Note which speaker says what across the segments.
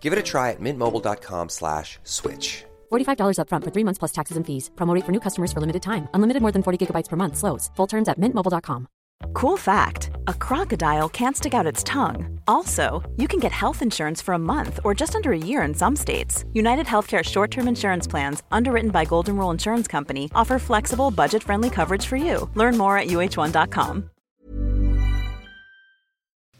Speaker 1: Give it a try at mintmobile.com slash switch.
Speaker 2: $45 upfront for three months plus taxes and fees. Promo rate for new customers for limited time. Unlimited more than 40 gigabytes per month. Slows. Full terms at mintmobile.com.
Speaker 3: Cool fact a crocodile can't stick out its tongue. Also, you can get health insurance for a month or just under a year in some states. United Healthcare short term insurance plans, underwritten by Golden Rule Insurance Company, offer flexible, budget friendly coverage for you. Learn more at uh1.com.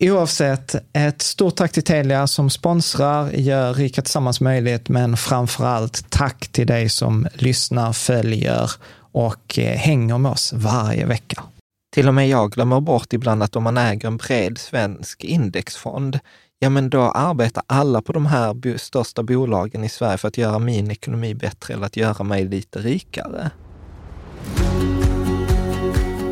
Speaker 4: Oavsett, ett stort tack till Telia som sponsrar, gör Rika Tillsammans möjligt, men framför allt tack till dig som lyssnar, följer och eh, hänger med oss varje vecka. Till och med jag glömmer bort ibland att om man äger en bred svensk indexfond, ja men då arbetar alla på de här största bolagen i Sverige för att göra min ekonomi bättre eller att göra mig lite rikare.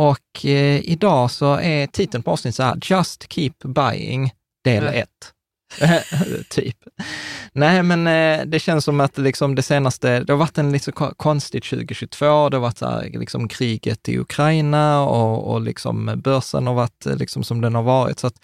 Speaker 4: och eh, idag så är titeln på avsnittet så här, Just Keep Buying del 1. typ. Nej, men eh, det känns som att liksom det senaste, det har varit en lite konstigt 2022. Det har varit så här, liksom kriget i Ukraina och, och liksom börsen har varit eh, liksom som den har varit. Så att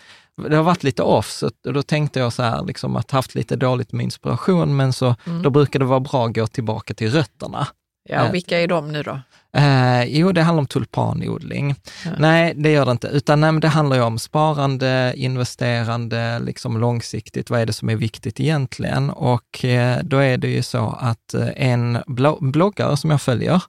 Speaker 4: det har varit lite off, så då tänkte jag så här, liksom att haft lite dåligt med inspiration, men så mm. då brukar det vara bra att gå tillbaka till rötterna.
Speaker 5: Ja, vilka är de nu då?
Speaker 4: Eh, jo, det handlar om tulpanodling. Ja. Nej, det gör det inte, utan nej, det handlar ju om sparande, investerande, liksom långsiktigt. Vad är det som är viktigt egentligen? Och eh, då är det ju så att eh, en bloggare som jag följer,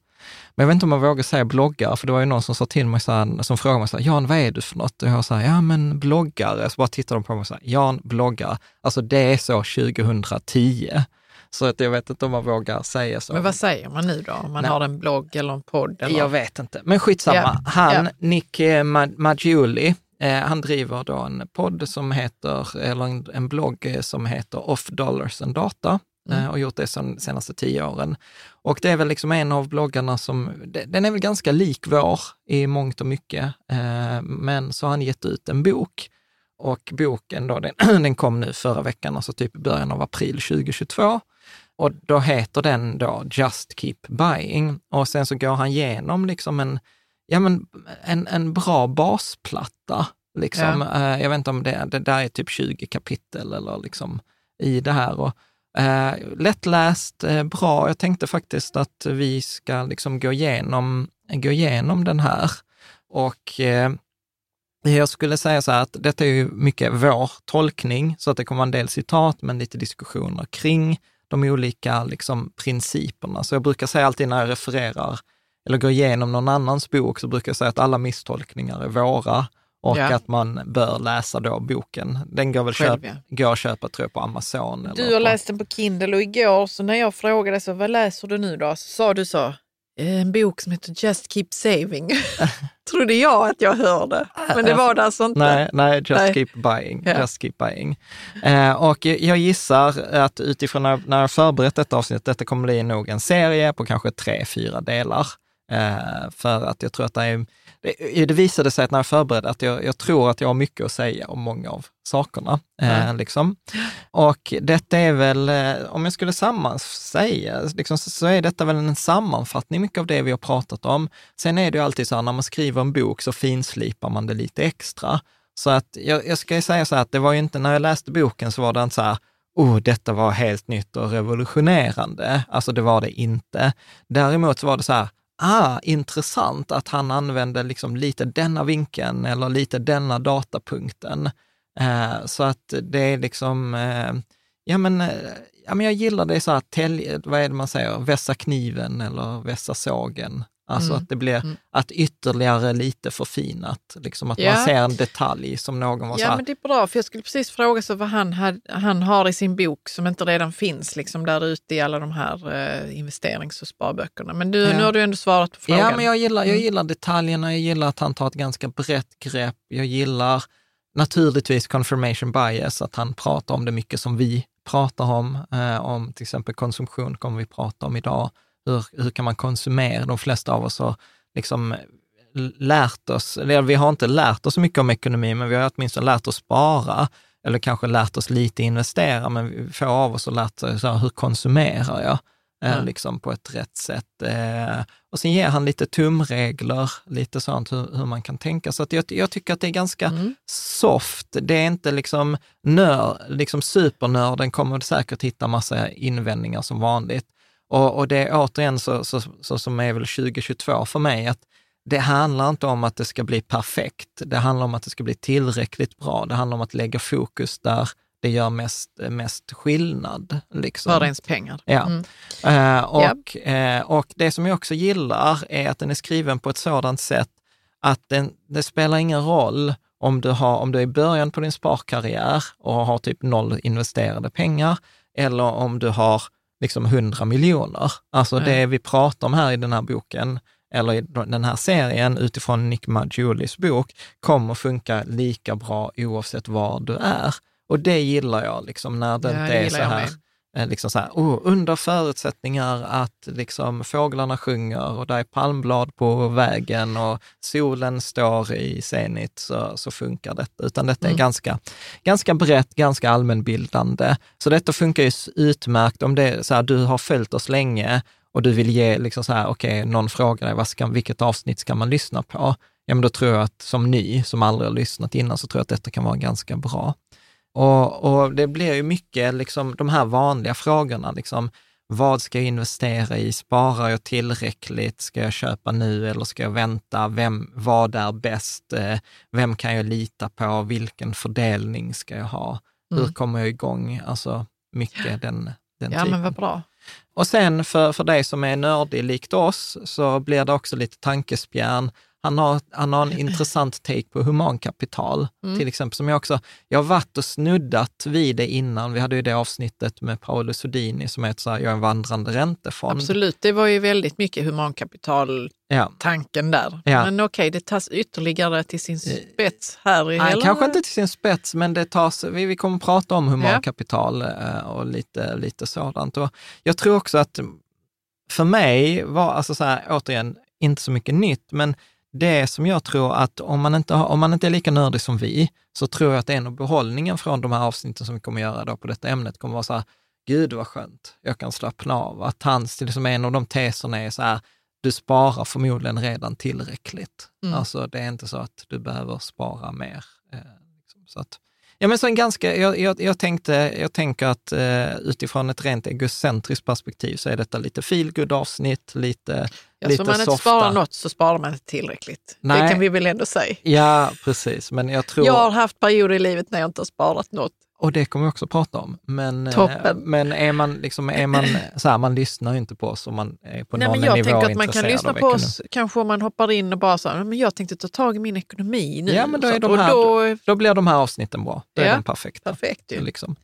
Speaker 4: men jag vet inte om jag vågar säga bloggare, för det var ju någon som sa till mig så här, som frågade mig så här, Jan, vad är du för något? Och jag sa, ja men bloggare. Så bara tittade de på mig och sa, Jan, bloggare. Alltså det är så 2010. Så att jag vet inte om man vågar säga så.
Speaker 5: Men vad säger man nu då? Om man Nej. har en blogg eller en podd? Eller?
Speaker 4: Jag vet inte, men skitsamma. Ja. Han, ja. Nick eh, Maggiuli, eh, han driver då en podd som heter, eller en, en blogg eh, som heter Off Dollars and Data mm. och gjort det de senaste tio åren. Och det är väl liksom en av bloggarna som, den är väl ganska lik vår i mångt och mycket, men så har han gett ut en bok och boken då, den, den kom nu förra veckan, alltså typ i början av april 2022. Och då heter den då Just Keep Buying. Och sen så går han igenom liksom en, ja men en, en bra basplatta. Liksom. Ja. Uh, jag vet inte om det, det där är typ 20 kapitel eller liksom i det här. Och, Eh, lättläst, eh, bra. Jag tänkte faktiskt att vi ska liksom gå igenom, gå igenom den här. Och eh, jag skulle säga så här att detta är ju mycket vår tolkning, så att det kommer en del citat, men lite diskussioner kring de olika liksom, principerna. Så jag brukar säga alltid när jag refererar eller går igenom någon annans bok, så brukar jag säga att alla misstolkningar är våra och ja. att man bör läsa då boken. Den går väl Själv, köp, ja. går att köpa tror jag, på Amazon.
Speaker 5: Du har på... läst den på Kindle och igår så när jag frågade så vad läser du nu då? Så sa du så, en bok som heter Just Keep Saving. Trodde jag att jag hörde, men det var det alltså inte.
Speaker 4: Nej, nej Just nej. Keep Buying. Ja. Just keep buying. Eh, och jag gissar att utifrån när, när jag förberett detta avsnitt, detta kommer bli nog en serie på kanske tre, fyra delar. Eh, för att jag tror att det är det, det visade sig att när jag förberedde att jag, jag, tror att jag har mycket att säga om många av sakerna. Mm. Eh, liksom. Och detta är väl, eh, om jag skulle sammansäga, liksom, så, så är detta väl en sammanfattning mycket av det vi har pratat om. Sen är det ju alltid så här, när man skriver en bok så finslipar man det lite extra. Så att jag, jag ska säga så här att det var ju inte, när jag läste boken så var det inte så här, oh, detta var helt nytt och revolutionerande. Alltså det var det inte. Däremot så var det så här, ah, intressant att han använde liksom lite denna vinkeln eller lite denna datapunkten. Eh, så att det är liksom, eh, ja men, eh, ja men jag gillar det så här, tälj, vad är det man säger, vässa kniven eller vässa sågen. Alltså mm. att det blir mm. att ytterligare lite förfinat, liksom att ja. man ser en detalj som någon var
Speaker 5: Ja,
Speaker 4: här,
Speaker 5: men det är bra, för jag skulle precis fråga så vad han, had, han har i sin bok som inte redan finns liksom där ute i alla de här eh, investerings och sparböckerna. Men du, ja. nu har du ändå svarat på frågan.
Speaker 4: Ja, men jag gillar, jag mm. gillar detaljerna, jag gillar att han tar ett ganska brett grepp, jag gillar naturligtvis confirmation bias, att han pratar om det mycket som vi pratar om, eh, om till exempel konsumtion kommer vi prata om idag hur, hur kan man konsumera? De flesta av oss har liksom lärt oss, eller vi har inte lärt oss så mycket om ekonomi, men vi har åtminstone lärt oss spara, eller kanske lärt oss lite investera, men få av oss har lärt sig, så här, hur konsumerar jag? Mm. liksom på ett rätt sätt. Eh, och sen ger han lite tumregler, lite sånt hur, hur man kan tänka. Så att jag, jag, tycker att det är ganska mm. soft. Det är inte liksom nörd, liksom supernörden kommer säkert hitta massa invändningar som vanligt. Och, och det är återigen så, så, så, som är väl 2022 för mig, att det handlar inte om att det ska bli perfekt. Det handlar om att det ska bli tillräckligt bra. Det handlar om att lägga fokus där det gör mest, mest skillnad. Liksom.
Speaker 5: För ens pengar.
Speaker 4: Ja. Mm. Uh, och, yep. uh, och det som jag också gillar är att den är skriven på ett sådant sätt att den, det spelar ingen roll om du, har, om du är i början på din sparkarriär och har typ noll investerade pengar, eller om du har liksom 100 miljoner. Alltså mm. det vi pratar om här i den här boken, eller i den här serien utifrån Nick Maggiulis bok, kommer funka lika bra oavsett var du är. Och det gillar jag, liksom, när det ja, inte är så här Eh, liksom så här, oh, under förutsättningar att liksom fåglarna sjunger och det är palmblad på vägen och solen står i zenit så, så funkar detta. Utan detta är mm. ganska, ganska brett, ganska allmänbildande. Så detta funkar ju utmärkt om det så här, du har följt oss länge och du vill ge, liksom så här, okej, okay, någon frågar dig, vad ska, vilket avsnitt ska man lyssna på? Ja, men då tror jag att som ny, som aldrig har lyssnat innan, så tror jag att detta kan vara ganska bra. Och, och det blir ju mycket liksom de här vanliga frågorna, liksom, vad ska jag investera i? Sparar jag tillräckligt? Ska jag köpa nu eller ska jag vänta? Vem, vad är bäst? Eh, vem kan jag lita på? Vilken fördelning ska jag ha? Hur mm. kommer jag igång? Alltså mycket den, den
Speaker 5: ja,
Speaker 4: typen.
Speaker 5: Men vad bra.
Speaker 4: Och sen för, för dig som är nördig likt oss så blir det också lite tankespjärn han har, han har en intressant take på humankapital, mm. till exempel, som jag också, jag har varit och snuddat vid det innan. Vi hade ju det avsnittet med Paolo Sodini som heter så här, jag är en vandrande räntefond.
Speaker 5: Absolut, det var ju väldigt mycket humankapital-tanken ja. där. Ja. Men okej, det tas ytterligare till sin eh, spets här.
Speaker 4: I Nej, hela... kanske inte till sin spets, men det tas, vi, vi kommer prata om humankapital ja. Eh, och lite, lite sådant. Och jag tror också att för mig var, alltså så här, återigen, inte så mycket nytt, men det som jag tror att om man, inte har, om man inte är lika nördig som vi, så tror jag att en av behållningen från de här avsnitten som vi kommer göra då på detta ämnet kommer vara så här, gud vad skönt, jag kan slappna av. Att hans, liksom en av de teserna är så här, du sparar förmodligen redan tillräckligt. Mm. Alltså det är inte så att du behöver spara mer. Eh, liksom. så att, Ja, men så en ganska, jag, jag, jag, tänkte, jag tänker att eh, utifrån ett rent egocentriskt perspektiv så är detta lite feelgood avsnitt, lite,
Speaker 5: Ja,
Speaker 4: lite
Speaker 5: så om man inte
Speaker 4: softa.
Speaker 5: sparar något så sparar man inte tillräckligt.
Speaker 4: Nej.
Speaker 5: Det kan vi väl ändå säga.
Speaker 4: Ja, precis. Men jag tror...
Speaker 5: Jag har haft perioder i livet när jag inte har sparat något.
Speaker 4: Och det kommer vi också prata om. Men, eh,
Speaker 5: Toppen.
Speaker 4: men är man, liksom, är man så här, man lyssnar ju inte på oss om man är på
Speaker 5: Nej,
Speaker 4: någon
Speaker 5: men jag
Speaker 4: nivå
Speaker 5: tänker att man kan lyssna på oss, kanske om man hoppar in och bara så men jag tänkte ta tag i min ekonomi nu.
Speaker 4: Ja, men då, är de här,
Speaker 5: då,
Speaker 4: då blir de här avsnitten bra. Då är
Speaker 5: Ja,
Speaker 4: de perfekta.
Speaker 5: perfekt ju.
Speaker 4: Liksom.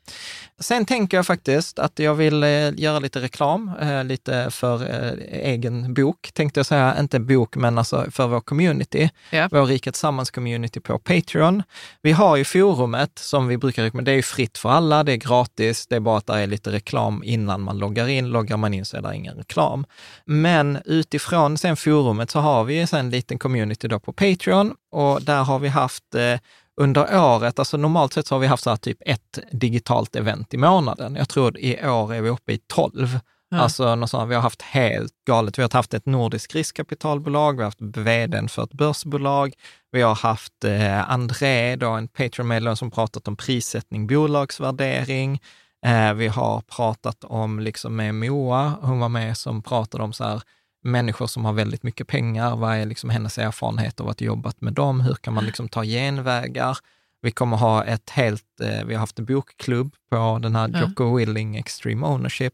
Speaker 4: Sen tänker jag faktiskt att jag vill eh, göra lite reklam, eh, lite för egen bok, tänkte jag säga. Inte bok, men alltså för vår community.
Speaker 5: Ja.
Speaker 4: Vår Rika Tillsammans-community på Patreon. Vi har ju forumet som vi brukar rekommendera. Är fritt för alla, det är gratis. Det är bara att det är lite reklam innan man loggar in. Loggar man in så är det ingen reklam. Men utifrån sen forumet så har vi ju sen en liten community då på Patreon och där har vi haft eh, under året, alltså normalt sett så har vi haft så här typ ett digitalt event i månaden. Jag tror i år är vi uppe i 12.
Speaker 5: Ja.
Speaker 4: Alltså något sånt, vi har haft helt galet. Vi har haft ett nordiskt riskkapitalbolag, vi har haft vdn för ett börsbolag, vi har haft eh, André, då, en Patreon-medlem som pratat om prissättning, bolagsvärdering. Eh, vi har pratat om liksom med Moa, hon var med som pratade om så här, människor som har väldigt mycket pengar, vad är liksom hennes erfarenhet av att jobbat med dem, hur kan man liksom ta genvägar? Vi kommer ha ett helt, eh, vi har haft en bokklubb på den här. Jocko Willing Extreme Ownership.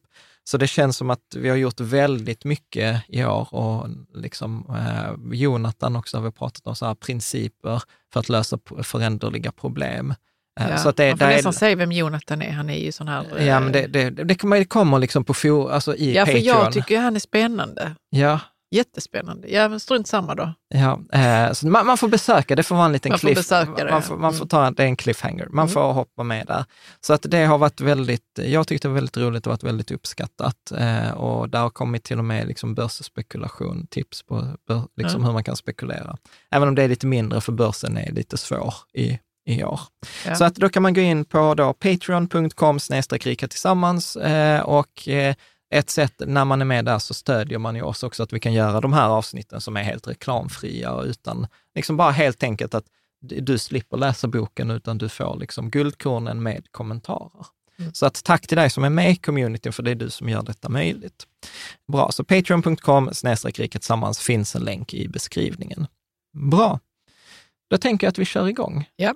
Speaker 4: Så det känns som att vi har gjort väldigt mycket i år och liksom eh, Jonathan också har vi pratat om så här principer för att lösa föränderliga problem. Eh,
Speaker 5: ja.
Speaker 4: Så att det,
Speaker 5: man får
Speaker 4: där är-
Speaker 5: nästan säga vem Jonathan är. Han är ju sån här...
Speaker 4: Ja, men
Speaker 5: eh,
Speaker 4: det, det, det, kommer, det kommer liksom på for, alltså i
Speaker 5: ja, för
Speaker 4: Patreon.
Speaker 5: jag tycker han är spännande.
Speaker 4: Ja,
Speaker 5: Jättespännande. Ja, men strunt samma då.
Speaker 4: ja. Eh, så man, man får besöka, det får vara en liten
Speaker 5: Man får
Speaker 4: cliff.
Speaker 5: besöka det,
Speaker 4: man, får, man får ta, det är en cliffhanger. Man
Speaker 5: Mm.
Speaker 4: får hoppa med där. Så att det har varit väldigt, jag tyckte det var väldigt roligt och varit väldigt uppskattat. Eh, och där har kommit till och med liksom börsspekulation, tips på bör, liksom
Speaker 5: Mm.
Speaker 4: hur man kan spekulera. Även om det är lite mindre, för börsen är lite svår i, i år.
Speaker 5: Ja.
Speaker 4: Så att då kan man gå in på patreon.com rika tillsammans eh, och eh, ett sätt när man är med där så stödjer man ju oss också att vi kan göra de här avsnitten som är helt reklamfria och utan, liksom bara helt enkelt att du slipper läsa boken utan du får liksom guldkornen med kommentarer.
Speaker 5: Mm.
Speaker 4: Så att tack till dig som är med i communityn för det är du som gör detta möjligt. Bra, så patreon.com tillsammans finns en länk i beskrivningen. Bra. Då tänker jag att vi kör igång.
Speaker 5: Ja.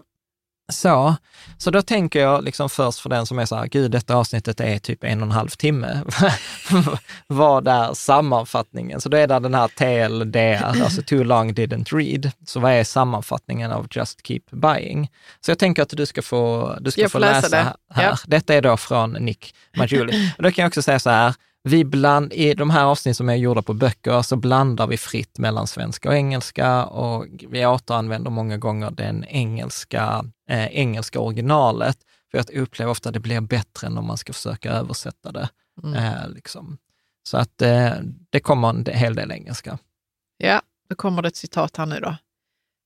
Speaker 4: Så, så då tänker jag liksom först för den som är så här, gud detta avsnittet är typ en och en halv timme. Vad är sammanfattningen? Så då är det den här TLDR, alltså too long didn't read. Så vad är sammanfattningen av Just Keep Buying? Så jag tänker att du ska få, du ska
Speaker 5: Jag
Speaker 4: få
Speaker 5: läsa
Speaker 4: läsa,
Speaker 5: det.
Speaker 4: här.
Speaker 5: Ja.
Speaker 4: Detta är då från Nick Majuli. Och då kan jag också säga så här, vi bland, I de här avsnitt som är gjorda på böcker så blandar vi fritt mellan svenska och engelska och vi återanvänder många gånger den engelska, eh, engelska originalet. För jag upplever ofta att det blir bättre än om man ska försöka översätta det.
Speaker 5: Mm.
Speaker 4: Eh, liksom. Så att eh, det kommer en hel del engelska.
Speaker 5: Ja, då kommer det ett citat här nu då.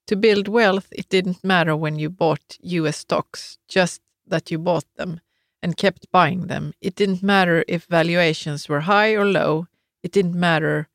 Speaker 5: To build wealth it didn't matter when you bought US stocks, just that you bought them and kept buying them. It didn't matter if valuations were high or low. It didn't matter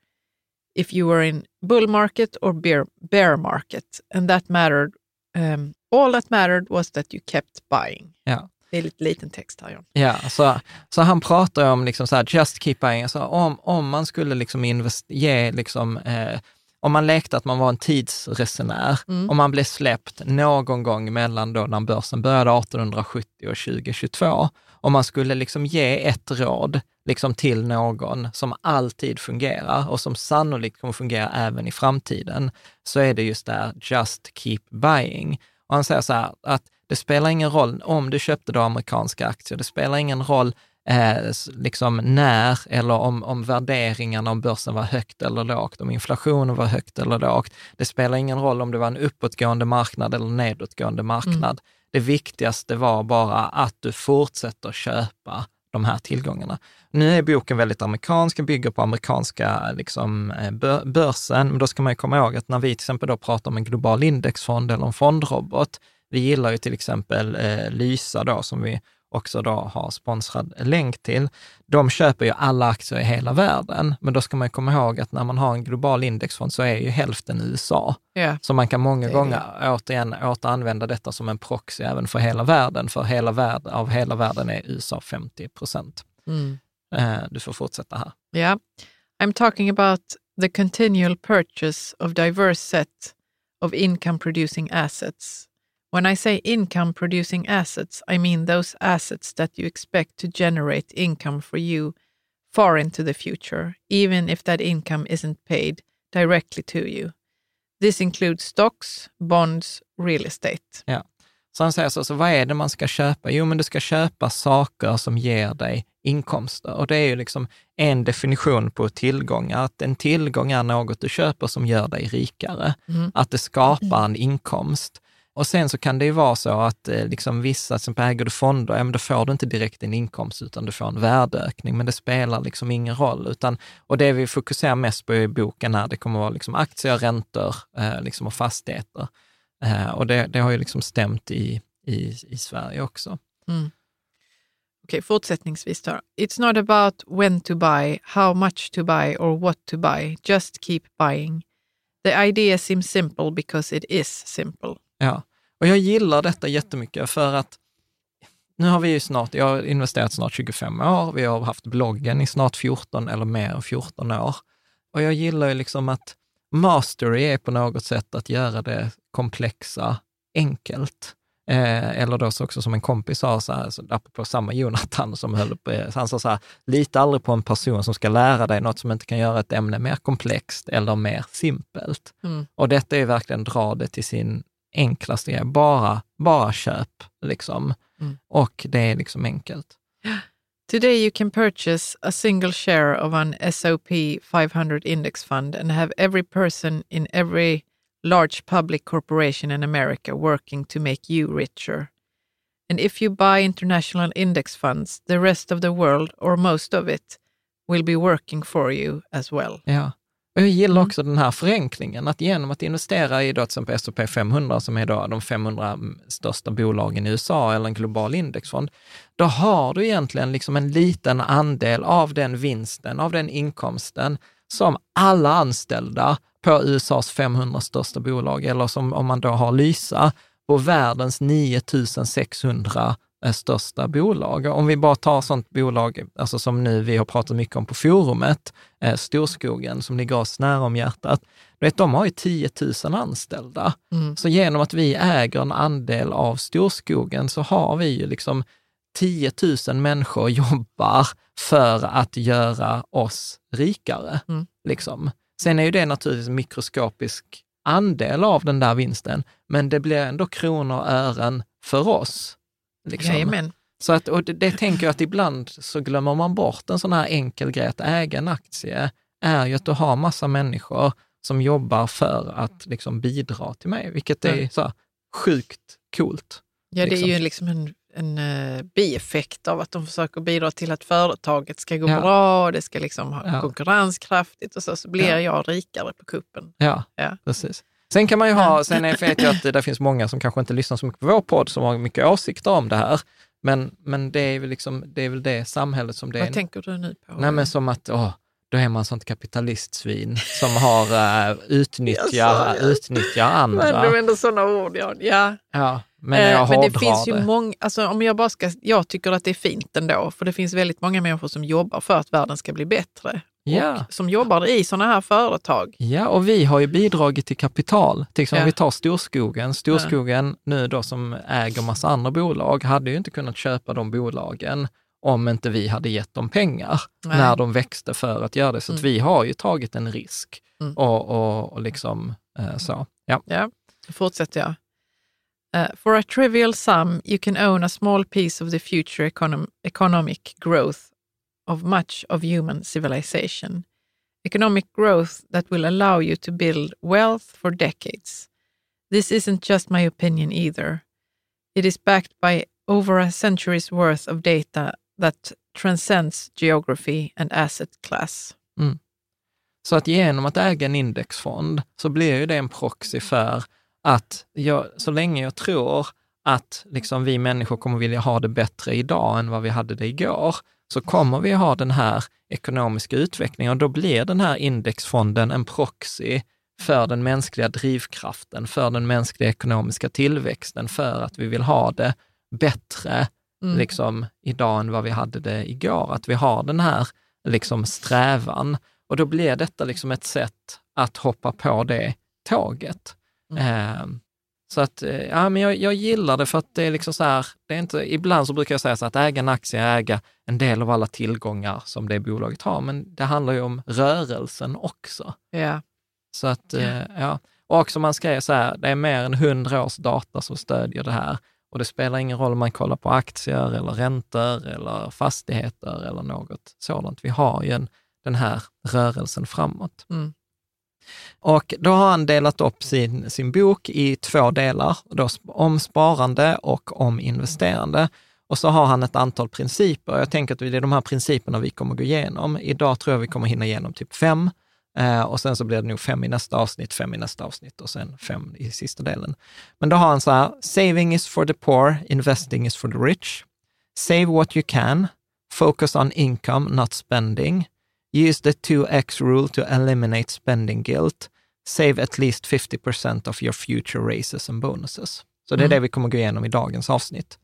Speaker 5: if you were in bull market or bear, bear market. And that mattered, um, all that mattered was that you kept buying.
Speaker 4: Ja.
Speaker 5: Det är lite liten text här, John.
Speaker 4: Ja, så, så han pratar om liksom så här, just keep buying, alltså om, om man skulle liksom invest, ge liksom, eh, om man lekte att man var en tidsresenär,
Speaker 5: Mm.
Speaker 4: om man blev släppt någon gång mellan då när börsen började 1870 och 2022, om man skulle liksom ge ett råd liksom till någon som alltid fungerar och som sannolikt kommer fungera även i framtiden, så är det just där, just keep buying. Och han säger så här, att det spelar ingen roll om du köpte då amerikanska aktier, det spelar ingen roll eh, liksom när eller om, om värderingarna om börsen var högt eller lågt, om inflationen var högt eller lågt. Det spelar ingen roll om det var en uppåtgående marknad eller nedåtgående marknad. Det viktigaste var bara att du fortsätter köpa de här tillgångarna. Nu är boken väldigt amerikansk, den bygger på amerikanska liksom, eh, bör- börsen, men då ska man komma ihåg att när vi till exempel då pratar om en global indexfond eller en fondrobot, vi gillar ju till exempel eh, Lysa då, som vi också då har sponsrad länk till, de köper ju alla aktier i hela världen. Men då ska man komma ihåg att när man har en global indexfond så är ju hälften USA.
Speaker 5: Ja.
Speaker 4: Så man kan många
Speaker 5: Det
Speaker 4: gånger återigen återanvända detta som en proxy även för hela världen, för hela värld, av hela världen är USA 50 procent.
Speaker 5: Mm.
Speaker 4: Eh, Du får fortsätta här.
Speaker 5: Yeah. I'm talking about the continual purchase of diverse set of income producing assets. When I say income producing assets, I mean those assets that you expect to generate income for you far into the future, even if that income isn't paid directly to you. This includes stocks, bonds, real estate.
Speaker 4: Ja. Så han säger så, så vad är det man ska köpa? Jo, men du ska köpa saker som ger dig inkomster. Och det är ju liksom en definition på tillgångar, att en tillgång är något du köper som gör dig rikare. Att det skapar en inkomst. Och sen så kan det ju vara så att eh, liksom vissa, som äger du fonder, ja, men då får du inte direkt en inkomst utan du får en värdeökning, men det spelar liksom ingen roll. Utan, och det vi fokuserar mest på i boken här, det kommer vara liksom aktier, räntor eh, liksom och fastigheter. Eh, och det, det har ju liksom stämt i, i, i Sverige också. Mm.
Speaker 5: Okej, fortsättningsvis då. It's not about when to buy, how much to buy or what to buy. Just keep buying. The idea seems simple because it is simple.
Speaker 4: Ja, och jag gillar detta jättemycket för att nu har vi ju snart, jag har investerat snart 25 år, vi har haft bloggen i snart 14 eller mer än 14 år. Och jag gillar ju liksom att mastery är på något sätt att göra det komplexa enkelt. Eh, eller då så också som en kompis sa, så här, så apropå samma Jonathan som höll på, han sa så här, lita aldrig på en person som ska lära dig något som inte kan göra ett ämne mer komplext eller mer simpelt.
Speaker 5: Mm.
Speaker 4: Och detta är verkligen dra det till sin enklaste grej, bara, bara köp liksom.
Speaker 5: Mm.
Speaker 4: Och det är liksom enkelt.
Speaker 5: Today you can purchase a single share of an SOP 500 index fund and have every person in every large public corporation in America working to make you richer. And if you buy international index funds, the rest of the world, or most of it, will be working for you as well.
Speaker 4: Ja. Och jag gillar
Speaker 5: Mm.
Speaker 4: också den här förenklingen, att genom att investera i då till exempel S&P 500, som är då de 500 största bolagen i USA, eller en global indexfond, då har du egentligen liksom en liten andel av den vinsten, av den inkomsten, som alla anställda på USAs 500 största bolag, eller som om man då har Lysa, på världens 9600 eh, största bolag. Om vi bara tar sånt bolag, alltså som nu vi har pratat mycket om på forumet, eh, Storskogen, som ligger oss nära om hjärtat. Du vet, de har ju 10 000 anställda.
Speaker 5: Mm.
Speaker 4: Så genom att vi äger en andel av Storskogen så har vi ju liksom 10 000 människor jobbar för att göra oss rikare.
Speaker 5: Mm.
Speaker 4: Liksom. Sen är ju det naturligtvis en mikroskopisk andel av den där vinsten, men det blir ändå kronor och ören för oss. Liksom.
Speaker 5: Jajamän.
Speaker 4: Så att, och det, det tänker jag att ibland så glömmer man bort en sån här enkel grej att äga en aktie, är ju att du har massa människor som jobbar för att liksom bidra till mig, vilket är så här, sjukt coolt.
Speaker 5: Ja, det
Speaker 4: liksom.
Speaker 5: är ju liksom en, en eh, bieffekt av att de försöker bidra till att företaget ska gå
Speaker 4: Ja.
Speaker 5: bra och det ska liksom ha
Speaker 4: Ja.
Speaker 5: konkurrenskraftigt och så, så blir
Speaker 4: Ja.
Speaker 5: jag rikare på kuppen.
Speaker 4: Ja,
Speaker 5: Ja.
Speaker 4: precis. Sen kan man ju ha, sen vet jag att det, finns många som kanske inte lyssnar så mycket på vår podd som har mycket åsikter om det här. Men, men det, är väl liksom, det är väl det samhället som det är.
Speaker 5: Vad tänker du nu på?
Speaker 4: Nej, men som att, åh, då är man sånt kapitalistsvin som har uh, utnyttjar, utnyttjar
Speaker 5: Men
Speaker 4: andra.
Speaker 5: du ändå sådana ord, ja. ja.
Speaker 4: Ja, men
Speaker 5: Eh,
Speaker 4: jag
Speaker 5: men det finns ju
Speaker 4: det.
Speaker 5: många, alltså om jag bara ska, jag tycker att det är fint ändå, för det finns väldigt många människor som jobbar för att världen ska bli bättre.
Speaker 4: Ja.
Speaker 5: Och som jobbar i sådana här företag.
Speaker 4: Ja, och vi har ju bidragit till kapital. Till exempel
Speaker 5: Ja.
Speaker 4: om vi tar Storskogen. Storskogen nu då som äger massa andra bolag hade ju inte kunnat köpa de bolagen om inte vi hade gett dem pengar
Speaker 5: Nej.
Speaker 4: när de växte för att göra det. Så
Speaker 5: Mm.
Speaker 4: vi har ju tagit en risk
Speaker 5: Mm.
Speaker 4: och, och, och liksom eh, så. Ja.
Speaker 5: Ja, då fortsätter jag. Uh, for a trivial sum, you can own a small piece of the future econom- economic growth of much of human civilization. Economic growth that will allow you to build wealth for decades. This isn't just my opinion either. It is backed by over a century's worth of data that transcends geography and asset class. Mm.
Speaker 4: Så att genom att äga en indexfond så blir ju det en proxy för att jag, så länge jag tror att liksom vi människor kommer vilja ha det bättre idag än vad vi hade det igår, så kommer vi ha den här ekonomiska utvecklingen och då blir den här indexfonden en proxy för den mänskliga drivkraften, för den mänskliga ekonomiska tillväxten, för att vi vill ha det bättre
Speaker 5: Mm.
Speaker 4: liksom, idag än vad vi hade det igår. Att vi har den här liksom, strävan. Och då blir detta liksom ett sätt att hoppa på det tåget. Eh, så att, eh, ja, men jag, jag gillar det för att det är liksom så här, det är inte, ibland så brukar jag säga så att äga en aktie är äga en del av alla tillgångar som det bolaget har, men det handlar ju om rörelsen också.
Speaker 5: Ja.
Speaker 4: Så att, eh, ja. Och också man skrev så här, det är mer än hundra års data som stödjer det här. Och det spelar ingen roll om man kollar på aktier eller räntor eller fastigheter eller något sådant. Vi har ju en, den här rörelsen framåt.
Speaker 5: Mm.
Speaker 4: Och då har han delat upp sin, sin bok i två delar, då om sparande och om investerande. Och så har han ett antal principer. Jag tänker att det är de här principerna vi kommer gå igenom. Idag tror jag vi kommer hinna igenom typ fem. Eh, och sen så blir det nog fem i nästa avsnitt, fem i nästa avsnitt och sen fem i sista delen. Men då har han så här, saving is for the poor, investing is for the rich. Save what you can, focus on income, not spending. Use the 2x rule to eliminate spending guilt. Save at least 50% of your future raises and bonuses. Så det är det vi kommer gå igenom i dagens avsnitt.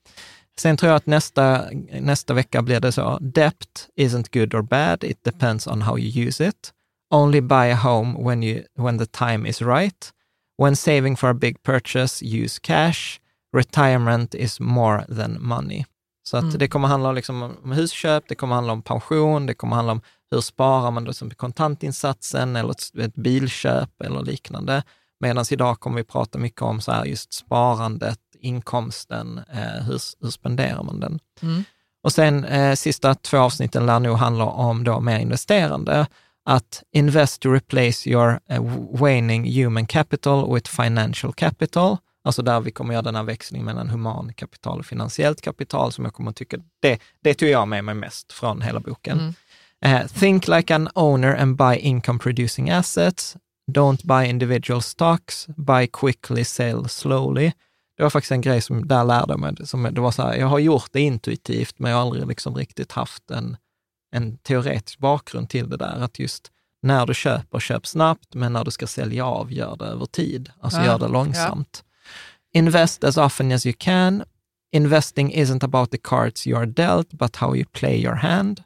Speaker 4: Sen tror jag att nästa, nästa vecka blir det så, debt isn't good or bad, it depends on how you use it. Only buy a home when, you, when the time is right. When saving for a big purchase, use cash. Retirement is more than money. Så att det kommer handla liksom om husköp, det kommer handla om pension, det kommer handla om hur sparar man då som kontantinsatsen eller ett, ett bilköp eller liknande. Medan idag kommer vi prata mycket om så här just sparandet, inkomsten, eh, hur, hur spenderar man den?
Speaker 5: Mm.
Speaker 4: Och sen eh, sista två avsnitten lär nog handla om då mer investerande. Att invest to replace your eh, waning human capital with financial capital. Alltså där vi kommer göra den här växlingen mellan human kapital och finansiellt kapital som jag kommer att tycka, det, det tog jag med mig mest från hela boken. Eh, think like an owner and buy income producing assets. Don't buy individual stocks. Buy quickly, sell slowly. Det var faktiskt en grej som där lärde mig. Som, det var så här, jag har gjort det intuitivt, men jag har aldrig liksom riktigt haft en, en teoretisk bakgrund till det där. Att just när du köper, köp snabbt, men när du ska sälja av, gör det över tid. Alltså
Speaker 5: Ja,
Speaker 4: gör det långsamt. Invest as often as you can. Investing isn't about the cards you are dealt, but how you play your hand.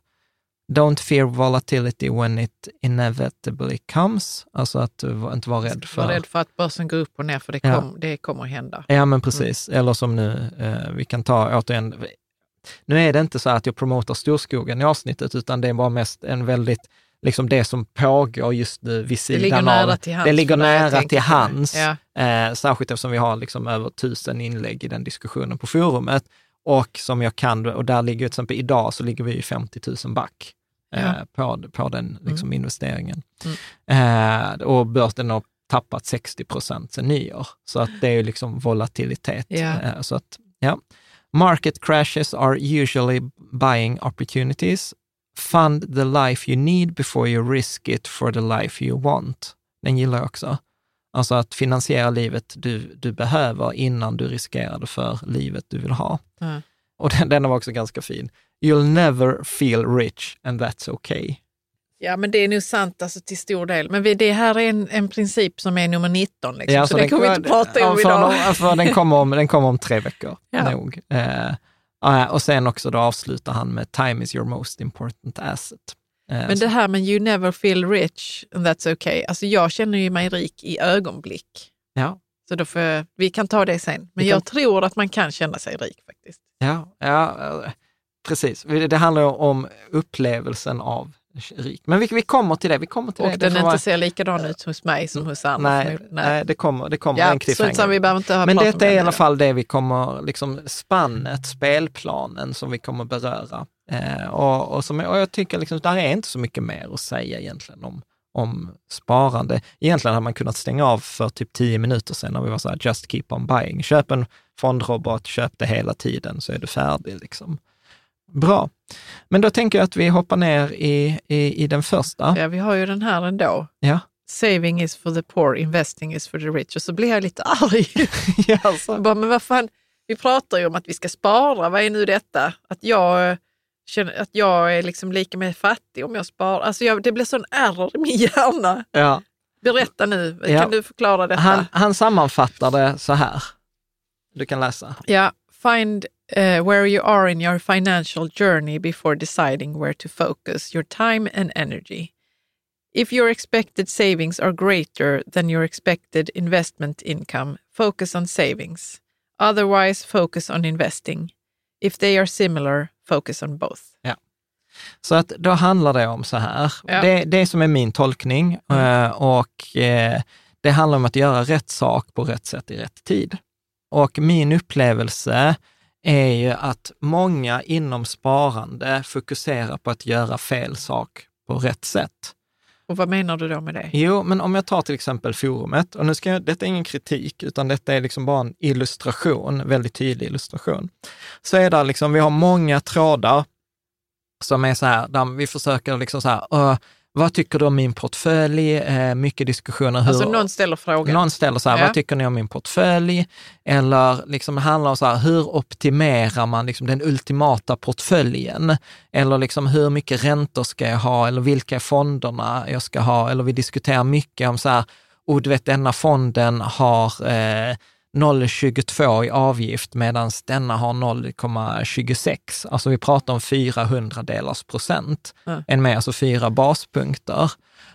Speaker 4: Don't fear volatility when it inevitably comes. Alltså att inte vara rädd för...
Speaker 5: Var rädd för att börsen går upp och ner, för det,
Speaker 4: Ja.
Speaker 5: kom, det kommer att hända.
Speaker 4: Ja, men precis. Eller som nu, eh, vi kan ta återigen, nu är det inte så att jag promotar storskogen i avsnittet, utan det är bara mest en väldigt, liksom det som pågår just nu vid sidan
Speaker 5: ligger
Speaker 4: av.
Speaker 5: nära till hands
Speaker 4: Det ligger nära till
Speaker 5: det.
Speaker 4: hands.
Speaker 5: Ja.
Speaker 4: Eh, särskilt eftersom vi har liksom över tusen inlägg i den diskussionen på forumet. Och som jag kan, och där ligger till exempel idag så ligger vi i 50 000 back
Speaker 5: Ja.
Speaker 4: på, på den liksom, investeringen. Eh, och börsen har tappat 60 procent sedan nyår. Så att det är ju liksom volatilitet.
Speaker 5: Ja.
Speaker 4: Eh, så att, ja. Market crashes are usually buying opportunities. Fund the life you need before you risk it for the life you want. Den gillar jag också. Alltså att finansiera livet du, du behöver innan du riskerar det för livet du vill ha.
Speaker 5: Mm.
Speaker 4: Och den, den var också ganska fin. You'll never feel rich and that's okay.
Speaker 5: Ja, men det är nog sant alltså, till stor del. Men det här är en, en princip som är nummer 19, liksom, så,
Speaker 4: så
Speaker 5: det kommer vi inte prata
Speaker 4: ja,
Speaker 5: om
Speaker 4: för,
Speaker 5: idag.
Speaker 4: För den, kommer om, den kommer om tre veckor,
Speaker 5: Ja.
Speaker 4: nog. Eh, ja, och sen också då avslutar han med time is your most important asset. Eh,
Speaker 5: Men det här med you never feel rich and that's okay. Alltså jag känner ju mig rik i ögonblick.
Speaker 4: ja,
Speaker 5: Så då får vi kan ta det sen. Men
Speaker 4: Vi
Speaker 5: jag
Speaker 4: kan-
Speaker 5: tror att man kan känna sig rik faktiskt.
Speaker 4: ja, ja, eh, precis. Det handlar om upplevelsen av rik. Men vi, vi kommer till det. Vi kommer till
Speaker 5: Och
Speaker 4: det.
Speaker 5: den
Speaker 4: det
Speaker 5: inte
Speaker 4: vara-
Speaker 5: ser likadan ut hos mig som hos andra.
Speaker 4: nej, nej, det kommer, det kommer
Speaker 5: Ja,
Speaker 4: en
Speaker 5: strunt samma,
Speaker 4: cliffhanger.
Speaker 5: vi behöver inte ha
Speaker 4: Men detta är i alla fall det vi kommer, liksom spannet, spelplanen som vi kommer beröra. Eh, och, och, som, och jag tycker liksom, där är inte så mycket mer att säga egentligen om, om sparande. Egentligen hade man kunnat stänga av för typ tio minuter sedan när vi var så här, just keep on buying. Köp en fondrobot, köp det hela tiden så är du färdig. Liksom. Bra. Men då tänker jag att vi hoppar ner i, i, i den första.
Speaker 5: Ja, vi har ju den här ändå.
Speaker 4: Ja.
Speaker 5: Saving is for the poor, investing is for the rich. Och så blir jag lite arg.
Speaker 4: ja, alltså.
Speaker 5: Bara, men vad fan, vi pratar ju om att vi ska spara. Vad är nu detta? Att jag känner att jag är liksom lika med fattig om jag sparar. Alltså jag, det blir sån error i min hjärna.
Speaker 4: Ja.
Speaker 5: Berätta nu, kan
Speaker 4: Ja.
Speaker 5: du förklara detta?
Speaker 4: Han, han sammanfattar det så här. Du kan läsa.
Speaker 5: Ja, find uh, where you are in your financial journey before deciding where to focus your time and energy. If your expected savings are greater than your expected investment income, focus on savings. Otherwise, focus on investing. If they are similar, focus on both.
Speaker 4: Så att då handlar det om så här.
Speaker 5: Ja.
Speaker 4: Det, det som är min tolkning eh, och eh, det handlar om att göra rätt sak på rätt sätt i rätt tid. Och min upplevelse är ju att många inom sparande fokuserar på att göra fel sak på rätt sätt.
Speaker 5: Och vad menar du då med det?
Speaker 4: Jo, men om jag tar till exempel forumet, och nu ska jag, detta är ingen kritik, utan detta är liksom bara en illustration, väldigt tydlig illustration. Så är det liksom, vi har många trådar som är så här, där vi försöker liksom så här, "Åh, vad tycker du om min portfölj? Eh, mycket diskussioner. Hur,
Speaker 5: Alltså någon ställer frågan.
Speaker 4: någon ställer så här,
Speaker 5: Ja.
Speaker 4: vad tycker ni om min portfölj? Eller liksom det handlar om så här, hur optimerar man liksom den ultimata portföljen? Eller liksom hur mycket räntor ska jag ha? Eller vilka är fonderna jag ska ha? Eller vi diskuterar mycket om så här, och du vet denna fonden har eh, 0,22 i avgift medan denna har 0,26. Alltså vi pratar om 400 delars procent.
Speaker 5: Ja.
Speaker 4: En med, alltså fyra baspunkter.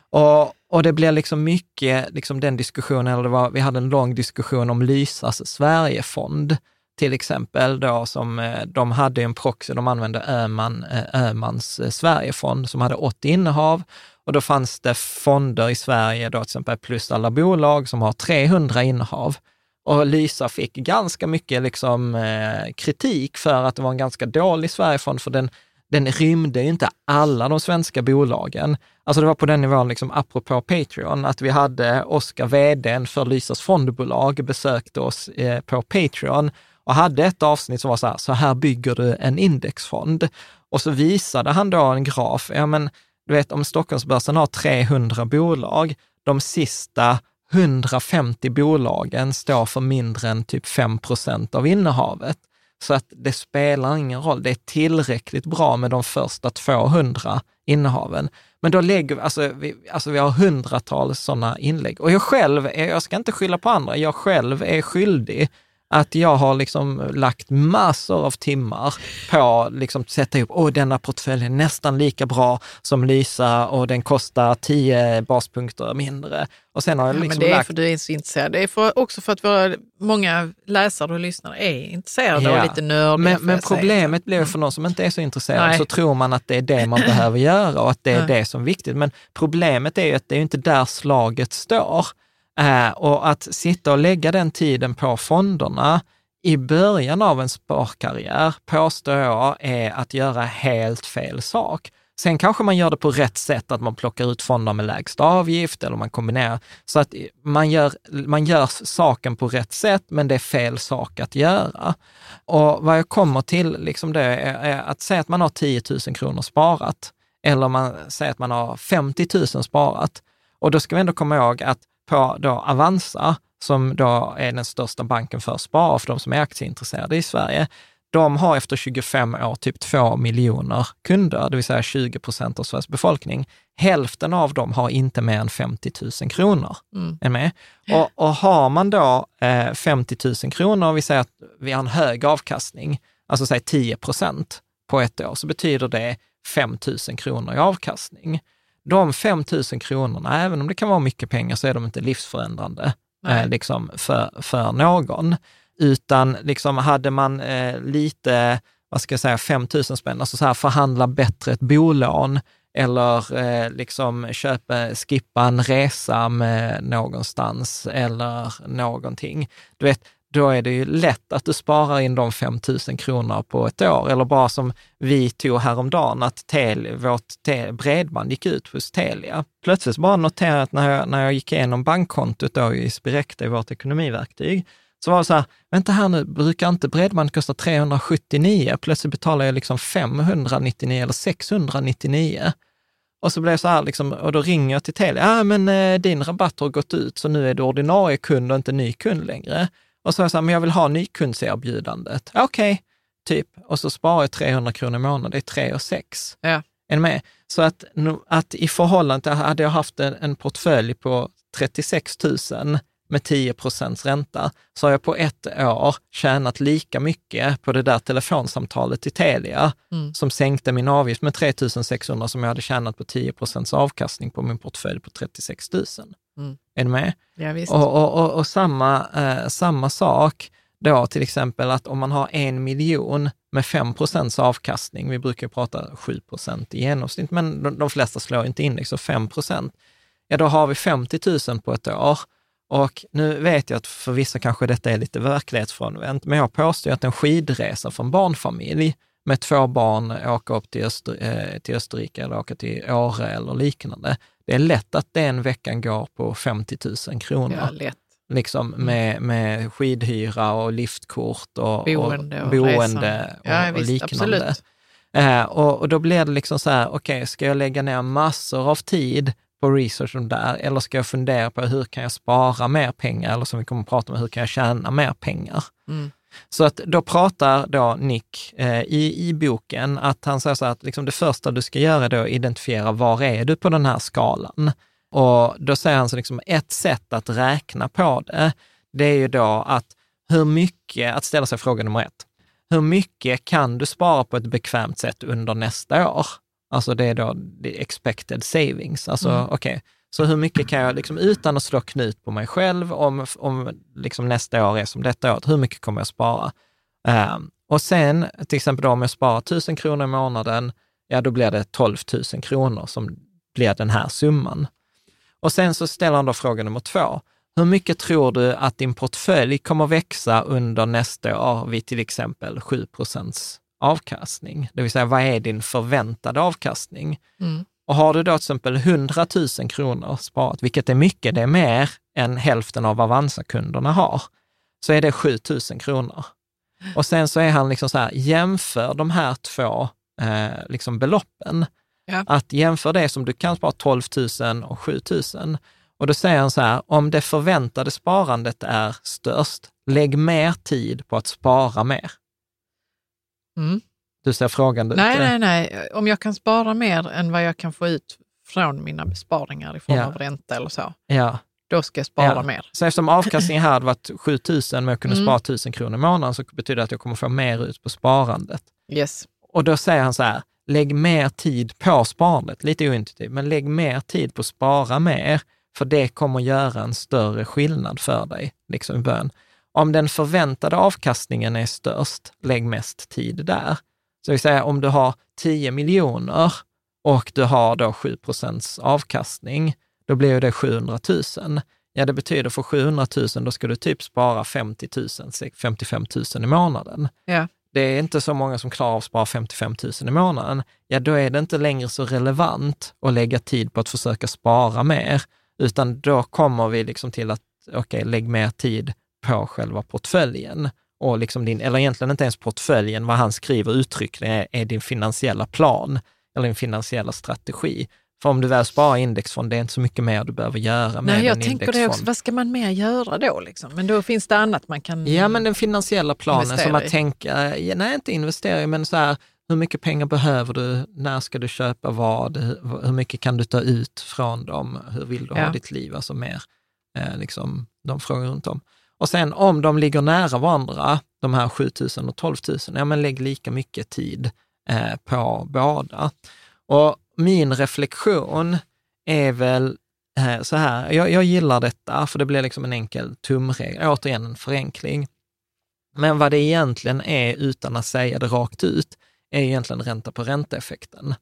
Speaker 4: Och, och det blir liksom mycket, liksom den diskussionen, eller var, vi hade en lång diskussion om Lysas Sverigefond, till exempel, då, som eh, de hade en proxy, de använde Öhman, eh, Öhmans eh, Sverigefond som hade 80 innehav. Och då fanns det fonder i Sverige, då till exempel plus alla bolag, som har 300 innehav. Och Lysa fick ganska mycket liksom, eh, kritik för att det var en ganska dålig Sverigefond, för den, den rymde ju inte alla de svenska bolagen. Alltså det var på den nivån, liksom, apropå Patreon, att vi hade Oskar, vdn för Lysas fondbolag, besökte oss eh, på Patreon och hade ett avsnitt som var så här, så här bygger du en indexfond. Och så visade han då en graf, ja men du vet om Stockholmsbörsen har 300 bolag, de sista 150 bolagen står för mindre än typ 5 procent av innehavet. Så att det spelar ingen roll. Det är tillräckligt bra med de första 200 innehaven. Men då lägger vi, alltså vi, alltså vi har hundratals sådana inlägg. Och jag själv, är, jag ska inte skylla på andra, jag själv är skyldig att jag har liksom lagt massor av timmar på liksom att sätta ihop, åh denna portfölj är nästan lika bra som Lysa och den kostar 10 baspunkter mindre. Och sen har jag
Speaker 5: Ja,
Speaker 4: liksom
Speaker 5: men det är
Speaker 4: lagt
Speaker 5: för du är så intresserad. Det är för, också för att våra, många läsare och lyssnare är intresserade
Speaker 4: Ja.
Speaker 5: och lite nördiga.
Speaker 4: Men, men problemet blir för någon som inte är så intresserad,
Speaker 5: Nej.
Speaker 4: så tror man att det är det man behöver göra och att det är
Speaker 5: Nej.
Speaker 4: det som är viktigt. Men problemet är ju att det är inte där slaget står. Eh, och att sitta och lägga den tiden på fonderna i början av en sparkarriär, påstår jag, är att göra helt fel sak. Sen kanske man gör det på rätt sätt, att man plockar ut fonder med lägsta avgift eller man kombinerar. Så att man gör, man gör saken på rätt sätt, men det är fel sak att göra. Och vad jag kommer till liksom det är, är att säga att man har 10 000 kronor sparat, eller man säger att man har 50 000 sparat. Och då ska vi ändå komma ihåg att på då Avanza, som då är den största banken för spara för de som är aktieintresserade i Sverige, de har efter 25 år typ 2 miljoner kunder, det vill säga 20 procent av Sveriges befolkning. Hälften av dem har inte mer än 50 000 kronor.
Speaker 5: Mm.
Speaker 4: Är med? Och, och har man då eh, 50 000 kronor, vi säger att vi har en hög avkastning, alltså säg 10 procent på ett år, så betyder det 5 000 kronor i avkastning. De 5 000 kronorna, även om det kan vara mycket pengar, så är de inte livsförändrande eh, liksom för, för någon. Utan liksom hade man eh, lite, vad ska jag säga, 5 000 spänn, alltså så här förhandla bättre ett bolån eller eh, liksom köpa, skippa en resa med någonstans eller någonting. Du vet, då är det ju lätt att du sparar in de 5 000 kronor på ett år. Eller bara som vi tog häromdagen, att tel, vårt tel, bredband gick ut hos Telia. Plötsligt bara noterade jag att när jag, när jag gick igenom bankkontot då i Spirecta, i vårt ekonomiverktyg, så var det så här, vänta här nu, brukar inte bredband kosta 379? Plötsligt betalar jag liksom 599 eller 699. Och så blev jag så här, liksom, och då ringer jag till Telia, ja men eh, din rabatt har gått ut, så nu är du ordinarie kund och inte ny kund längre. Och så är jag så här, men jag vill ha nykundserbjudandet. Okej, typ. Och så sparar jag 300 kronor i månaden, det är 3 och 6.
Speaker 5: Ja.
Speaker 4: Är ni med? Så att, att i förhållande till, hade jag haft en, en portfölj på 36 000 med 10 procents ränta, så har jag på ett år tjänat lika mycket på det där telefonsamtalet till Telia,
Speaker 5: Mm.
Speaker 4: som sänkte min avgift med 3 600 som jag hade tjänat på 10 procents avkastning på min portfölj på 36 000.
Speaker 5: Mm.
Speaker 4: Är ni med?
Speaker 5: Ja.
Speaker 4: Och, och, och, och samma, eh, samma sak då till exempel att om man har en miljon med 5 procents avkastning, vi brukar prata 7 procent i genomsnitt, men de, de flesta slår inte index, så 5 procent, ja då har vi 50 000 på ett år. Och nu vet jag att för vissa kanske detta är lite verklighetsfrånvänt, men jag påstår att en skidresa för en barnfamilj med två barn åka upp till, Öster, eh, till Österrike eller åka till Åre eller liknande, det är lätt att den veckan går på 50 000 kronor
Speaker 5: ja, lätt.
Speaker 4: liksom med, med skidhyra och liftkort och
Speaker 5: Boende och,
Speaker 4: och, boende och,
Speaker 5: Ja,
Speaker 4: och
Speaker 5: visst,
Speaker 4: liknande. Eh, och, och då blir det liksom så här, okej, ska jag lägga ner massor av tid på research om där, eller ska jag fundera på hur kan jag spara mer pengar, eller som vi kommer att prata om, hur kan jag tjäna mer pengar?
Speaker 5: Mm.
Speaker 4: Så att då pratar då Nick eh, i, i boken att han säger så här att liksom det första du ska göra är då att identifiera var är du på den här skalan? Och då säger han så liksom ett sätt att räkna på det, det är ju då att hur mycket, att ställa sig fråga nummer ett, hur mycket kan du spara på ett bekvämt sätt under nästa år? Alltså det är då expected savings. Alltså
Speaker 5: Mm.
Speaker 4: okej, så hur mycket kan jag, liksom, utan att slå knut på mig själv, om, om liksom nästa år är som detta år, hur mycket kommer jag spara? Ehm, och sen, till exempel då, om jag sparar 1000 kronor i månaden, ja då blir det 12 000 kronor som blir den här summan. Och sen så ställer han då fråga nummer två. Hur mycket tror du att din portfölj kommer växa under nästa år vid till exempel 7 procents avkastning? Det vill säga, vad är din förväntade avkastning?
Speaker 5: Mm.
Speaker 4: Och har du då till exempel 100 000 kronor sparat, vilket är mycket, det är mer än hälften av vad Avanza-kunderna har, så är det 7 000 kronor. Och sen så är han liksom så här, jämför de här två eh, liksom beloppen.
Speaker 5: Ja.
Speaker 4: Att jämför det som du kan spara 12 000 och 7 000. Och då säger han så här, om det förväntade sparandet är störst, lägg mer tid på att spara mer.
Speaker 5: Mm.
Speaker 4: Du ser frågande ut.
Speaker 5: Nej, nej, nej. Om jag kan spara mer än vad jag kan få ut från mina besparingar i form
Speaker 4: Ja.
Speaker 5: av ränta eller så,
Speaker 4: Ja.
Speaker 5: då ska jag spara
Speaker 4: Ja.
Speaker 5: mer.
Speaker 4: Så eftersom avkastningen här hade varit 7 000, men jag kunde
Speaker 5: Mm.
Speaker 4: spara 1000 kronor i månaden, så betyder det att jag kommer få mer ut på sparandet.
Speaker 5: Yes.
Speaker 4: Och då säger han så här, lägg mer tid på sparandet, lite ointuitivt, men lägg mer tid på att spara mer, för det kommer göra en större skillnad för dig, liksom i början. Om den förväntade avkastningen är störst, lägg mest tid där. Så vi säger om du har 10 miljoner och du har då 7 procents avkastning, då blir ju det 700 000. Ja, det betyder för 700 000, då ska du typ spara 50 000, 55 000 i månaden
Speaker 5: Ja.
Speaker 4: det är inte så många som klarar av att spara 55 000 i månaden, ja då är det inte längre så relevant att lägga tid på att försöka spara mer, utan då kommer vi liksom till att, okej, lägg mer tid på själva portföljen. Och liksom din, eller egentligen inte ens portföljen, vad han skriver uttryckligen är, är din finansiella plan eller din finansiella strategi. För om du väl sparar indexfond, det är inte så mycket mer du behöver göra med
Speaker 5: Nej, jag
Speaker 4: en
Speaker 5: tänker det
Speaker 4: indexfond.
Speaker 5: också. Vad ska man mer göra då? Liksom? Men då finns det annat man kan...
Speaker 4: Ja, men den finansiella planen som att tänka, nej inte investera i, men så här, hur mycket pengar behöver du? När ska du köpa vad? Hur, mycket kan du ta ut från dem? Hur vill du
Speaker 5: Ja.
Speaker 4: ha ditt liv? Alltså mer, eh, liksom, de frågor runt om. Och sen om de ligger nära varandra, de här 7 000 och 12 000, ja men lägg lika mycket tid eh, på båda. Och min reflektion är väl eh, så här, jag, jag gillar detta, för det blir liksom en enkel tumregel, återigen en förenkling. Men vad det egentligen är, utan att säga det rakt ut, är egentligen ränta på ränteeffekten.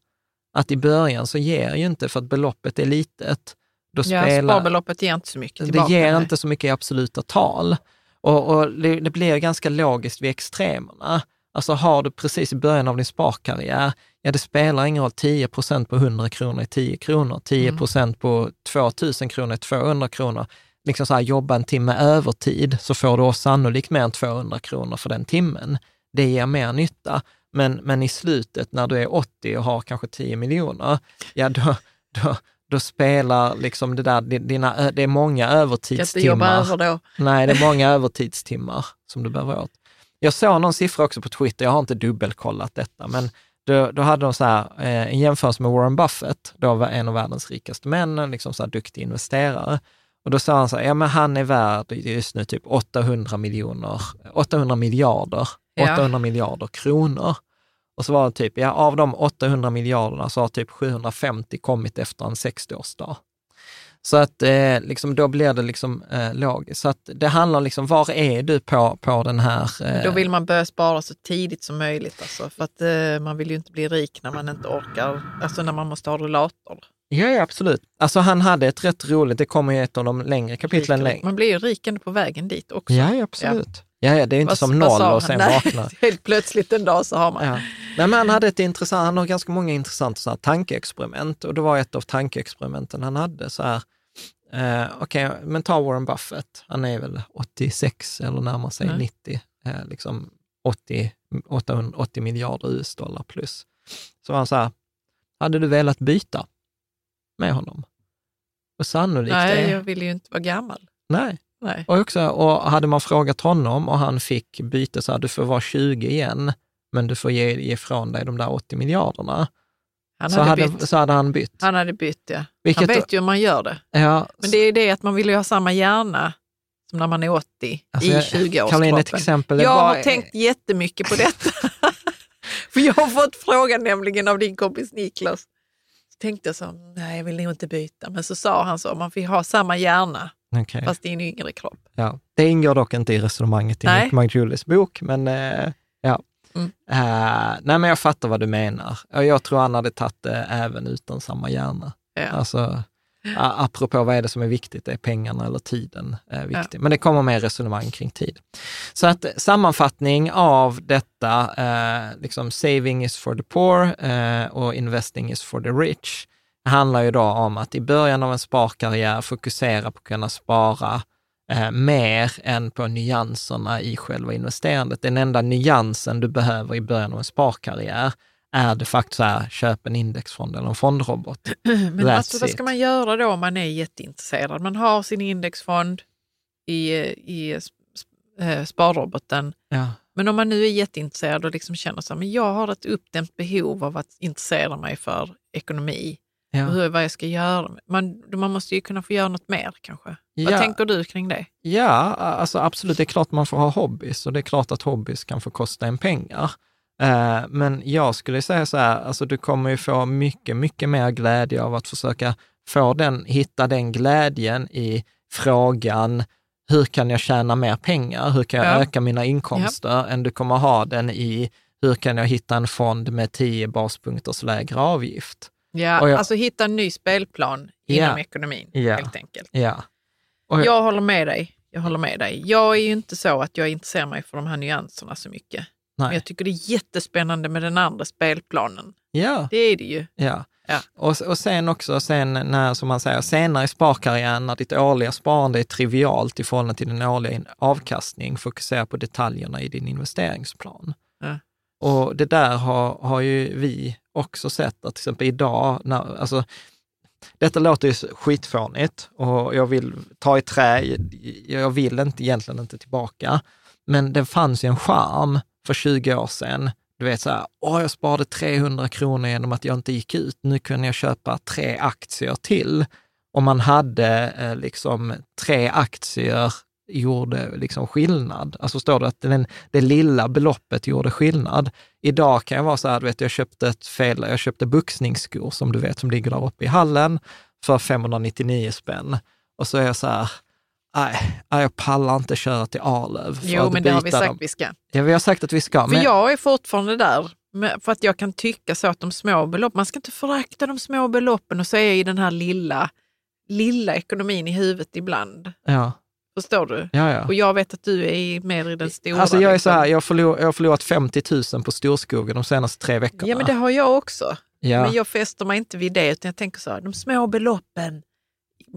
Speaker 4: Att i början så ger ju inte, för att beloppet är litet, då
Speaker 5: ja,
Speaker 4: spelar,
Speaker 5: sparbeloppet ger inte så mycket
Speaker 4: det
Speaker 5: tillbaka.
Speaker 4: ger
Speaker 5: nej.
Speaker 4: inte så mycket i absoluta tal. Och, och det, det blir ganska logiskt vid extremerna. Alltså har du precis i början av din sparkarriär, ja det spelar ingen roll, 10 procent på 100 kronor är 10 kronor, 10 procent på 2000 kronor är 200 kronor. Liksom så här, jobba en timme övertid så får du sannolikt mer än 200 kronor för den timmen. Det ger mer nytta. Men, men i slutet när du är 80 och har kanske 10 miljoner, ja då, då, då spelar liksom det där, dina, det är många övertidstimmar.
Speaker 5: över då.
Speaker 4: Nej, det är många övertidstimmar som du behöver åt. Jag såg någon siffra också på Twitter, jag har inte dubbelkollat detta, men då, då hade de så här, eh, en jämförelse med Warren Buffett, då var en av världens rikaste män, en liksom så här duktig investerare. Och då sa han så här, ja men han är värd just nu typ 800 miljoner, 800 miljarder,
Speaker 5: Ja.
Speaker 4: 800 miljarder kronor. Och så var det typ, ja av de 800 miljarderna så har typ 750 kommit efter en 60-årsdag. Så att eh, liksom, då blir det liksom eh, logiskt. Så att det handlar liksom, var är du på, på den här... Eh,
Speaker 5: Då vill man börja spara så tidigt som möjligt. Alltså, för att eh, man vill ju inte bli rik när man inte orkar, alltså när man måste ha rullator.
Speaker 4: Ja, ja, absolut. Alltså han hade ett rätt roligt, det kommer ju ett av de längre kapitlen längre.
Speaker 5: Man blir ju rik ändå på vägen dit också.
Speaker 4: Ja, ja, absolut. Ja. Ja, det är inte
Speaker 5: Vad-
Speaker 4: som noll och sen
Speaker 5: Nej,
Speaker 4: vakna.
Speaker 5: Helt plötsligt en dag så har man.
Speaker 4: Ja. Nej, men han hade ett intressant, han har ganska många intressanta så här, tankeexperiment och det var ett av tankeexperimenten han hade så här, eh, okej, men ta Warren Buffett, han är väl 86 eller närmar sig
Speaker 5: Nej.
Speaker 4: 90, eh, liksom 80, 800, 80 miljarder US-dollar plus. Så var han så här, hade du velat byta med honom? Och sannolikt
Speaker 5: Nej,
Speaker 4: är...
Speaker 5: jag vill ju inte vara gammal.
Speaker 4: Nej.
Speaker 5: Nej.
Speaker 4: Och, också, och hade man frågat honom och han fick byta så här, du får vara 20 igen, men du får ge, ge ifrån dig de där 80 miljarderna,
Speaker 5: Han
Speaker 4: så
Speaker 5: hade,
Speaker 4: hade, så hade han bytt.
Speaker 5: Han hade bytt, ja.
Speaker 4: Vilket
Speaker 5: Han vet ju hur man gör det.
Speaker 4: ja,
Speaker 5: Men det är det att man vill ju ha samma hjärna som när man är 80
Speaker 4: alltså,
Speaker 5: i
Speaker 4: jag-
Speaker 5: 20-årskroppen.
Speaker 4: Caroline, ett exempel. är
Speaker 5: Jag
Speaker 4: bara-
Speaker 5: har tänkt jättemycket på detta. För jag har fått frågan nämligen av din kompis Niklas. Så tänkte jag så, nej jag vill nog inte byta. Men så sa han så, man får ha samma hjärna
Speaker 4: Okej,
Speaker 5: fast i en yngre kropp.
Speaker 4: ja. Det ingår dock inte i resonemanget i. Nick bok, men eh, ja.
Speaker 5: Mm.
Speaker 4: Eh, nej, men jag fattar vad du menar. Jag tror han hade tagit det även utan samma hjärna.
Speaker 5: Ja.
Speaker 4: Alltså, apropå vad är det som är viktigt, är pengarna eller tiden är viktigt. Men det kommer mer resonemang kring tid. Så att sammanfattning av detta, eh, liksom saving is for the poor eh, och investing is for the rich, handlar ju då om att i början av en sparkarriär fokusera på att kunna spara eh, mer än på nyanserna i själva investerandet. Den enda nyansen du behöver i början av en sparkarriär är de facto så här, köp en indexfond eller en fondrobot.
Speaker 5: Men alltså, vad ska man göra då om man är jätteintresserad? Man har sin indexfond i, i eh, sparroboten.
Speaker 4: Ja.
Speaker 5: Men om man nu är jätteintresserad och liksom känner så här, men jag har ett uppdämt behov av att intressera mig för ekonomi och
Speaker 4: Ja.
Speaker 5: hur, vad jag ska göra. Man, man måste ju kunna få göra något mer kanske.
Speaker 4: Ja.
Speaker 5: Vad tänker du kring det?
Speaker 4: Ja, alltså absolut, det är klart man får ha hobbys och det är klart att hobbys kan få kosta en pengar. Eh, Men jag skulle säga så här, alltså du kommer ju få mycket, mycket mer glädje av att försöka få den, hitta den glädjen i frågan, hur kan jag tjäna mer pengar? Hur kan jag
Speaker 5: Ja.
Speaker 4: öka mina inkomster? Än du kommer ha den i, hur kan jag hitta en fond med 10 baspunkters lägre avgift?
Speaker 5: Ja,
Speaker 4: jag-
Speaker 5: Alltså hitta en ny spelplan inom
Speaker 4: Ja.
Speaker 5: ekonomin
Speaker 4: Ja.
Speaker 5: helt enkelt.
Speaker 4: Ja. Jag-
Speaker 5: Jag håller med dig. Jag håller med dig. Jag är ju inte så att jag intresserar mig för de här nyanserna så mycket. Men
Speaker 4: nej.
Speaker 5: jag tycker det är jättespännande med den andra spelplanen.
Speaker 4: Ja.
Speaker 5: Det är det ju.
Speaker 4: Ja.
Speaker 5: Ja.
Speaker 4: Och, och sen också, sen när, som man säger, senare i sparkarriären, när ditt årliga sparande är trivialt i förhållande till din årliga in- avkastning, fokusera på detaljerna i din investeringsplan.
Speaker 5: Ja.
Speaker 4: Och det där har, har ju vi också sett, att till exempel idag, när, alltså, detta låter ju skitfånigt och jag vill ta i trä, jag vill inte, egentligen inte tillbaka, men det fanns ju en charm för 20 år sedan du vet så här, åh jag sparade 300 kronor genom att jag inte gick ut. Nu kunde jag köpa tre aktier till. Om man hade eh, liksom tre aktier gjorde liksom skillnad. Alltså står det att den, det lilla beloppet gjorde skillnad. Idag kan jag vara så här, du vet, jag köpte ett fel, jag köpte boxningsskor som du vet, som ligger där uppe i hallen för 599 spänn. Och så är jag så här, nej, jag pallar inte köra till Arlöv.
Speaker 5: Jo, men det har vi sagt
Speaker 4: dem."
Speaker 5: vi ska.
Speaker 4: Ja, vi har sagt att vi ska.
Speaker 5: För
Speaker 4: men...
Speaker 5: jag är fortfarande där. För att jag kan tycka så att de små belopp, man ska inte förakta de små beloppen och så är jag i den här lilla, lilla ekonomin i huvudet ibland.
Speaker 4: Ja,
Speaker 5: Förstår du?
Speaker 4: ja, ja.
Speaker 5: Och jag vet att du är mer i den stora.
Speaker 4: Alltså jag är
Speaker 5: liksom.
Speaker 4: så här, jag har, förlor, jag har förlorat 50 000 på storskogen de senaste tre veckorna.
Speaker 5: Ja, men det har jag också.
Speaker 4: ja.
Speaker 5: Men jag fäster mig inte vid det, utan jag tänker så här, de små beloppen.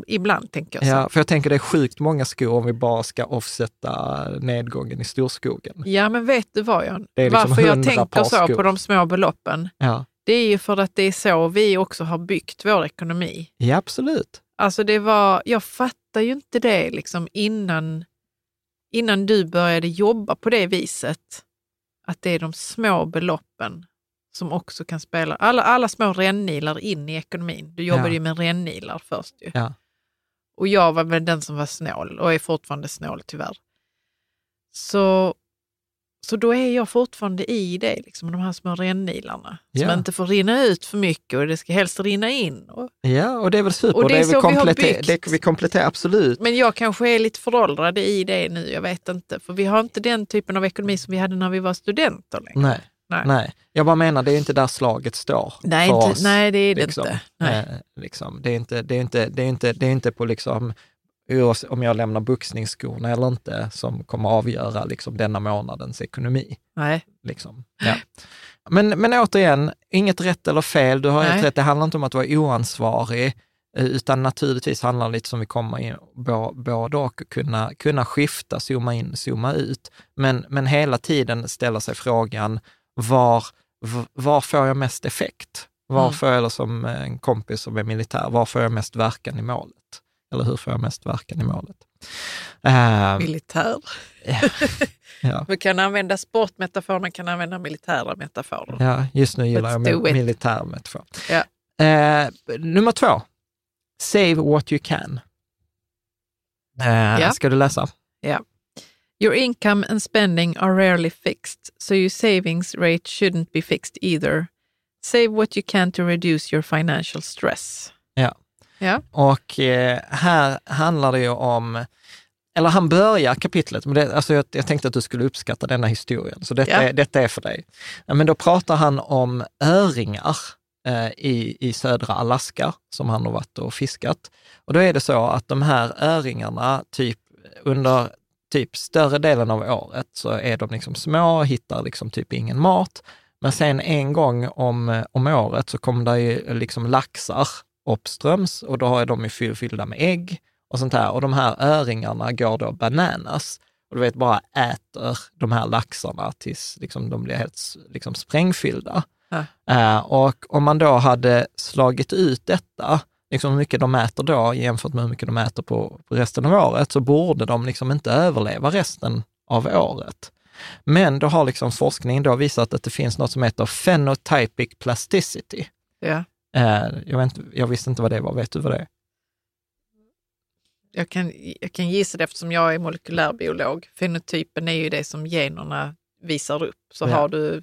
Speaker 5: Ibland tänker jag så.
Speaker 4: ja, för jag tänker det är sjukt många skor om vi bara ska offsätta nedgången i storskogen.
Speaker 5: Ja, men vet du vad Jan?
Speaker 4: Liksom
Speaker 5: Varför jag
Speaker 4: 100
Speaker 5: tänker så
Speaker 4: skor.
Speaker 5: på de små beloppen,
Speaker 4: Ja,
Speaker 5: Det är ju för att det är så vi också har byggt vår ekonomi.
Speaker 4: Ja, absolut.
Speaker 5: Alltså det var, jag fattar ju inte det liksom innan, innan du började jobba på det viset. Att det är de små beloppen som också kan spela, alla, alla små rännilar in i ekonomin. Du jobbade
Speaker 4: Ja.
Speaker 5: ju med rännilar först ju.
Speaker 4: Ja.
Speaker 5: Och jag var väl den som var snål och är fortfarande snål tyvärr. Så, så då är jag fortfarande i det, liksom, de här små rännilarna. Som
Speaker 4: Ja.
Speaker 5: inte får rinna ut för mycket och det ska helst rinna in. Och,
Speaker 4: Ja, och det är väl super.
Speaker 5: Och det är
Speaker 4: vi
Speaker 5: så vi
Speaker 4: kompletter-
Speaker 5: byggt.
Speaker 4: det vi kompletterar, absolut.
Speaker 5: men jag kanske är lite föråldrad i det nu, jag vet inte. För vi har inte den typen av ekonomi som vi hade när vi var studenter längre.
Speaker 4: Nej,
Speaker 5: Nej.
Speaker 4: nej. Jag bara menar, det är inte där slaget står
Speaker 5: Nej,
Speaker 4: för
Speaker 5: inte,
Speaker 4: oss.
Speaker 5: nej det är det
Speaker 4: liksom.
Speaker 5: inte. Nej.
Speaker 4: Eh, liksom. Det, är inte, det, är inte, det, är inte, det är inte på liksom, om jag lämnar boxningsskorna eller inte, som kommer avgöra liksom, denna månadens ekonomi.
Speaker 5: Nej.
Speaker 4: Liksom. Ja. Men, men återigen, inget rätt eller fel. Du har helt
Speaker 5: Nej.
Speaker 4: rätt, det handlar inte om att vara oansvarig, eh, utan naturligtvis handlar det lite som vi kommer in, bå- både och, kunna, kunna skifta, zooma in, zooma ut. Men, men hela tiden ställa sig frågan, var, var får jag mest effekt? Var
Speaker 5: Mm.
Speaker 4: får jag, eller som en kompis som är militär, var får jag mest verkan i målet? Eller hur får jag mest verkan i målet? Eh,
Speaker 5: Militär.
Speaker 4: ja.
Speaker 5: Vi kan använda sportmetaforer, man kan använda militära metaforer.
Speaker 4: Ja, just nu gillar
Speaker 5: Let's
Speaker 4: jag
Speaker 5: do it.
Speaker 4: militärmetafor.
Speaker 5: Ja.
Speaker 4: Eh, nummer två, save what you can. Eh,
Speaker 5: Ja.
Speaker 4: Ska du läsa?
Speaker 5: Your income and spending are rarely fixed, so your savings rate shouldn't be fixed either. Save what you can to reduce your financial stress.
Speaker 4: Ja.
Speaker 5: Ja,
Speaker 4: Och eh, här handlar det ju om, eller han börjar kapitlet, men det, alltså jag, jag tänkte att du skulle uppskatta denna historien, så detta,
Speaker 5: Ja.
Speaker 4: är, detta är för dig. Men då pratar han om öringar eh, i, i södra Alaska, som han har varit och fiskat. Och då är det så att de här öringarna, typ under typ större delen av året, så är de liksom små och hittar liksom typ ingen mat. Men sen en gång om, om året så kommer det ju liksom laxar uppströms och då är de ju fyll- fyllda med ägg och sånt här. Och de här öringarna går då bananas och du vet bara äter de här laxarna tills liksom, de blir helt liksom, sprängfyllda.
Speaker 5: Ja.
Speaker 4: Eh, och om man då hade slagit ut detta, liksom hur mycket de äter då jämfört med hur mycket de äter på, på resten av året, så borde de liksom inte överleva resten av året. Men då har liksom forskningen då visat att det finns något som heter phenotypic plasticity.
Speaker 5: ja.
Speaker 4: Eh, jag, vet, jag visste inte vad det var, vet du vad det är?
Speaker 5: Jag, kan, jag kan gissa det eftersom jag är molekylärbiolog. Fenotypen är ju det som generna visar upp. Så
Speaker 4: Ja.
Speaker 5: har du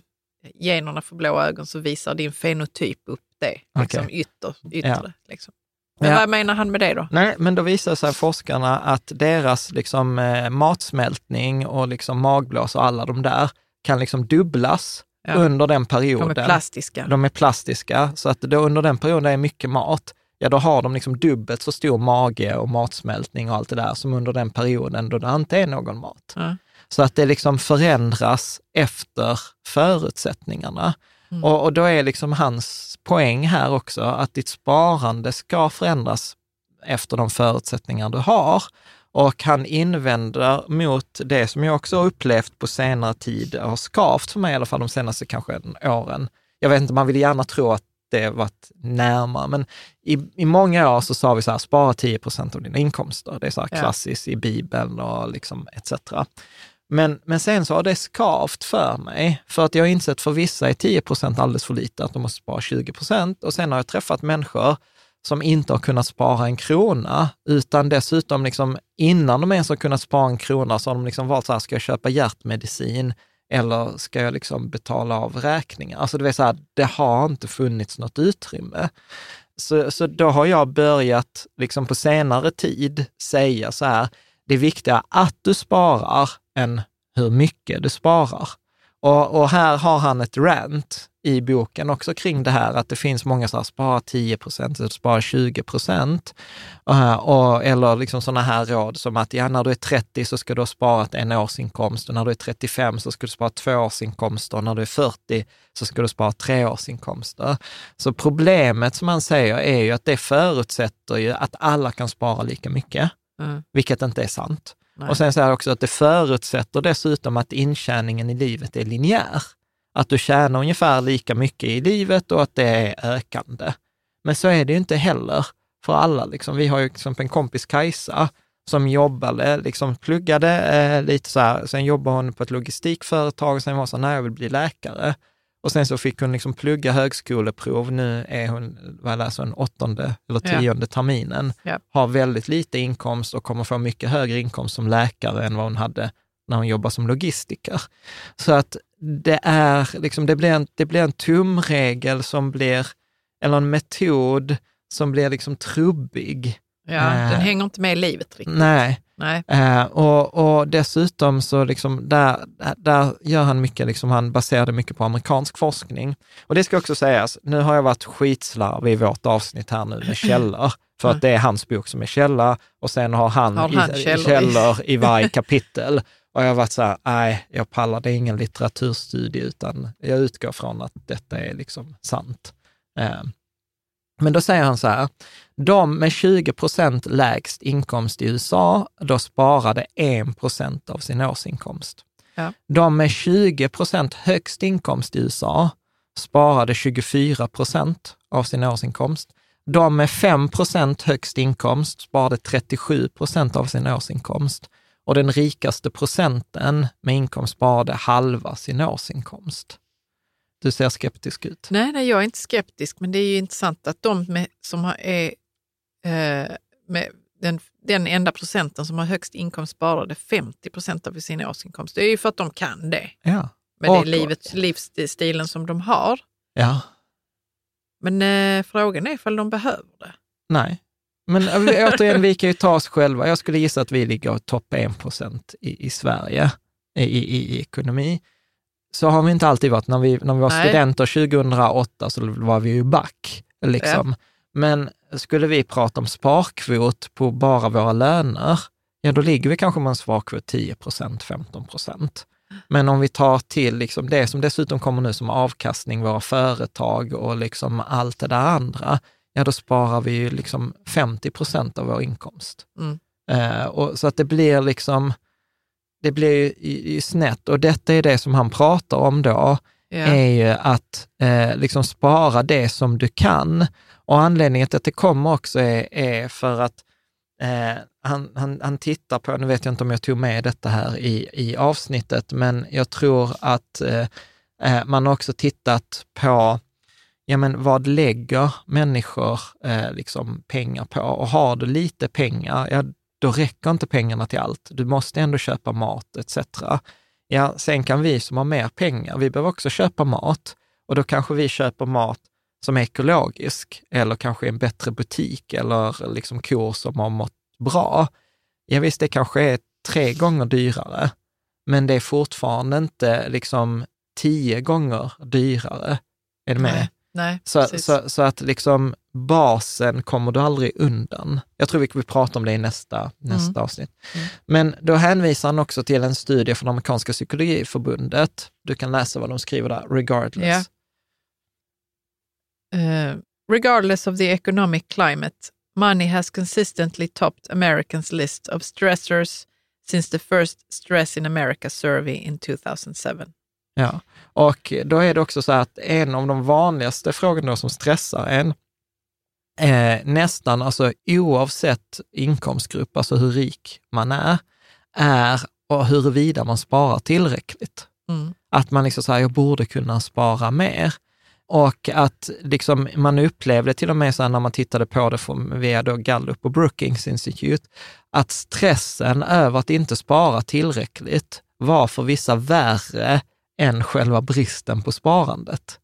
Speaker 5: generna för blå ögon så visar din fenotyp upp det. Liksom
Speaker 4: Okej.
Speaker 5: ytter, yttre. Liksom. Men
Speaker 4: Ja.
Speaker 5: vad menar han med det då?
Speaker 4: Nej, men då visar sig forskarna att deras liksom, eh, matsmältning och liksom magblås och alla de där kan liksom dubblas
Speaker 5: Ja.
Speaker 4: under den perioden.
Speaker 5: De är plastiska.
Speaker 4: De är plastiska, så att då under den perioden det är mycket mat, ja då har de liksom dubbelt så stor mage och matsmältning och allt det där som under den perioden då det inte är någon mat.
Speaker 5: Ja.
Speaker 4: Så att det liksom förändras efter förutsättningarna.
Speaker 5: Mm.
Speaker 4: Och, och då är liksom hans poäng här också att ditt sparande ska förändras efter de förutsättningar du har. Och han invänder mot det som jag också har upplevt på senare tid har skavt för mig, i alla fall de senaste kanske åren. Jag vet inte, man vill gärna tro att det varit närmare, men i, i många år så sa vi så här, spara 10 procent av dina inkomster. Det är så här
Speaker 5: Ja.
Speaker 4: klassiskt i Bibeln och liksom etc. Men, men sen så har det skavt för mig, för att jag har insett för vissa är 10 procent alldeles för lite, att de måste spara 20 procent. Och sen har jag träffat människor som inte har kunnat spara en krona, utan dessutom liksom innan de ens har kunnat spara en krona så har de liksom valt så här, ska jag köpa hjärtmedicin eller ska jag liksom betala av räkningar? Alltså det vill säga, det har inte funnits något utrymme. Så, så då har jag börjat liksom på senare tid säga så här, det är viktigare att du sparar än hur mycket du sparar. Och, och här har han ett rant i boken också kring det här, att det finns många här, spara 10 procent, spara 20 procent. Eller liksom sådana här råd som att ja, när du är 30 så ska du ha sparat en årsinkomst och när du är 35 så ska du spara två årsinkomster och när du är 40 så ska du spara tre årsinkomster. Så problemet som han säger är ju att det förutsätter ju att alla kan spara lika mycket,
Speaker 5: Mm.
Speaker 4: vilket inte är sant.
Speaker 5: Nej.
Speaker 4: Och sen säger han också att det förutsätter dessutom att intjäningen i livet är linjär. Att du tjänar ungefär lika mycket i livet och att det är ökande. Men så är det ju inte heller för alla. Liksom. Vi har ju exempel en kompis, Kajsa, som jobbade, liksom pluggade eh, lite så här, sen jobbade hon på ett logistikföretag och sen var så när jag vill bli läkare. Och sen så fick hon liksom plugga högskoleprov. Nu är hon, vad läser hon, åttonde eller tionde ja. terminen. Ja. Har väldigt lite inkomst och kommer få mycket högre inkomst som läkare än vad hon hade när hon jobbade som logistiker. Så att det är liksom, det blir en, det blir en tumregel som blir, eller en metod som blir liksom trubbig.
Speaker 5: Ja, eh, den hänger inte med i livet riktigt.
Speaker 4: Nej. nej. Eh, och, och dessutom så liksom där, där gör han mycket, liksom, han baserar det mycket på amerikansk forskning. Och det ska också sägas, nu har jag varit skitslarvig i vårt avsnitt här nu med källor, för att det är hans bok som är källa och sen har han, har han i, källor, källor i varje kapitel. Och jag har varit så här, nej, jag pallar, det är ingen litteraturstudie, utan jag utgår från att detta är liksom sant. Eh, men då säger han så här, de med 20 procent lägst inkomst i USA, då sparade 1 procent av sin årsinkomst. Ja. De med 20 procent högst inkomst i USA sparade 24 procent av sin årsinkomst. De med 5 procent högst inkomst sparade 37 procent av sin årsinkomst och den rikaste procenten med inkomst sparade halva sin årsinkomst. Du ser skeptisk ut.
Speaker 5: Nej, nej, jag är inte skeptisk, men det är ju intressant att de med, som är eh, med den, den enda procenten som har högst inkomst sparade 50 procent av sin årsinkomst. Det är ju för att de kan det.
Speaker 4: Ja.
Speaker 5: Med det livet, livsstilen som de har.
Speaker 4: Ja.
Speaker 5: Men eh, frågan är ifall de behöver det.
Speaker 4: Nej. Men återigen, vi kan ju ta oss själva. Jag skulle gissa att vi ligger topp 1 procent i, i Sverige i, i, i ekonomi så har vi inte alltid varit. När vi, när vi var Nej. studenter 2008 så var vi ju back. Liksom. Ja. Men skulle vi prata om sparkvot på bara våra löner, ja då ligger vi kanske med en sparkvot 10 procent, 15 procent. Men om vi tar till liksom det som dessutom kommer nu som avkastning, våra företag och liksom allt det där andra, ja då sparar vi ju liksom 50 procent av vår inkomst. Mm. Eh, och, så att det blir liksom, det blir ju snett och detta är det som han pratar om då, yeah. är ju att eh, liksom spara det som du kan. Och anledningen till att det kommer också är, är för att eh, han, han, han tittar på, nu vet jag inte om jag tog med detta här i, i avsnittet, men jag tror att eh, eh man har också tittat på ja men vad lägger människor eh, liksom pengar på? Och har du lite pengar, ja då räcker inte pengarna till allt. Du måste ändå köpa mat etc. Ja, sen kan vi som har mer pengar, vi behöver också köpa mat och då kanske vi köper mat som är ekologisk eller kanske en bättre butik eller liksom kor som har mått bra. Ja visst, det kanske är tre gånger dyrare, men det är fortfarande inte liksom tio gånger dyrare. Är du med?
Speaker 5: Nej. Nej,
Speaker 4: så, så, så, att liksom basen kommer du aldrig undan. Jag tror vi kommer prata om det i nästa, nästa mm. avsnitt. Mm. Men då hänvisar han också till en studie från amerikanska psykologiförbundet. Du kan läsa vad de skriver där, regardless.
Speaker 5: Yeah. Uh, regardless of the economic climate, money has consistently topped Americans list of stressors since the first Stress in America survey in 2007.
Speaker 4: Ja, och då är det också så att en av de vanligaste frågorna som stressar en, eh, nästan alltså oavsett inkomstgrupp, alltså hur rik man är, är och huruvida man sparar tillräckligt. Mm. Att man liksom säger, jag borde kunna spara mer. Och att liksom, man upplevde till och med så när man tittade på det från, via då Gallup och Brookings Institute, att stressen över att inte spara tillräckligt var för vissa värre än själva bristen på sparandet.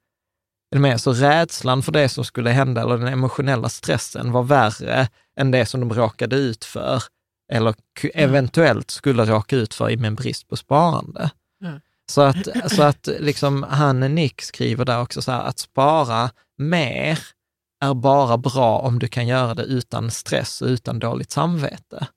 Speaker 4: Är du med? Så rädslan för det som skulle hända, eller den emotionella stressen, var värre än det som de råkade ut för, eller eventuellt skulle råka ut för med en brist på sparande. Mm. Så att, så att liksom, han Nick skriver där också så här, att spara mer är bara bra om du kan göra det utan stress och utan dåligt samvete.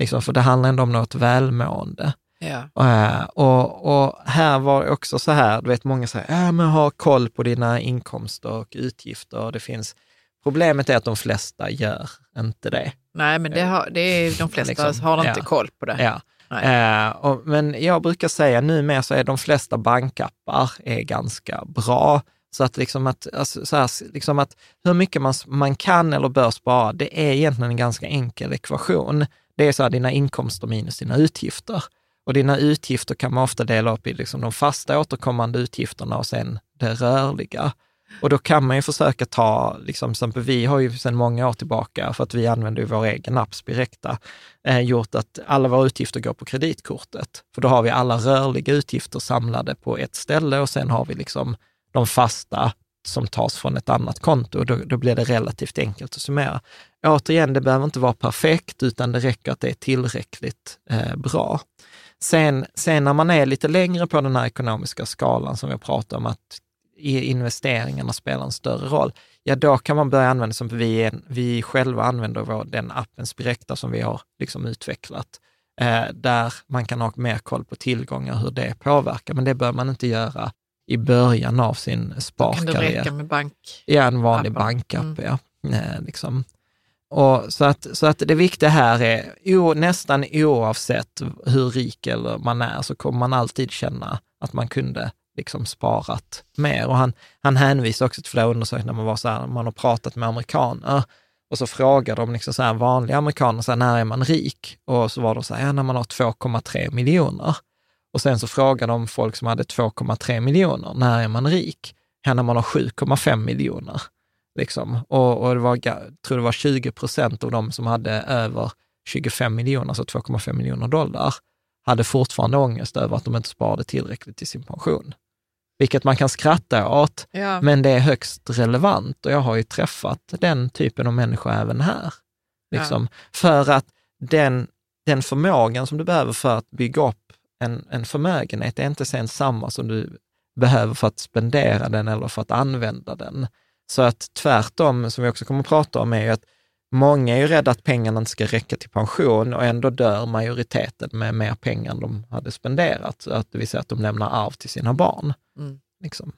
Speaker 4: Liksom, för det handlar ändå om något välmående.
Speaker 5: Ja.
Speaker 4: Uh, och, och, här var det också så här, du vet många säger, ja men ha koll på dina inkomster och utgifter. Det finns, problemet är att de flesta gör inte det.
Speaker 5: Nej, men det har, det är, de flesta liksom, har inte ja. koll på det.
Speaker 4: Ja. Eh, och, men jag brukar säga numera så är de flesta bankappar är ganska bra. Så att, liksom att, alltså, så här, liksom att hur mycket man, man kan eller bör spara, det är egentligen en ganska enkel ekvation. Det är så här, dina inkomster minus dina utgifter. Och dina utgifter kan man ofta dela upp i liksom de fasta återkommande utgifterna och sen det rörliga. Och då kan man ju försöka ta, liksom, exempel vi har ju sedan många år tillbaka, för att vi använder ju vår egen app Spirecta, eh, gjort att alla våra utgifter går på kreditkortet. För då har vi alla rörliga utgifter samlade på ett ställe och sen har vi liksom de fasta som tas från ett annat konto. Då, då blir det relativt enkelt att summera. Återigen, det behöver inte vara perfekt, utan det räcker att det är tillräckligt eh, bra. Sen, sen när man är lite längre på den här ekonomiska skalan som jag pratade om, att investeringarna spelar en större roll, ja då kan man börja använda, som vi, vi själva använder vår, den appen Spirecta som vi har liksom utvecklat, eh, där man kan ha mer koll på tillgångar, hur det påverkar, men det bör man inte göra i början av sin sparkarriär. Kan det
Speaker 5: räcka med bank?
Speaker 4: Ja, en vanlig bankapp, mm. ja. Eh, liksom. Och så, att, så att det viktiga här är, o, nästan oavsett hur rik eller man är, så kommer man alltid känna att man kunde liksom sparat mer. Och han, han hänvisar också till flera undersökningar man, var så här, man har pratat med amerikaner och så frågar de liksom så här, vanliga amerikaner, så här, när är man rik? Och så var de så här, ja, när man har 2,3 miljoner. Och sen så frågade de folk som hade 2,3 miljoner, när är man rik? Ja, när man har 7,5 miljoner. Liksom. Och, och det var, jag tror det var 20 procent av de som hade över 25 miljoner, alltså 2,5 miljoner dollar, hade fortfarande ångest över att de inte sparade tillräckligt till sin pension. Vilket man kan skratta åt, ja. men det är högst relevant och jag har ju träffat den typen av människor även här. Liksom. Ja. För att den, den förmågan som du behöver för att bygga upp en, en förmögenhet är inte sen samma som du behöver för att spendera den eller för att använda den. Så att tvärtom, som vi också kommer att prata om, är ju att många är ju rädda att pengarna inte ska räcka till pension och ändå dör majoriteten med mer pengar än de hade spenderat. Att, det vill säga att de lämnar arv till sina barn. Mm. Liksom.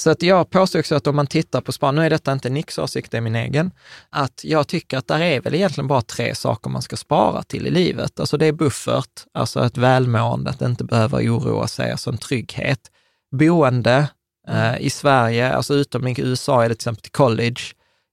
Speaker 4: Så att jag påstår också att om man tittar på sparande, nu är detta inte Nicks åsikt, det är min egen, att jag tycker att där är väl egentligen bara tre saker man ska spara till i livet. Alltså det är buffert, alltså ett välmående, att inte behöva oroa sig, alltså en trygghet. Boende, mm. eh, i Sverige, alltså utom i USA är det till exempel till college.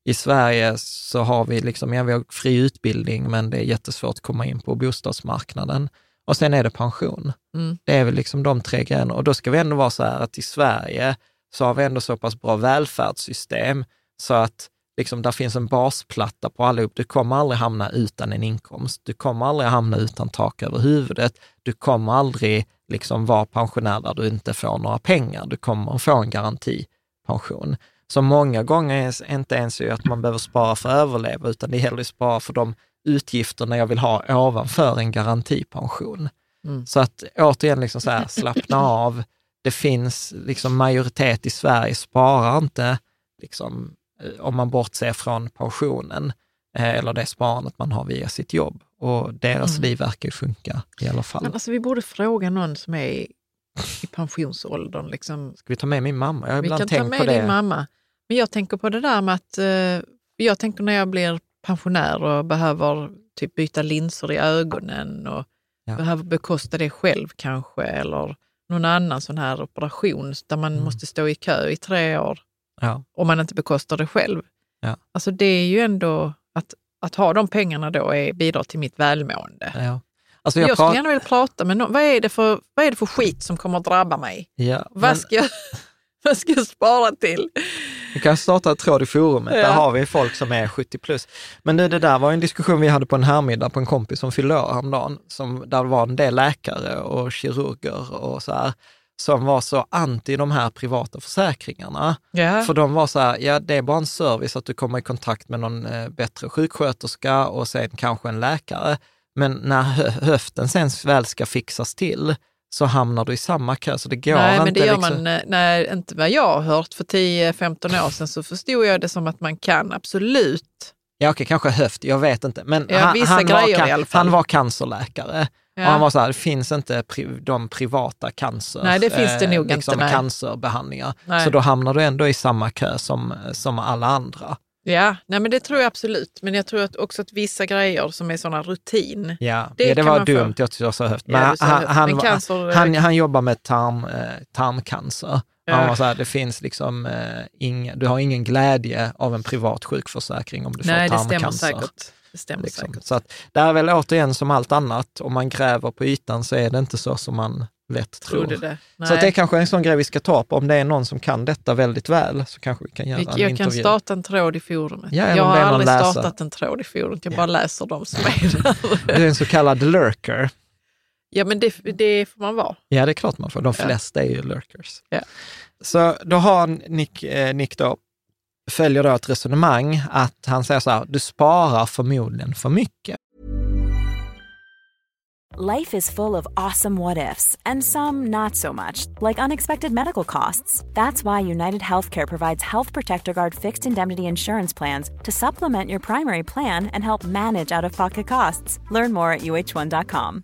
Speaker 4: I Sverige så har vi liksom, ja, vi har fri utbildning, men det är jättesvårt att komma in på bostadsmarknaden. Och sen är det pension. Mm. Det är väl liksom de tre grejerna. Och då ska vi ändå vara så här att i Sverige så har vi ändå så pass bra välfärdssystem så att liksom, där finns en basplatta på allihop. Du kommer aldrig hamna utan en inkomst. Du kommer aldrig hamna utan tak över huvudet. Du kommer aldrig liksom vara pensionär där du inte får några pengar. Du kommer få en garantipension. Så många gånger är inte ens att man behöver spara för att överleva, utan det gäller att spara för de utgifterna jag vill ha ovanför en garantipension. Mm. Så att återigen, liksom så här, slappna av. Det finns liksom majoritet i Sverige sparar inte, liksom, eh, om man bortser från pensionen eh, eller det sparandet man har via sitt jobb. Och deras mm. liv verkar ju funka i alla fall.
Speaker 5: Men alltså, vi borde fråga någon som är i pensionsåldern. Liksom.
Speaker 4: Ska vi ta med min mamma? Jag har
Speaker 5: vi
Speaker 4: ibland
Speaker 5: kan
Speaker 4: tänkt
Speaker 5: ta med
Speaker 4: på det.
Speaker 5: din mamma. Men jag tänker på det där med att eh, jag tänker när jag blir pensionär och behöver typ byta linser i ögonen och ja. behöver bekosta det själv kanske eller någon annan sån här operation där man mm. måste stå i kö i tre år ja. om man inte bekostar det själv. Ja. Alltså det är ju ändå att, ha de pengarna då är, bidrar till mitt välmående.
Speaker 4: Ja.
Speaker 5: Alltså jag, jag skulle gärna vilja prata med någon. Vad är, det för, vad är det för skit som kommer att drabba mig?
Speaker 4: Ja,
Speaker 5: vad, men... ska jag, vad ska jag spara till?
Speaker 4: Vi kan starta ett tråd i forumet, ja. där har vi folk som är 70 plus. Men nu, det där var en diskussion vi hade på en härmiddag på en kompis som fyllde år häromdagen, som, där var en del läkare och kirurger och så här, som var så anti de här privata försäkringarna.
Speaker 5: Ja.
Speaker 4: För de var så här, ja det är bara en service att du kommer i kontakt med någon eh, bättre sjuksköterska och sen kanske en läkare. Men när höften sen väl ska fixas till, så hamnar du i samma kö. Så det går
Speaker 5: nej,
Speaker 4: inte.
Speaker 5: men det gör
Speaker 4: liksom...
Speaker 5: man, nej, inte vad jag har hört. För 10-15 år sedan så förstod jag det som att man kan absolut.
Speaker 4: Ja, okej, kanske höft, jag vet inte. Men
Speaker 5: ja,
Speaker 4: han,
Speaker 5: vissa
Speaker 4: han, var, han var cancerläkare. Ja. Och han var så här, det finns inte pri, de privata cancer,
Speaker 5: nej, det finns det nog
Speaker 4: liksom
Speaker 5: inte, nej.
Speaker 4: cancerbehandlingar.
Speaker 5: Nej.
Speaker 4: Så då hamnar du ändå i samma kö som, som alla andra.
Speaker 5: Ja, nej men det tror jag absolut. Men jag tror att också att vissa grejer som är sådana rutin.
Speaker 4: Ja,
Speaker 5: Det
Speaker 4: det, det var
Speaker 5: man få.
Speaker 4: dumt. Jag jag sa högt.
Speaker 5: Ja,
Speaker 4: Men
Speaker 5: sa
Speaker 4: han, han,
Speaker 5: Men cancer-
Speaker 4: han, han jobbar med tarm, eh, tarmcancer.
Speaker 5: Ja.
Speaker 4: Han var så här, det finns liksom eh, inga, du har ingen glädje av en privat sjukförsäkring om du
Speaker 5: nej,
Speaker 4: får
Speaker 5: det stämmer
Speaker 4: tarmcancer.
Speaker 5: säkert. Det stämmer
Speaker 4: Liksom.
Speaker 5: säkert.
Speaker 4: Så att det är väl återigen som allt annat, om man gräver på ytan så är det inte så som man lätt tror.
Speaker 5: Trodde det. Nej.
Speaker 4: Så det är kanske en sån grej vi ska ta upp. Om det är någon som kan detta väldigt väl så kanske vi kan göra
Speaker 5: Vi-
Speaker 4: en
Speaker 5: jag kan
Speaker 4: intervju.
Speaker 5: starta en tråd i forumet.
Speaker 4: Ja,
Speaker 5: jag har aldrig
Speaker 4: läsare.
Speaker 5: startat en tråd i forumet, jag
Speaker 4: Ja.
Speaker 5: bara läser de som är där.
Speaker 4: Du är en så kallad lurker.
Speaker 5: ja, men det, det får man vara.
Speaker 4: Ja, det är klart man får. De
Speaker 5: Ja.
Speaker 4: flesta är ju lurkers.
Speaker 5: Ja.
Speaker 4: Så då har Nick, eh, Nick då, följer då ett resonemang att han säger så här, du sparar förmodligen för mycket.
Speaker 3: Life is full of awesome what ifs, and some not so much, like unexpected medical costs. That's why United Healthcare provides Health Protector Guard fixed indemnity insurance plans to supplement your primary plan and help manage out of pocket costs. Learn more at uh1.com.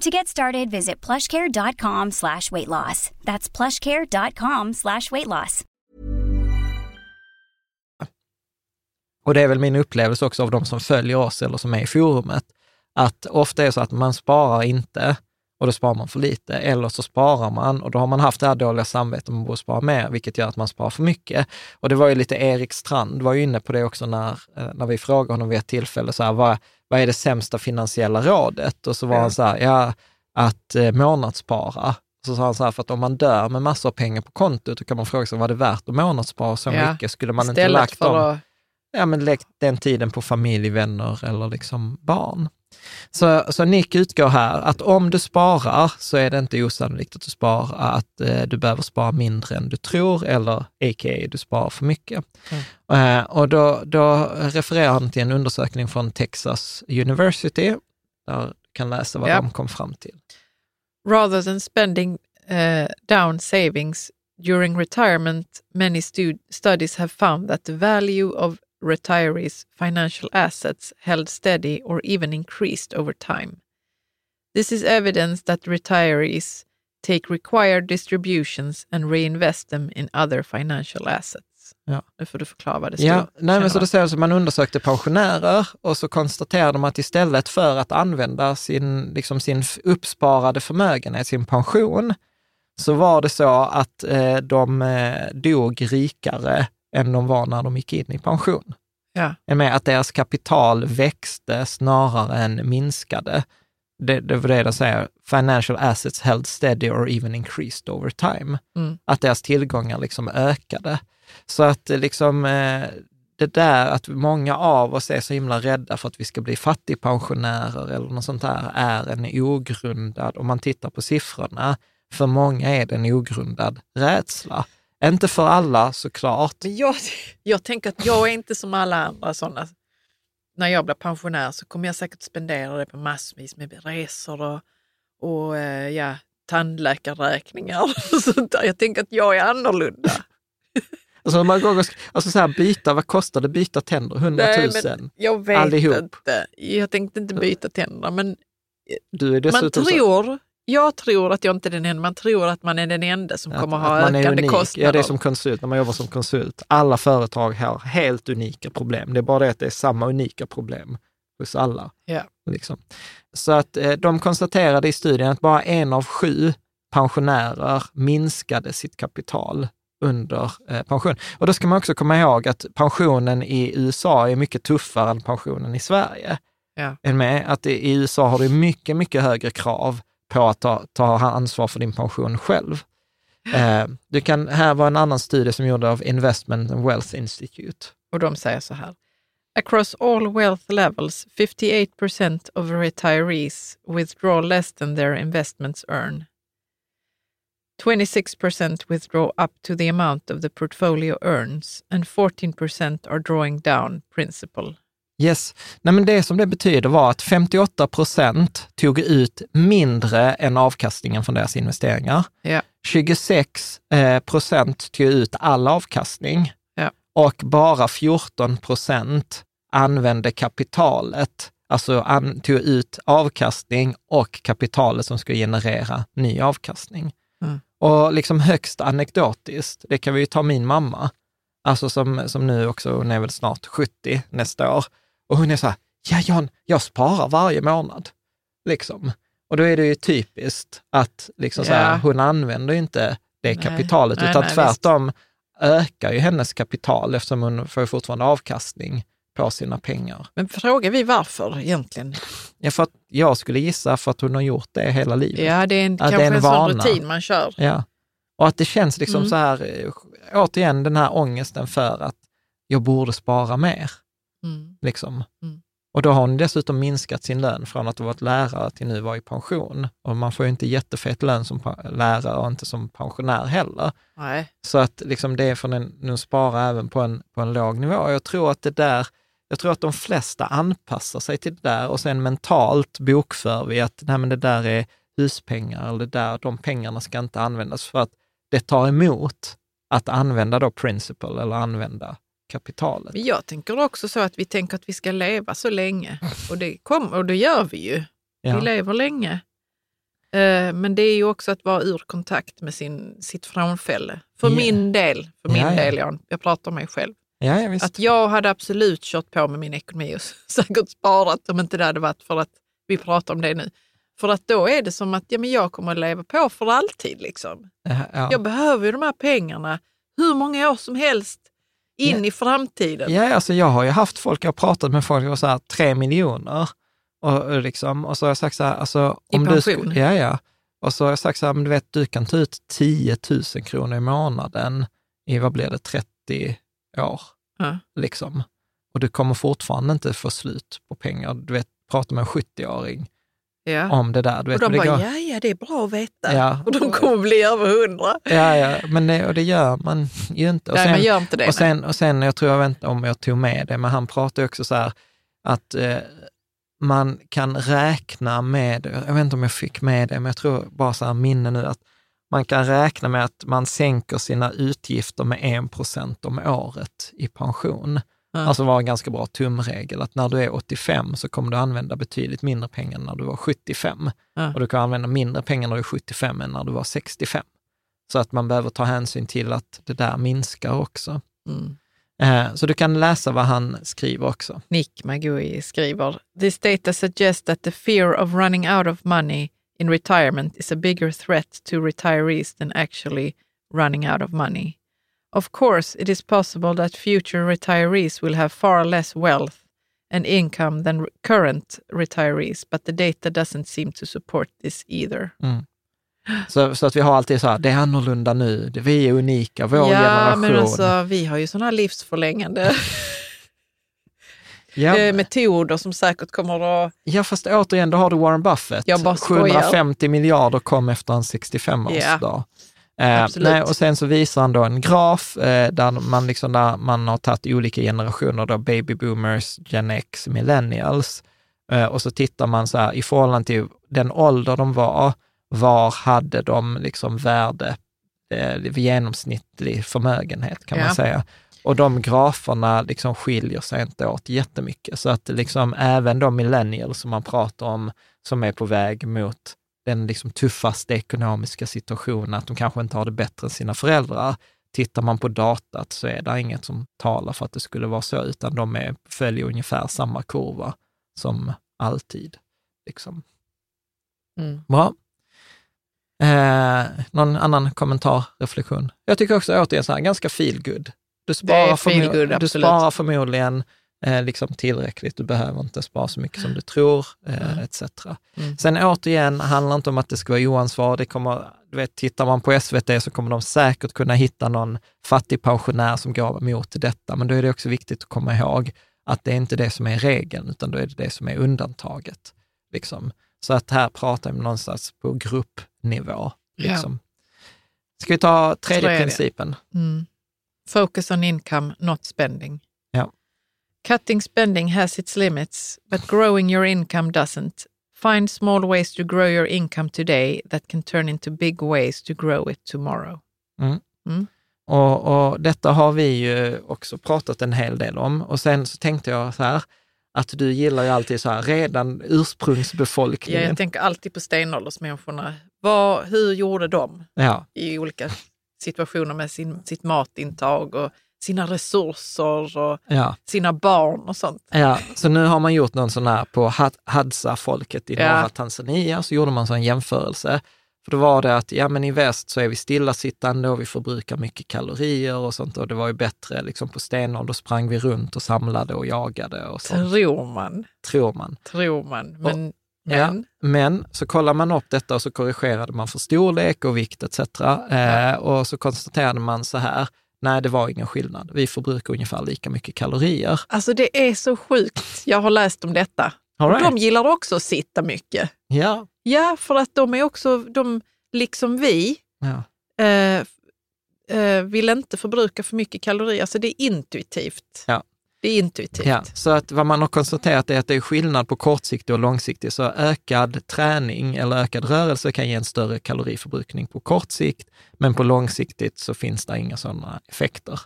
Speaker 6: To get started, visit plushcare.com slash weight loss. That's plushcare.com slash weight loss.
Speaker 4: Och det är väl min upplevelse också av de som följer oss eller som är i forumet, att ofta är det så att man sparar inte och då sparar man för lite, eller så sparar man och då har man haft det här dåliga samvetet om man borde spara mer, vilket gör att man sparar för mycket. Och det var ju lite Erik Strand var ju inne på det också när, eh, när vi frågade honom vid ett tillfälle, så här, vad, vad är det sämsta finansiella rådet? Och så var
Speaker 5: Ja.
Speaker 4: han så här, ja, att eh, månadsspara. Så sa han så här, för att om man dör med massor av pengar på kontot, då kan man fråga sig, var det värt att månadsspara så
Speaker 5: Ja.
Speaker 4: mycket? Skulle man inte
Speaker 5: Istället
Speaker 4: lagt
Speaker 5: för
Speaker 4: dem?
Speaker 5: att...
Speaker 4: ja, men den tiden på familj, vänner eller liksom barn. Så, så Nick utgår här att om du sparar så är det inte osannolikt att du sparar, att eh, du behöver spara mindre än du tror eller a.k.a. du sparar för mycket. Eh, och då, då refererar han till en undersökning från Texas University, där du kan läsa vad
Speaker 5: Ja.
Speaker 4: de kom fram till.
Speaker 5: Rather than spending uh, down savings during retirement, many stu- studies have found that the value of retirees' financial assets held steady or even increased over time. This is evidence that retirees take required distributions and reinvest them in other financial assets.
Speaker 4: Ja.
Speaker 5: Nu får du förklara vad det står.
Speaker 4: Ja, nej, men så det säger att man undersökte pensionärer och så konstaterade de att istället för att använda sin, liksom sin uppsparade förmögenhet, sin pension, så var det så att eh, de eh, dog rikare än de var när de gick in i pension.
Speaker 5: Ja.
Speaker 4: Med att deras kapital växte snarare än minskade. Det, det var det de säger, financial assets held steady or even increased over time.
Speaker 5: Mm.
Speaker 4: Att deras tillgångar liksom ökade. Så att eh, liksom eh, det där att många av oss är så himla rädda för att vi ska bli fattigpensionärer eller något sånt där är en ogrundad, om man tittar på siffrorna, för många är det en ogrundad rädsla. Inte för alla såklart.
Speaker 5: Men jag, jag tänker att jag är inte som alla andra sådana. När jag blir pensionär så kommer jag säkert spendera det på massvis med resor och, och eh, ja, tandläkarräkningar och sånt där. Jag tänker att jag är annorlunda.
Speaker 4: Alltså, man går och, alltså så här, byta, vad kostar det byta tänder? 100 000?
Speaker 5: Nej, jag vet
Speaker 4: Allihop.
Speaker 5: inte. Jag tänkte inte byta tänderna, men
Speaker 4: Du är
Speaker 5: man
Speaker 4: dessutom så-
Speaker 5: tror, jag tror att jag inte är den enda, man tror att man är den enda som
Speaker 4: Att-
Speaker 5: kommer
Speaker 4: att
Speaker 5: ha
Speaker 4: är
Speaker 5: ökande
Speaker 4: unik.
Speaker 5: kostnader.
Speaker 4: Ja, det är som konsult, när man jobbar som konsult. Alla företag har helt unika problem. Det är bara det att det är samma unika problem hos alla.
Speaker 5: Ja.
Speaker 4: Liksom. Så att eh, de konstaterade i studien att bara en av sju pensionärer minskade sitt kapital under eh, pension. Och då ska man också komma ihåg att pensionen i USA är mycket tuffare än pensionen i Sverige.
Speaker 5: Ja.
Speaker 4: Är med? Att i USA har du mycket, mycket högre krav på att ta, ta ansvar för din pension själv. Eh, du kan, här var en annan studie som gjordes av Investment and Wealth Institute.
Speaker 5: Och de säger så här. Across all wealth levels, 58% of retirees withdraw less than their investments earn. 26% withdraw up to the amount of the portfolio earns and 14% are drawing down principal.
Speaker 4: Yes, Nej, men det som det betyder var att 58 procent tog ut mindre än avkastningen från deras investeringar.
Speaker 5: Ja.
Speaker 4: 26 eh, procent tog ut all avkastning
Speaker 5: Ja.
Speaker 4: och bara 14 procent använde kapitalet, alltså an, tog ut avkastning och kapitalet som skulle generera ny avkastning.
Speaker 5: Mm.
Speaker 4: Och liksom högst anekdotiskt, det kan vi ju ta min mamma, alltså som, som nu också, hon är väl snart 70 nästa år, och hon är så här, ja Jan, jag sparar varje månad. Liksom. Och då är det ju typiskt att liksom så här,
Speaker 5: Ja.
Speaker 4: hon använder inte det
Speaker 5: Nej.
Speaker 4: kapitalet,
Speaker 5: Nej,
Speaker 4: utan
Speaker 5: nej,
Speaker 4: tvärtom ökar ju hennes kapital eftersom hon får fortfarande avkastning på sina pengar.
Speaker 5: Men frågar vi varför egentligen?
Speaker 4: Ja, för att jag skulle gissa för att hon har gjort det hela livet.
Speaker 5: Ja, det är en,
Speaker 4: det
Speaker 5: kanske
Speaker 4: är en
Speaker 5: en, sån rutin man kör.
Speaker 4: Ja. Och att det känns liksom
Speaker 5: Mm.
Speaker 4: så här, eh, återigen den här ångesten för att jag borde spara mer.
Speaker 5: Mm.
Speaker 4: Liksom.
Speaker 5: Mm.
Speaker 4: Och då har hon dessutom minskat sin lön från att ha varit lärare till nu vara i pension. Och man får ju inte jättefet lön som lärare och inte som pensionär heller.
Speaker 5: Nej.
Speaker 4: Så att liksom det är från en, nu spara även på en, på en låg nivå. Och Jag tror att det där, jag tror att de flesta anpassar sig till det där och sen mentalt bokför vi att nej, men det där är huspengar eller det där, de pengarna ska inte användas för att det tar emot att använda då principal eller använda kapitalet.
Speaker 5: Men jag tänker också så att vi tänker att vi ska leva så länge. Och det, kom, och det gör vi ju.
Speaker 4: Ja.
Speaker 5: Vi lever länge. Eh, Men det är ju också att vara ur kontakt med sin, sitt framfälle. För
Speaker 4: Ja.
Speaker 5: min del, för min
Speaker 4: Ja, ja.
Speaker 5: del Jan, jag pratar om mig själv. Att jag hade absolut kört på med min ekonomi och säkert sparat om inte det hade varit för att vi pratar om det nu. För att då är det som att ja, men jag kommer att leva på för alltid. Liksom.
Speaker 4: Ja, ja.
Speaker 5: Jag behöver ju de här pengarna hur många år som helst in i framtiden.
Speaker 4: Ja, alltså jag har ju haft folk, jag har pratat med folk har så här tre miljoner och, och liksom, och så har jag sagt så här, alltså
Speaker 5: I
Speaker 4: om du
Speaker 5: pension?
Speaker 4: skulle, ja, ja. Och så har jag sagt så här, men du vet, du kan ta ut 10 000 kronor i månaden i, vad blir det, 30 år,
Speaker 5: Ja.
Speaker 4: liksom. Och du kommer fortfarande inte få slut på pengar. Du vet, prata med en 70-åring
Speaker 5: Ja.
Speaker 4: om det där. Du vet,
Speaker 5: och de bara,
Speaker 4: går-
Speaker 5: ja, ja, det är bra att veta.
Speaker 4: Ja.
Speaker 5: Och de kommer bli över hundra.
Speaker 4: Ja, ja, men det, och det gör man ju inte. Och
Speaker 5: Nej, man gör inte det.
Speaker 4: Och sen, och sen, jag tror, jag vet inte om jag tog med det, men han pratade också så här att eh, man kan räkna med, jag vet inte om jag fick med det, men jag tror bara så här minne nu, att man kan räkna med att man sänker sina utgifter med 1 procent om året i pension.
Speaker 5: Ja.
Speaker 4: Alltså var en ganska bra tumregel, att när du är 85 så kommer du använda betydligt mindre pengar än när du var 75.
Speaker 5: Ja.
Speaker 4: Och du kan använda mindre pengar när du är 75 än när du var 65. Så att man behöver ta hänsyn till att det där minskar också.
Speaker 5: Mm.
Speaker 4: Eh, så du kan läsa vad han skriver också.
Speaker 5: Nick Magui skriver, This data suggests that the fear of running out of money in retirement is a bigger threat to retirees than actually running out of money. Of course, it is possible that future retirees will have far less wealth and income than re- current retirees, but the data doesn't seem to support this either.
Speaker 4: Så, så att vi har alltid så här, det är annorlunda nu, vi är unika, vår
Speaker 5: ja,
Speaker 4: generation.
Speaker 5: men alltså, vi har ju sådana här livsförlängande
Speaker 4: ja,
Speaker 5: eh, metoder som säkert kommer att...
Speaker 4: ja, fast återigen, då har du Warren Buffett.
Speaker 5: Jag bara skojar.
Speaker 4: 750 miljarder kom efter hans 65-årsdag.
Speaker 5: Ja.
Speaker 4: Eh, nej, och sen så visar han då en graf eh, där, man liksom, där man har tagit olika generationer, då baby boomers, gen X, millennials. Eh, och så tittar man så här, i förhållande till den ålder de var, var hade de liksom värde, eh, genomsnittlig förmögenhet kan
Speaker 5: Ja.
Speaker 4: man säga. Och de graferna liksom skiljer sig inte åt jättemycket. Så att liksom även de millennials som man pratar om, som är på väg mot den liksom tuffaste ekonomiska situationen, att de kanske inte har det bättre än sina föräldrar. Tittar man på datat så är det inget som talar för att det skulle vara så, utan de är, följer ungefär samma kurva som alltid. Liksom.
Speaker 5: Mm.
Speaker 4: Bra. Eh, någon annan kommentar, reflektion? Jag tycker också återigen så här, ganska feel good. Du sparar, förmo- du sparar förmodligen eh, liksom tillräckligt, du behöver inte spara så mycket som du tror, eh,
Speaker 5: Mm.
Speaker 4: etc.
Speaker 5: Mm.
Speaker 4: Sen återigen, handlar inte om att det ska vara oansvar. Det kommer, du vet, tittar man på SVT så kommer de säkert kunna hitta någon fattig pensionär som går emot detta, men då är det också viktigt att komma ihåg att det är inte det som är regeln, utan då är det det som är undantaget. Liksom. Så att här pratar vi någonstans på gruppnivå. Liksom. Ska vi ta tredje principen?
Speaker 5: Mm. Focus on income, not spending.
Speaker 4: Ja.
Speaker 5: Cutting spending has its limits, but growing your income doesn't. Find small ways to grow your income today that can turn into big ways to grow it tomorrow.
Speaker 4: Och, och detta har vi ju också pratat en hel del om. Och sen så tänkte jag så här, att du gillar ju alltid så här, redan
Speaker 5: Ja,
Speaker 4: ursprungsbefolkningen.
Speaker 5: jag tänker alltid på stenåldersmänniskorna. Vad, hur gjorde de
Speaker 4: Ja,
Speaker 5: i olika situationer med sin, sitt matintag och sina resurser och
Speaker 4: ja,
Speaker 5: sina barn och sånt?
Speaker 4: ja. Så nu har man gjort någon sån här på Had- Hadza-folket i
Speaker 5: Ja.
Speaker 4: norra Tanzania, så gjorde man så en jämförelse. För då var det att, ja men i väst så är vi stillasittande och vi förbrukar mycket kalorier och sånt och det var ju bättre liksom på stenåldern, då sprang vi runt och samlade och jagade och sånt,
Speaker 5: Tror man.
Speaker 4: tror man.
Speaker 5: Tror man. Men,
Speaker 4: Ja,
Speaker 5: men
Speaker 4: men så kollar man upp detta och så korrigerade man för storlek och vikt etc. Eh, och så konstaterade man så här, nej det var ingen skillnad. Vi förbrukar ungefär lika mycket kalorier.
Speaker 5: alltså det är så sjukt. Jag har läst om detta.
Speaker 4: Right.
Speaker 5: De gillar också att sitta mycket.
Speaker 4: Ja,
Speaker 5: Ja, för att de är också, de, liksom vi,
Speaker 4: ja,
Speaker 5: eh, eh, vill inte förbruka för mycket kalorier. Alltså det är intuitivt.
Speaker 4: Ja.
Speaker 5: Det är intuitivt.
Speaker 4: ja. Så att vad man har konstaterat är att det är skillnad på kortsiktig och långsiktig. Så ökad träning eller ökad rörelse kan ge en större kaloriförbrukning på kort sikt, men på långsiktigt så finns det inga sådana effekter.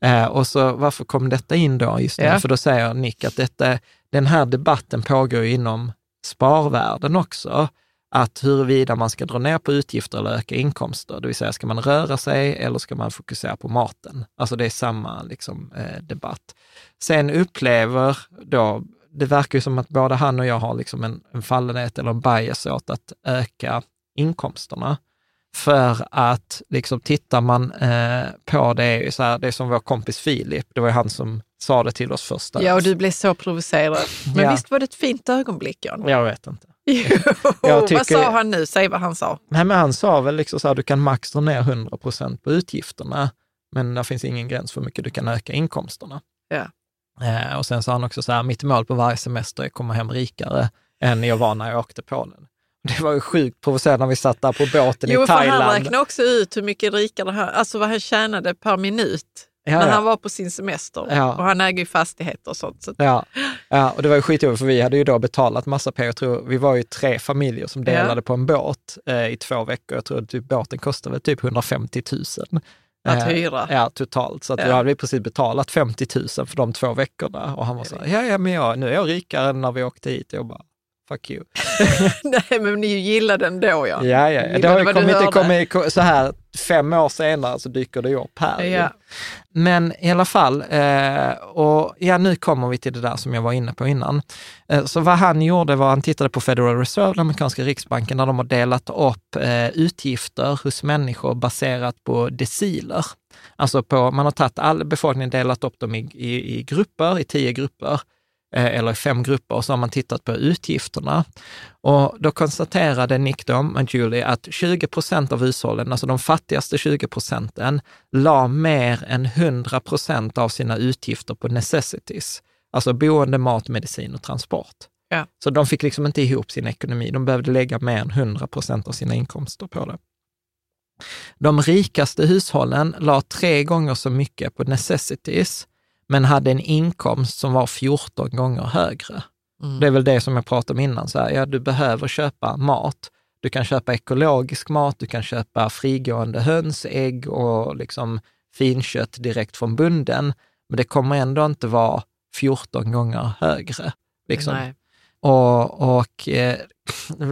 Speaker 4: Eh, och så varför kom detta in då? Just nu?
Speaker 5: Ja.
Speaker 4: För då säger Nick att detta, den här debatten pågår inom sparvärlden också. Att huruvida man ska dra ner på utgifter eller öka inkomster, det vill säga ska man röra sig eller ska man fokusera på maten? Alltså det är samma liksom, eh, debatt. Sen upplever då, det verkar ju som att både han och jag har liksom en, en fallenhet eller en bias åt att öka inkomsterna. För att liksom tittar man eh, på det, så här, det är som vår kompis Filip, det var ju han som sa det till oss första.
Speaker 5: Ja, och du blev så provocerad. Men
Speaker 4: Ja.
Speaker 5: visst var det ett fint ögonblick, Jan?
Speaker 4: Jag vet inte.
Speaker 5: Jo,
Speaker 4: tycker-
Speaker 5: vad sa han nu? Säg vad han sa.
Speaker 4: Nej, men han sa väl liksom så här, du kan max dra ner 100 procent på utgifterna, men det finns ingen gräns för hur mycket du kan öka inkomsterna.
Speaker 5: Ja.
Speaker 4: Eh, och sen sa han också så här, mitt mål på varje semester är att komma hem rikare än jag var när jag åkte Polen. Det var ju sjukt provocerande när vi satt där på båten
Speaker 5: Jo,
Speaker 4: i
Speaker 5: för han
Speaker 4: Thailand.
Speaker 5: räknade också ut hur mycket rikare han, alltså vad han tjänade per minut
Speaker 4: Ja,
Speaker 5: när
Speaker 4: ja.
Speaker 5: han var på sin semester.
Speaker 4: Ja.
Speaker 5: Och han äger ju fastigheter och sånt. Så
Speaker 4: Ja, ja, och det var ju skitjobbigt för vi hade ju då betalat massa pengar. Jag tror, vi var ju tre familjer som delade
Speaker 5: Ja.
Speaker 4: på en båt eh, i två veckor. Jag tror att typ, båten kostade väl typ 150 000.
Speaker 5: Att
Speaker 4: Eh,
Speaker 5: hyra.
Speaker 4: Ja, totalt. Så att
Speaker 5: Ja.
Speaker 4: vi hade i princip betalat 50 000 för de två veckorna. Och han var så här, ja, ja, men jag, nu är jag rikare än när vi åkte hit. Jag bara, fuck you.
Speaker 5: Nej, men ni gillade den då, ja.
Speaker 4: Ja, ja.
Speaker 5: Gillade
Speaker 4: Det har ju kommit, det kommer, så här fem år senare så dyker det upp här.
Speaker 5: Ja.
Speaker 4: Men i alla fall, eh, och ja, nu kommer vi till det där som jag var inne på innan. Eh, så vad han gjorde var, han tittade på Federal Reserve, den amerikanska riksbanken, där de har delat upp eh, utgifter hos människor baserat på deciler. Alltså på, man har tagit all befolkningen, delat upp dem i, i, i grupper, i tio grupper, eller i fem grupper, och så har man tittat på utgifterna. Och då konstaterade Nick då, och Julie, att 20 procent av hushållen, alltså de fattigaste 20 procenten, la mer än 100 procent av sina utgifter på necessities. Alltså boende, mat, medicin och transport.
Speaker 5: Ja.
Speaker 4: Så de fick liksom inte ihop sin ekonomi. De behövde lägga mer än 100 procent av sina inkomster på det. De rikaste hushållen la tre gånger så mycket på necessities, men hade en inkomst som var 14 gånger högre.
Speaker 5: Mm.
Speaker 4: Det är väl det som jag pratade om innan, så här, ja, du behöver köpa mat. Du kan köpa ekologisk mat, du kan köpa frigående höns, ägg och liksom finkött direkt från bunden, men det kommer ändå inte vara 14 gånger högre. Liksom.
Speaker 5: Nej.
Speaker 4: Och, och eh,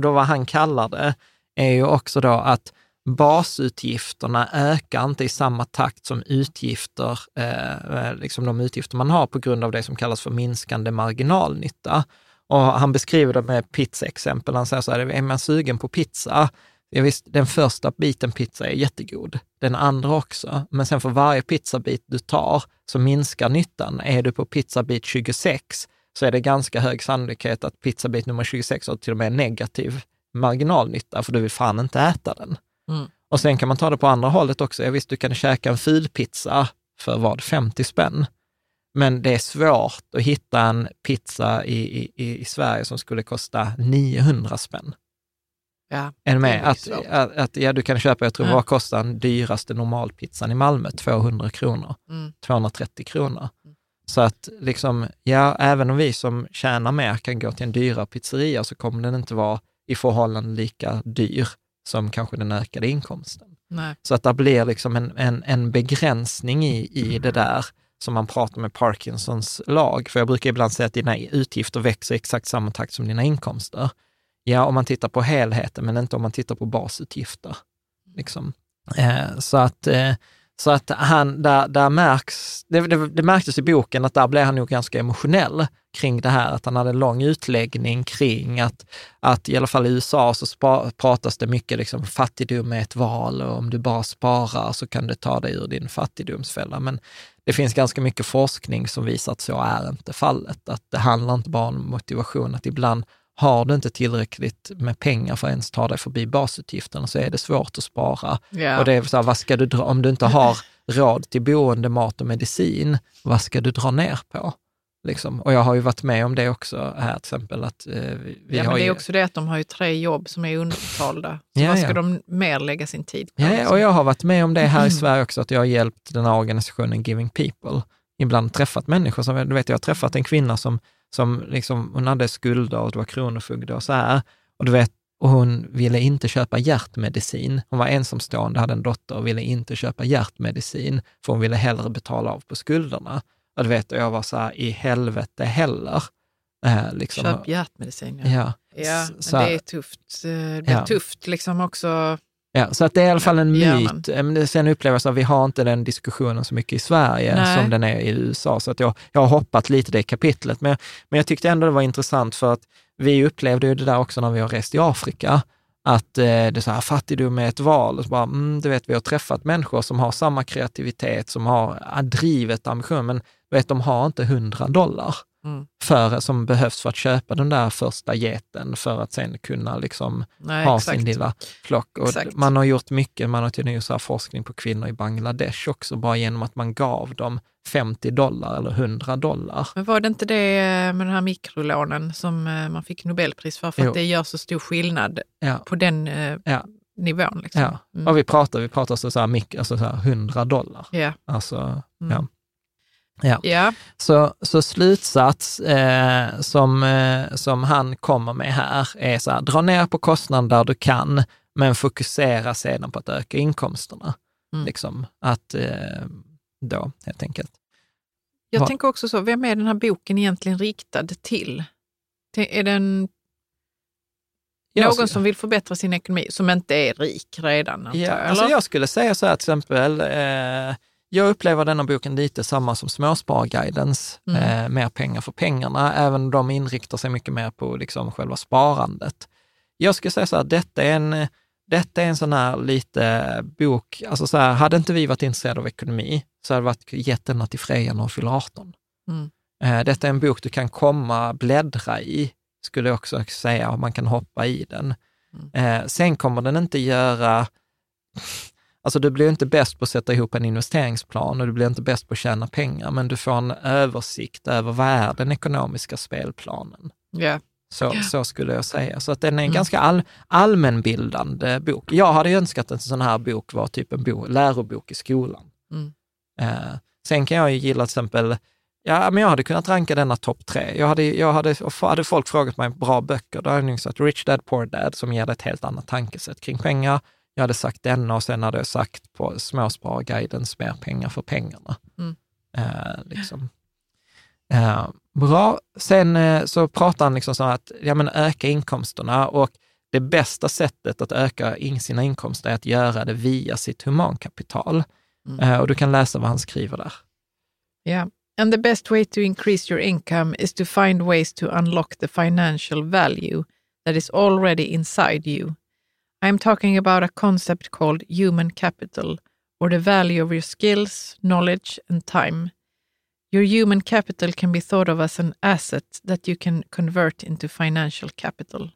Speaker 4: då vad han kallar det är ju också då att basutgifterna ökar inte i samma takt som utgifter, eh, eh, liksom de utgifter man har på grund av det som kallas för minskande marginalnytta. Och han beskriver det med pizzaexempel. Han säger så här, är man sugen på pizza, ja, visst, den första biten pizza är jättegod, den andra också, men sen för varje pizzabit du tar så minskar nyttan. Är du på pizzabit 26 så är det ganska hög sannolikhet att pizzabit nummer 26 har till och med negativ marginalnytta, för du vill fan inte äta den.
Speaker 5: Mm.
Speaker 4: Och sen kan man ta det på andra hållet också. Ja, visst, du kan käka en fulpizza för vad, 50 spänn? Men det är svårt att hitta en pizza i, i, i Sverige som skulle kosta 900 spänn.
Speaker 5: Ja,
Speaker 4: Är du med? Att, att, att, ja, du kan köpa, jag tror,
Speaker 5: Ja.
Speaker 4: vad kostar den dyraste normalpizzan i Malmö? 200 kronor.
Speaker 5: Mm.
Speaker 4: 230 kronor. Så att liksom, ja, även om vi som tjänar mer kan gå till en dyrare pizzeria så kommer den inte vara i förhållande lika dyr som kanske den ökade inkomsten.
Speaker 5: Nej.
Speaker 4: Så att det blir liksom en, en, en begränsning i, i det där som man pratar med Parkinsons lag. För jag brukar ibland säga att dina utgifter växer i exakt samma takt som dina inkomster. Ja, om man tittar på helheten, men inte om man tittar på basutgifter. Liksom. Eh, så att, eh, så att han, där, där märks, det, det, det märktes i boken att där blev han nog ganska emotionell kring det här, att han hade en lång utläggning kring att, att i alla fall i USA så spa, pratas det mycket liksom fattigdom är ett val och om du bara sparar så kan du ta dig ur din fattigdomsfälla. Men det finns ganska mycket forskning som visar att så är inte fallet. Att det handlar inte bara om motivation, att ibland har du inte tillräckligt med pengar för att ens ta dig förbi basutgifterna så är det svårt att spara.
Speaker 5: Ja.
Speaker 4: Och det är så här, vad ska du dra, om du inte har råd till boende, mat och medicin, vad ska du dra ner på? Liksom. Och jag har ju varit med om det också här till exempel. Att, eh, vi, vi
Speaker 5: ja,
Speaker 4: har
Speaker 5: men det är
Speaker 4: ju,
Speaker 5: också det att de har ju tre jobb som är underbetalda. Så
Speaker 4: Ja,
Speaker 5: vad ska
Speaker 4: ja.
Speaker 5: de mer lägga sin tid på?
Speaker 4: Ja,
Speaker 5: liksom?
Speaker 4: och jag har varit med om det här i Sverige också, att jag har hjälpt den här organisationen Giving People. Ibland träffat människor, som, du vet, jag har träffat en kvinna som, som liksom, hon hade skulder och det var kronofogde och så här. Och du vet, och hon ville inte köpa hjärtmedicin. Hon var ensamstående, hade en dotter och ville inte köpa hjärtmedicin, för hon ville hellre betala av på skulderna. Och du vet, och jag var så här, i helvete heller. Eh, liksom,
Speaker 5: Köp hjärtmedicin. Ja,
Speaker 4: Ja,
Speaker 5: ja men det är tufft. Eh, Det blir
Speaker 4: Ja.
Speaker 5: tufft liksom också.
Speaker 4: Ja, så att det är i alla fall en myt. Eh, Men Sen jag att vi har inte den diskussionen så mycket i Sverige
Speaker 5: Nej.
Speaker 4: som den är i USA. Så att jag, jag har hoppat lite det kapitlet. Men, men jag tyckte ändå det var intressant för att vi upplevde ju det där också när vi har rest i Afrika. Att eh, det är så här, fattigdom är ett val. Och så bara, mm, du vet, vi har träffat människor som har samma kreativitet, som har ah, drivet, ambition, men du vet, de har inte 100 dollar
Speaker 5: Mm.
Speaker 4: för, som behövs för att köpa den där första geten för att sen kunna liksom
Speaker 5: Nej,
Speaker 4: ha
Speaker 5: exakt.
Speaker 4: sin lilla flock. Och
Speaker 5: Exakt.
Speaker 4: man har gjort mycket, man har tydligen gjort så här forskning på kvinnor i Bangladesh också, bara genom att man gav dem 50 dollar eller 100 dollar.
Speaker 5: Men var det inte det eh, med den här mikrolånen som eh, man fick Nobelpris för? För
Speaker 4: Jo.
Speaker 5: att det gör så stor skillnad
Speaker 4: Ja,
Speaker 5: på den eh,
Speaker 4: ja,
Speaker 5: nivån. Liksom.
Speaker 4: ja.
Speaker 5: Mm.
Speaker 4: Och vi pratar, vi pratar så, så, här, alltså så här 100 dollar.
Speaker 5: Ja.
Speaker 4: Alltså,
Speaker 5: Mm.
Speaker 4: ja. Ja.
Speaker 5: ja.
Speaker 4: Så, så slutsats eh, som, eh, som han kommer med här är så här, dra ner på kostnaden där du kan, men fokusera sedan på att öka inkomsterna.
Speaker 5: Mm.
Speaker 4: Liksom, att eh, då, helt enkelt.
Speaker 5: Jag
Speaker 4: Va-
Speaker 5: tänker också så, vem är den här boken egentligen riktad till? Är den någon som vill förbättra sin ekonomi, som inte är rik redan? Antar
Speaker 4: Ja,
Speaker 5: jag,
Speaker 4: alltså
Speaker 5: eller?
Speaker 4: jag skulle säga så här till exempel, eh, jag upplever denna boken lite samma som Småsparguidens,
Speaker 5: Mm.
Speaker 4: eh, mer pengar för pengarna, även om de inriktar sig mycket mer på liksom själva sparandet. Jag skulle säga så här, detta är en, detta är en sån här lite bok, alltså så här, hade inte vi varit intresserade av ekonomi så hade det varit gett denna till Freja när hon fyller 18.
Speaker 5: Mm.
Speaker 4: Eh, detta är en bok du kan komma, bläddra i, skulle jag också säga, och man kan hoppa i den. Eh, sen kommer den inte göra, alltså du blir inte bäst på att sätta ihop en investeringsplan och du blir inte bäst på att tjäna pengar, men du får en översikt över vad är den ekonomiska spelplanen.
Speaker 5: Ja.
Speaker 4: Så, så skulle jag säga. Så att den är en
Speaker 5: Mm.
Speaker 4: ganska all, allmänbildande bok. Jag hade önskat att en sån här bok var typ en bo, lärobok i skolan.
Speaker 5: Mm.
Speaker 4: Eh, sen kan jag ju gilla till exempel, ja men jag hade kunnat ranka denna topp tre. Jag hade, jag hade, hade folk frågat mig bra böcker, då hade jag nog sagt Rich Dad Poor Dad som ger ett helt annat tankesätt kring pengar. Jag hade sagt denna och sen hade jag sagt på Småspararguidens Mer pengar för pengarna.
Speaker 5: Mm.
Speaker 4: Eh, liksom. Eh, bra. Sen eh, så pratar han liksom så att ja, men öka inkomsterna och det bästa sättet att öka in sina inkomster är att göra det via sitt humankapital.
Speaker 5: Mm.
Speaker 4: Eh, och du kan läsa vad han skriver där.
Speaker 5: Yeah. And the best way to increase your income is to find ways to unlock the financial value that is already inside you. I am talking about a concept called human capital, or the value of your skills, knowledge, and time. Your human capital can be thought of as an asset that you can convert into financial capital.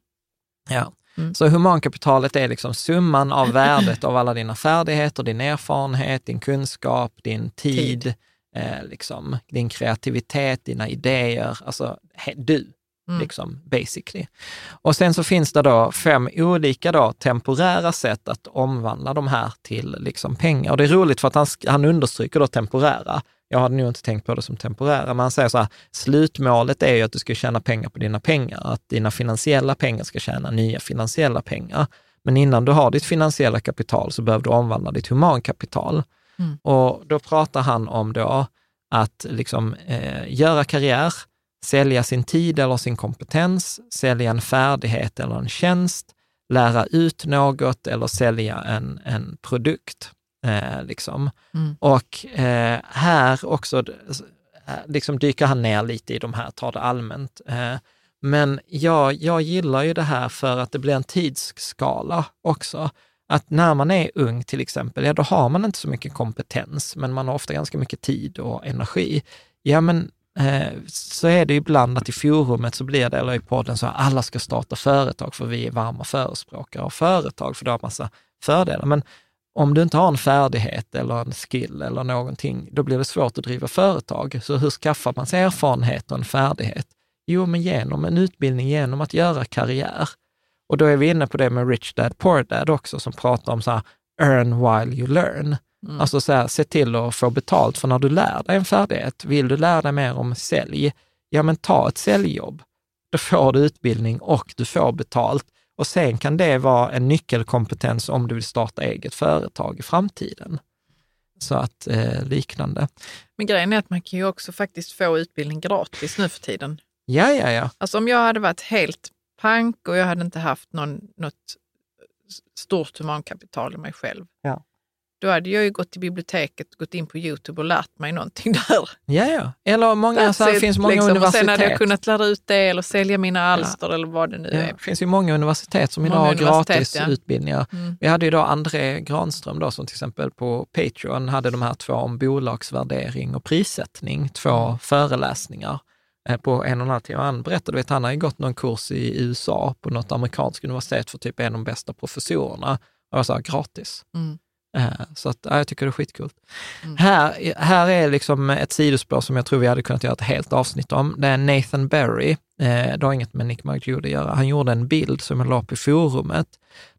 Speaker 4: Ja.
Speaker 5: Mm.
Speaker 4: Så humankapitalet är liksom summan av värdet av alla dina färdigheter, din erfarenhet, din kunskap, din tid,
Speaker 5: Tid.
Speaker 4: Eh, liksom, din kreativitet, dina idéer, alltså du,
Speaker 5: Mm.
Speaker 4: liksom basically. Och sen så finns det då fem olika då temporära sätt att omvandla de här till liksom pengar. Och det är roligt för att han, han understryker då temporära. Jag hade nog inte tänkt på det som temporära, men han säger så här, slutmålet är ju att du ska tjäna pengar på dina pengar, att dina finansiella pengar ska tjäna nya finansiella pengar. Men innan du har ditt finansiella kapital så behöver du omvandla ditt humankapital.
Speaker 5: Mm.
Speaker 4: Och då pratar han om då att liksom, eh, göra karriär, sälja sin tid eller sin kompetens, sälja en färdighet eller en tjänst, lära ut något eller sälja en, en produkt. Eh, liksom.
Speaker 5: Mm.
Speaker 4: Och eh, här också eh, liksom dyker han ner lite i de här, tar det allmänt. Eh, men jag, jag gillar ju det här för att det blir en tidsskala också. Att när man är ung till exempel, ja då har man inte så mycket kompetens, men man har ofta ganska mycket tid och energi. Ja men Eh, så är det ibland att i forumet så blir det, eller i podden, så att alla ska starta företag för vi är varma förespråkare av företag, för det har massa fördelar. Men om du inte har en färdighet eller en skill eller någonting, då blir det svårt att driva företag. Så hur skaffar man sig erfarenhet och en färdighet? Jo, men genom en utbildning, genom att göra karriär. Och då är vi inne på det med Rich Dad Poor Dad också, som pratar om så här, earn while you learn.
Speaker 5: Mm.
Speaker 4: Alltså så här, se till att få betalt för när du lär dig en färdighet. Vill du lära dig mer om sälj? Ja, men ta ett säljjobb. Då får du utbildning och du får betalt. Och sen kan det vara en nyckelkompetens om du vill starta eget företag i framtiden. Så att eh, liknande.
Speaker 5: Men grejen är att man kan ju också faktiskt få utbildning gratis nu för tiden.
Speaker 4: Ja, ja, ja.
Speaker 5: Alltså om jag hade varit helt pank och jag hade inte haft någon, något stort humankapital i mig själv.
Speaker 4: Ja.
Speaker 5: Då hade jag ju gått till biblioteket, gått in på Youtube och lärt mig någonting där.
Speaker 4: Ja, ja. Eller många, så
Speaker 5: it,
Speaker 4: finns många
Speaker 5: liksom.
Speaker 4: Universitet.
Speaker 5: sen hade jag kunnat lära ut det eller sälja mina alster eller vad det nu
Speaker 4: Ja,
Speaker 5: är.
Speaker 4: det finns ju många universitet som idag
Speaker 5: Många
Speaker 4: har
Speaker 5: universitet,
Speaker 4: gratis
Speaker 5: ja.
Speaker 4: utbildningar.
Speaker 5: Mm.
Speaker 4: Vi hade ju då André Granström då, som till exempel på Patreon hade de här två om bolagsvärdering och prissättning, två föreläsningar eh, på en och en halv timme. Han berättade, vet, han har ju gått någon kurs i USA på något amerikanskt universitet för typ en av de bästa professorerna. Och jag sa gratis.
Speaker 5: Mm.
Speaker 4: Eh, Så att, ja, jag tycker det är skitcoolt. Här, här är liksom ett sidospår som jag tror vi hade kunnat göra ett helt avsnitt om. Det är Nathan Berry. Eh, det har inget med Nick McJude att göra. Han gjorde en bild som jag la upp i forumet,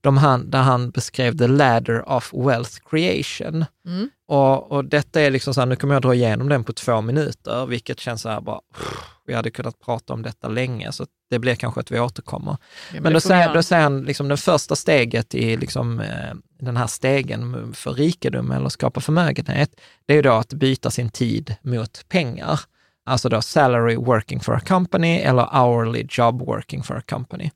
Speaker 4: han, där han beskrev the ladder of wealth creation.
Speaker 5: Mm.
Speaker 4: Och, och detta är liksom så här, nu kommer jag dra igenom den på två minuter, vilket känns så här bara, vi hade kunnat prata om detta länge, så det blir kanske att vi återkommer.
Speaker 5: Ja,
Speaker 4: Men
Speaker 5: det
Speaker 4: då säger, då säger han, liksom det första steget i liksom, eh, den här stegen för rikedom eller skapa förmögenhet, det är då att byta sin tid mot pengar. Alltså då salary working for a company eller hourly job working for a company.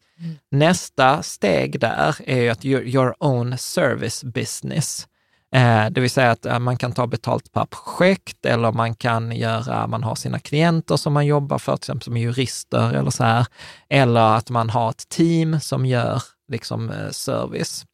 Speaker 4: Nästa steg där är ju att your, your own service business. Eh, det vill säga att eh, man kan ta betalt per projekt eller man kan göra, man har sina klienter som man jobbar för, till exempel som jurister eller så här. Eller att man har ett team som gör liksom eh, service.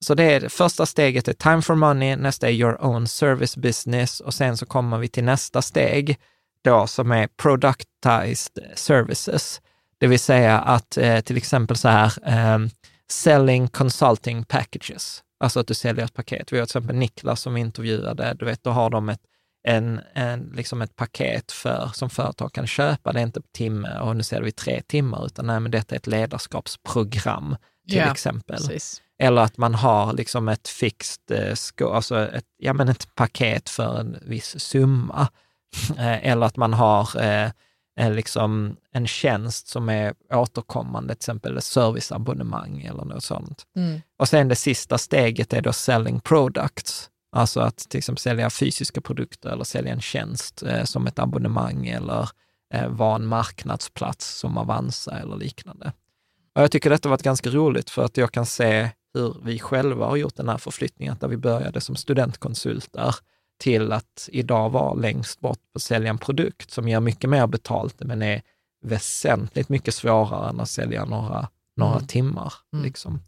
Speaker 4: Så det är, första steget är time for money, nästa är your own service business och sen så kommer vi till nästa steg då som är productized services. Det vill säga att eh, till exempel så här, eh, selling consulting packages. Alltså att du säljer ett paket. Vi har till exempel Niklas som vi intervjuade, du vet, då har de ett, en, en, liksom ett paket för, som företag kan köpa. Det är inte på timme och nu säger vi tre timmar, utan nej, men detta är ett ledarskapsprogram till
Speaker 5: Ja,
Speaker 4: exempel.
Speaker 5: Precis.
Speaker 4: Eller att man har liksom ett fixt, eh, alltså ett, ja, men ett paket för en viss summa. Eh, Eller att man har eh, liksom en tjänst som är återkommande, till exempel serviceabonnemang eller något sånt.
Speaker 5: Mm.
Speaker 4: Och sen det sista steget är då selling products. Alltså att till exempel sälja fysiska produkter eller sälja en tjänst eh, som ett abonnemang eller eh, vara en marknadsplats som Avanza eller liknande. Och jag tycker detta varit ganska roligt för att jag kan se hur vi själva har gjort den här förflyttningen, där vi började som studentkonsulter till att idag vara längst bort på att sälja en produkt som ger mycket mer betalt, men är väsentligt mycket svårare än att sälja några, några
Speaker 5: Mm.
Speaker 4: timmar.
Speaker 5: Mm.
Speaker 4: Liksom.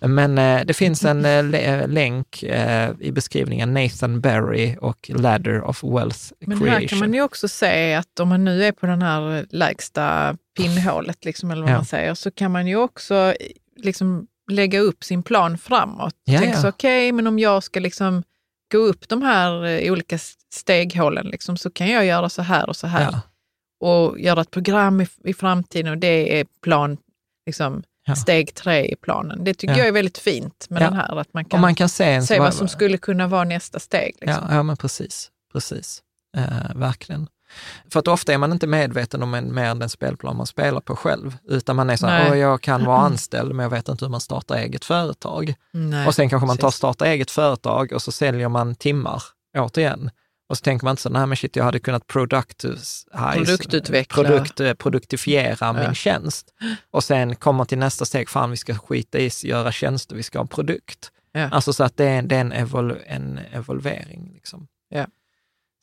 Speaker 4: Men eh, det finns en eh, le- länk eh, i beskrivningen, Nathan Berry och Ladder of Wealth
Speaker 5: Men
Speaker 4: Creation.
Speaker 5: här kan man ju också se att om man nu är på den här lägsta pinnhålet, liksom, eller vad
Speaker 4: Ja.
Speaker 5: man säger, så kan man ju också liksom lägga upp sin plan framåt.
Speaker 4: Ja,
Speaker 5: Tänk
Speaker 4: ja.
Speaker 5: så, okej, men om jag ska liksom gå upp de här eh, olika steghålen, liksom, så kan jag göra så här och så här.
Speaker 4: Ja.
Speaker 5: Och göra ett program i, i framtiden och det är plan, liksom,
Speaker 4: Ja.
Speaker 5: steg tre i planen. Det tycker
Speaker 4: Ja.
Speaker 5: jag är väldigt fint med den här, att man
Speaker 4: Och
Speaker 5: kan
Speaker 4: man kan se
Speaker 5: se vad som skulle kunna vara nästa steg. Liksom.
Speaker 4: Ja, ja, men precis. precis. Eh, verkligen. För att ofta är man inte medveten om en, mer än den spelplan man spelar på själv, utan man är så här,
Speaker 5: Nej.
Speaker 4: "Åh, jag kan vara anställd, men jag vet inte hur man startar eget företag.
Speaker 5: Nej,
Speaker 4: och sen kanske man tar starta eget företag och så säljer man timmar återigen. Och så tänker man inte så, nej men shit, jag hade kunnat productus-
Speaker 5: Produktutveckla.
Speaker 4: produkt, produktifiera min
Speaker 5: Ja.
Speaker 4: tjänst. Och sen kommer till nästa steg, fan vi ska skita i göra tjänster, vi ska ha produkt.
Speaker 5: Ja.
Speaker 4: Alltså så att det är, det är en, evol, en evolvering. Liksom.
Speaker 5: Ja.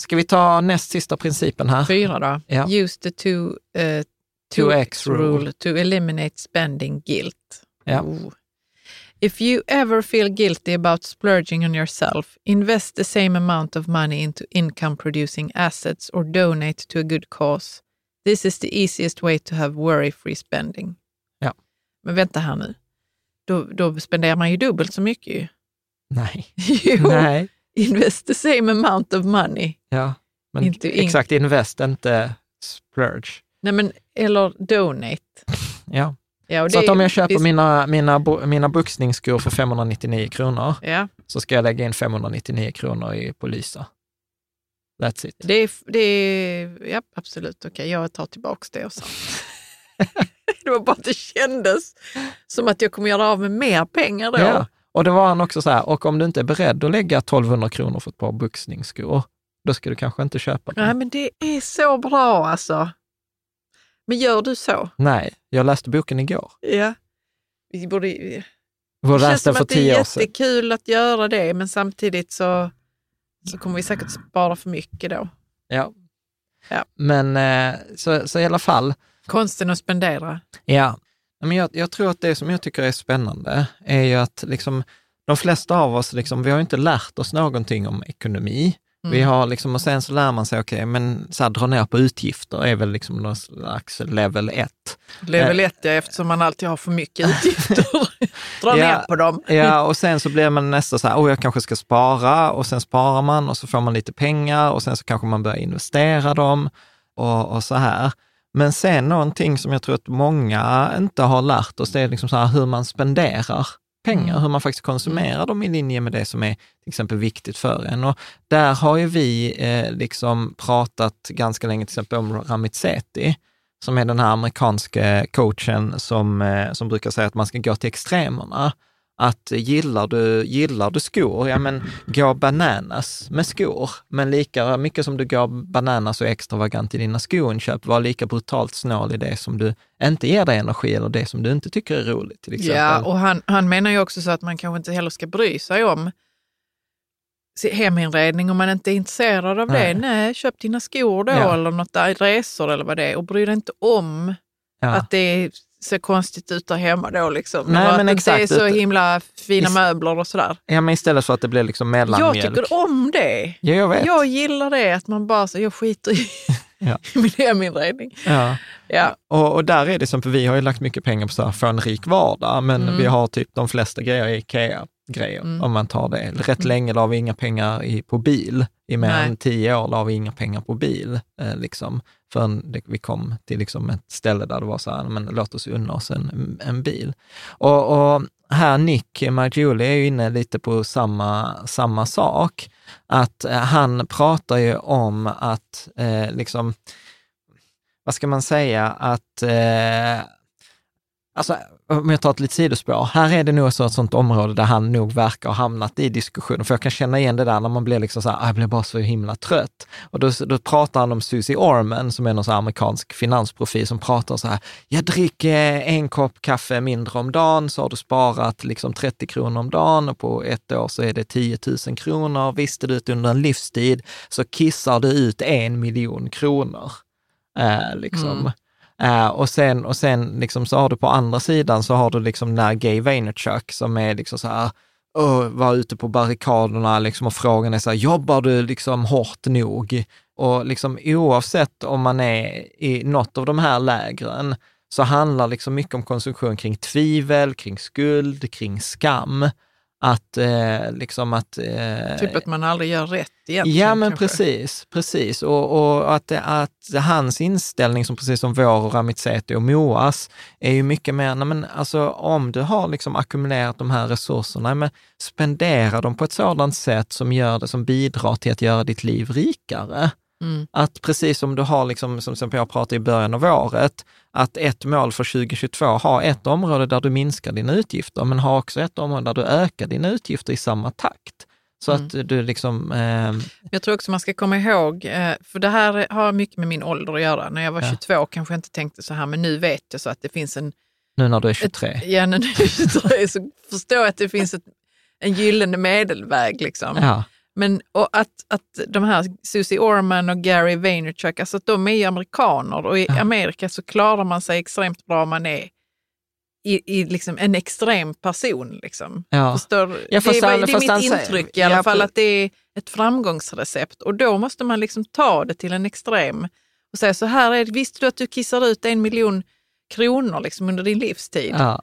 Speaker 4: Ska vi ta näst sista principen här?
Speaker 5: Fyra då.
Speaker 4: Ja.
Speaker 5: Use the two, uh,
Speaker 4: 2x rule.
Speaker 5: to eliminate spending guilt.
Speaker 4: Ja.
Speaker 5: If you ever feel guilty about splurging on yourself, invest the same amount of money into income producing assets or donate to a good cause. This is the easiest way to have worry-free spending.
Speaker 4: Ja.
Speaker 5: Men vänta här nu. Då, då spenderar man ju dubbelt så mycket ju.
Speaker 4: Nej.
Speaker 5: jo,
Speaker 4: Nej.
Speaker 5: Invest the same amount of money.
Speaker 4: Ja. Men
Speaker 5: Inte in-
Speaker 4: exakt, invest, inte splurge.
Speaker 5: Nej, men, eller donate.
Speaker 4: Ja.
Speaker 5: Ja,
Speaker 4: Så att om jag köper
Speaker 5: visst-
Speaker 4: mina, mina, mina boxningsskor för 599 kronor,
Speaker 5: Ja,
Speaker 4: så ska jag lägga in 599 kronor i, på Lysa. That's it.
Speaker 5: det är, det är ja, absolut okej. Jag tar tillbaka det och så. det var bara att det kändes som att jag kommer göra av med mer pengar då.
Speaker 4: Ja. Och då var han också så här, och om du inte är beredd att lägga 1200 kronor för ett par boxningsskor, då ska du kanske inte köpa dem.
Speaker 5: Nej, men det är så bra alltså. Men gör du så?
Speaker 4: Nej, jag läste boken igår.
Speaker 5: Ja. Vi borde,
Speaker 4: Jag
Speaker 5: det känns som att det är jättekul att göra det, men samtidigt så, så kommer vi säkert spara för mycket då.
Speaker 4: Ja.
Speaker 5: Ja.
Speaker 4: Men eh, så, så i alla fall,
Speaker 5: Konsten att spendera.
Speaker 4: Ja, men jag, jag tror att det som jag tycker är spännande är ju att liksom, de flesta av oss, liksom, vi har ju inte lärt oss någonting om ekonomi. Vi
Speaker 5: Mm.
Speaker 4: har liksom, och sen så lär man sig, okej, men så här, dra ner på utgifter är väl liksom någon slags level 1.
Speaker 5: Level 1 ja, eftersom man alltid har för mycket utgifter. Dra
Speaker 4: Ja.
Speaker 5: ner på dem.
Speaker 4: Ja, och sen så blir man nästa så här, oh, jag kanske ska spara och sen sparar man och så får man lite pengar och sen så kanske man börjar investera dem och, och så här. Men sen någonting som jag tror att många inte har lärt oss, det är liksom så här hur man spenderar pengar,
Speaker 5: Mm.
Speaker 4: hur man faktiskt konsumerar dem i linje med det som är till exempel viktigt för en. Och där har ju vi eh, liksom pratat ganska länge till exempel om Ramit Sethi, som är den här amerikanska coachen som, eh, som brukar säga att man ska gå till extremerna. Att gillar du, gillar du skor, ja men gå bananas med skor. Men lika mycket som du går bananas och extravagant i dina skoinköp, var lika brutalt snål i det som du inte ger dig energi eller det som du inte tycker är roligt. Till exempel.
Speaker 5: Ja, och han, han menar ju också så att man kanske inte heller ska bry sig om heminredning om man inte är intresserad av
Speaker 4: Nej.
Speaker 5: det. Nej, köp dina skor då
Speaker 4: Ja.
Speaker 5: eller något där, resor eller vad det är och bry dig inte om
Speaker 4: Ja.
Speaker 5: att det ser konstigt ut där hemma då. Liksom.
Speaker 4: Nej, men
Speaker 5: att
Speaker 4: exakt,
Speaker 5: det är så himla fina
Speaker 4: Is-
Speaker 5: möbler och sådär.
Speaker 4: ja, men istället för att det blir liksom
Speaker 5: Jag
Speaker 4: mellanmjölk.
Speaker 5: tycker om det.
Speaker 4: Ja, jag vet.
Speaker 5: Jag gillar det, att man bara så, jag skiter i
Speaker 4: Ja.
Speaker 5: min heminredning.
Speaker 4: Ja.
Speaker 5: Ja.
Speaker 4: Och, och där är det som, för vi har ju lagt mycket pengar på så här, för en rik vardag, men
Speaker 5: Mm.
Speaker 4: vi har typ de flesta grejer i Ikea-grejer,
Speaker 5: Mm.
Speaker 4: om man tar det. Rätt
Speaker 5: Mm.
Speaker 4: länge la vi inga pengar i, på bil. I mer
Speaker 5: Nej.
Speaker 4: än tio år la vi inga pengar på bil, eh, liksom, förrän vi kom till liksom ett ställe där det var så här, men låt oss unna oss en, en bil. Och, och här Nick Margioli är ju inne lite på samma, samma sak, att eh, han pratar ju om att eh, liksom, vad ska man säga, att eh, Alltså, om jag tar ett litet sidospår, här är det nog så ett sånt område där han nog verkar ha hamnat i diskussion, för jag kan känna igen det där när man blir liksom så här, ah, jag blir bara så himla trött. Och då, då pratar han om Susie Orman, som är någon så här amerikansk finansprofil, som pratar så här, jag dricker en kopp kaffe mindre om dagen, så har du sparat liksom 30 kronor om dagen och på ett år så är det 10 000 kronor. Visste du att under en livstid så kissar du ut en miljon kronor. Eh, liksom.
Speaker 5: Mm.
Speaker 4: Eh, och sen, och sen liksom så har du på andra sidan så har du liksom när Gay Vaynerchuk som är liksom så här, uh, var ute på barrikaderna liksom och frågan är så här, jobbar du liksom hårt nog? Och liksom oavsett om man är i något av de här lägren så handlar liksom mycket om konsumtion kring tvivel, kring skuld, kring skam. Att eh, liksom att... Eh,
Speaker 5: typ att man aldrig gör rätt egentligen.
Speaker 4: Ja, men
Speaker 5: kanske.
Speaker 4: precis. precis. Och, och att, att hans inställning, som precis som vår och Ramitseti och Moas, är ju mycket mer, nej men alltså om du har liksom ackumulerat de här resurserna, men spendera dem på ett sådant sätt som gör det, som bidrar till att göra ditt liv rikare.
Speaker 5: Mm.
Speaker 4: Att precis som du har, liksom, som, som jag pratade i början av året, att ett mål för 2022, ha ett område där du minskar dina utgifter, men ha också ett område där du ökar dina utgifter i samma takt. Så
Speaker 5: Mm.
Speaker 4: att du liksom... Eh,
Speaker 5: Jag tror också man ska komma ihåg, eh, för det här har mycket med min ålder att göra. När jag var
Speaker 4: Ja.
Speaker 5: 22 kanske jag inte tänkte så här, men nu vet jag så att det finns en...
Speaker 4: nu när du är 23.
Speaker 5: Ett, ja, när jag är 23 så förstår jag att det finns ett, en gyllene medelväg. Liksom.
Speaker 4: ja.
Speaker 5: Men och att, att de här Susie Orman och Gary Vaynerchuk, alltså att de är ju amerikaner och i
Speaker 4: Ja.
Speaker 5: Amerika så klarar man sig extremt bra om man är i, i liksom en extrem person. Liksom.
Speaker 4: Ja.
Speaker 5: Förstår?
Speaker 4: Ja, fast
Speaker 5: det är, det är mitt
Speaker 4: han
Speaker 5: intryck i alla
Speaker 4: Ja,
Speaker 5: fall att det är ett framgångsrecept och då måste man liksom ta det till en extrem och säga så här är det, visste du att du kissar ut en miljon kronor liksom under din livstid?
Speaker 4: Ja.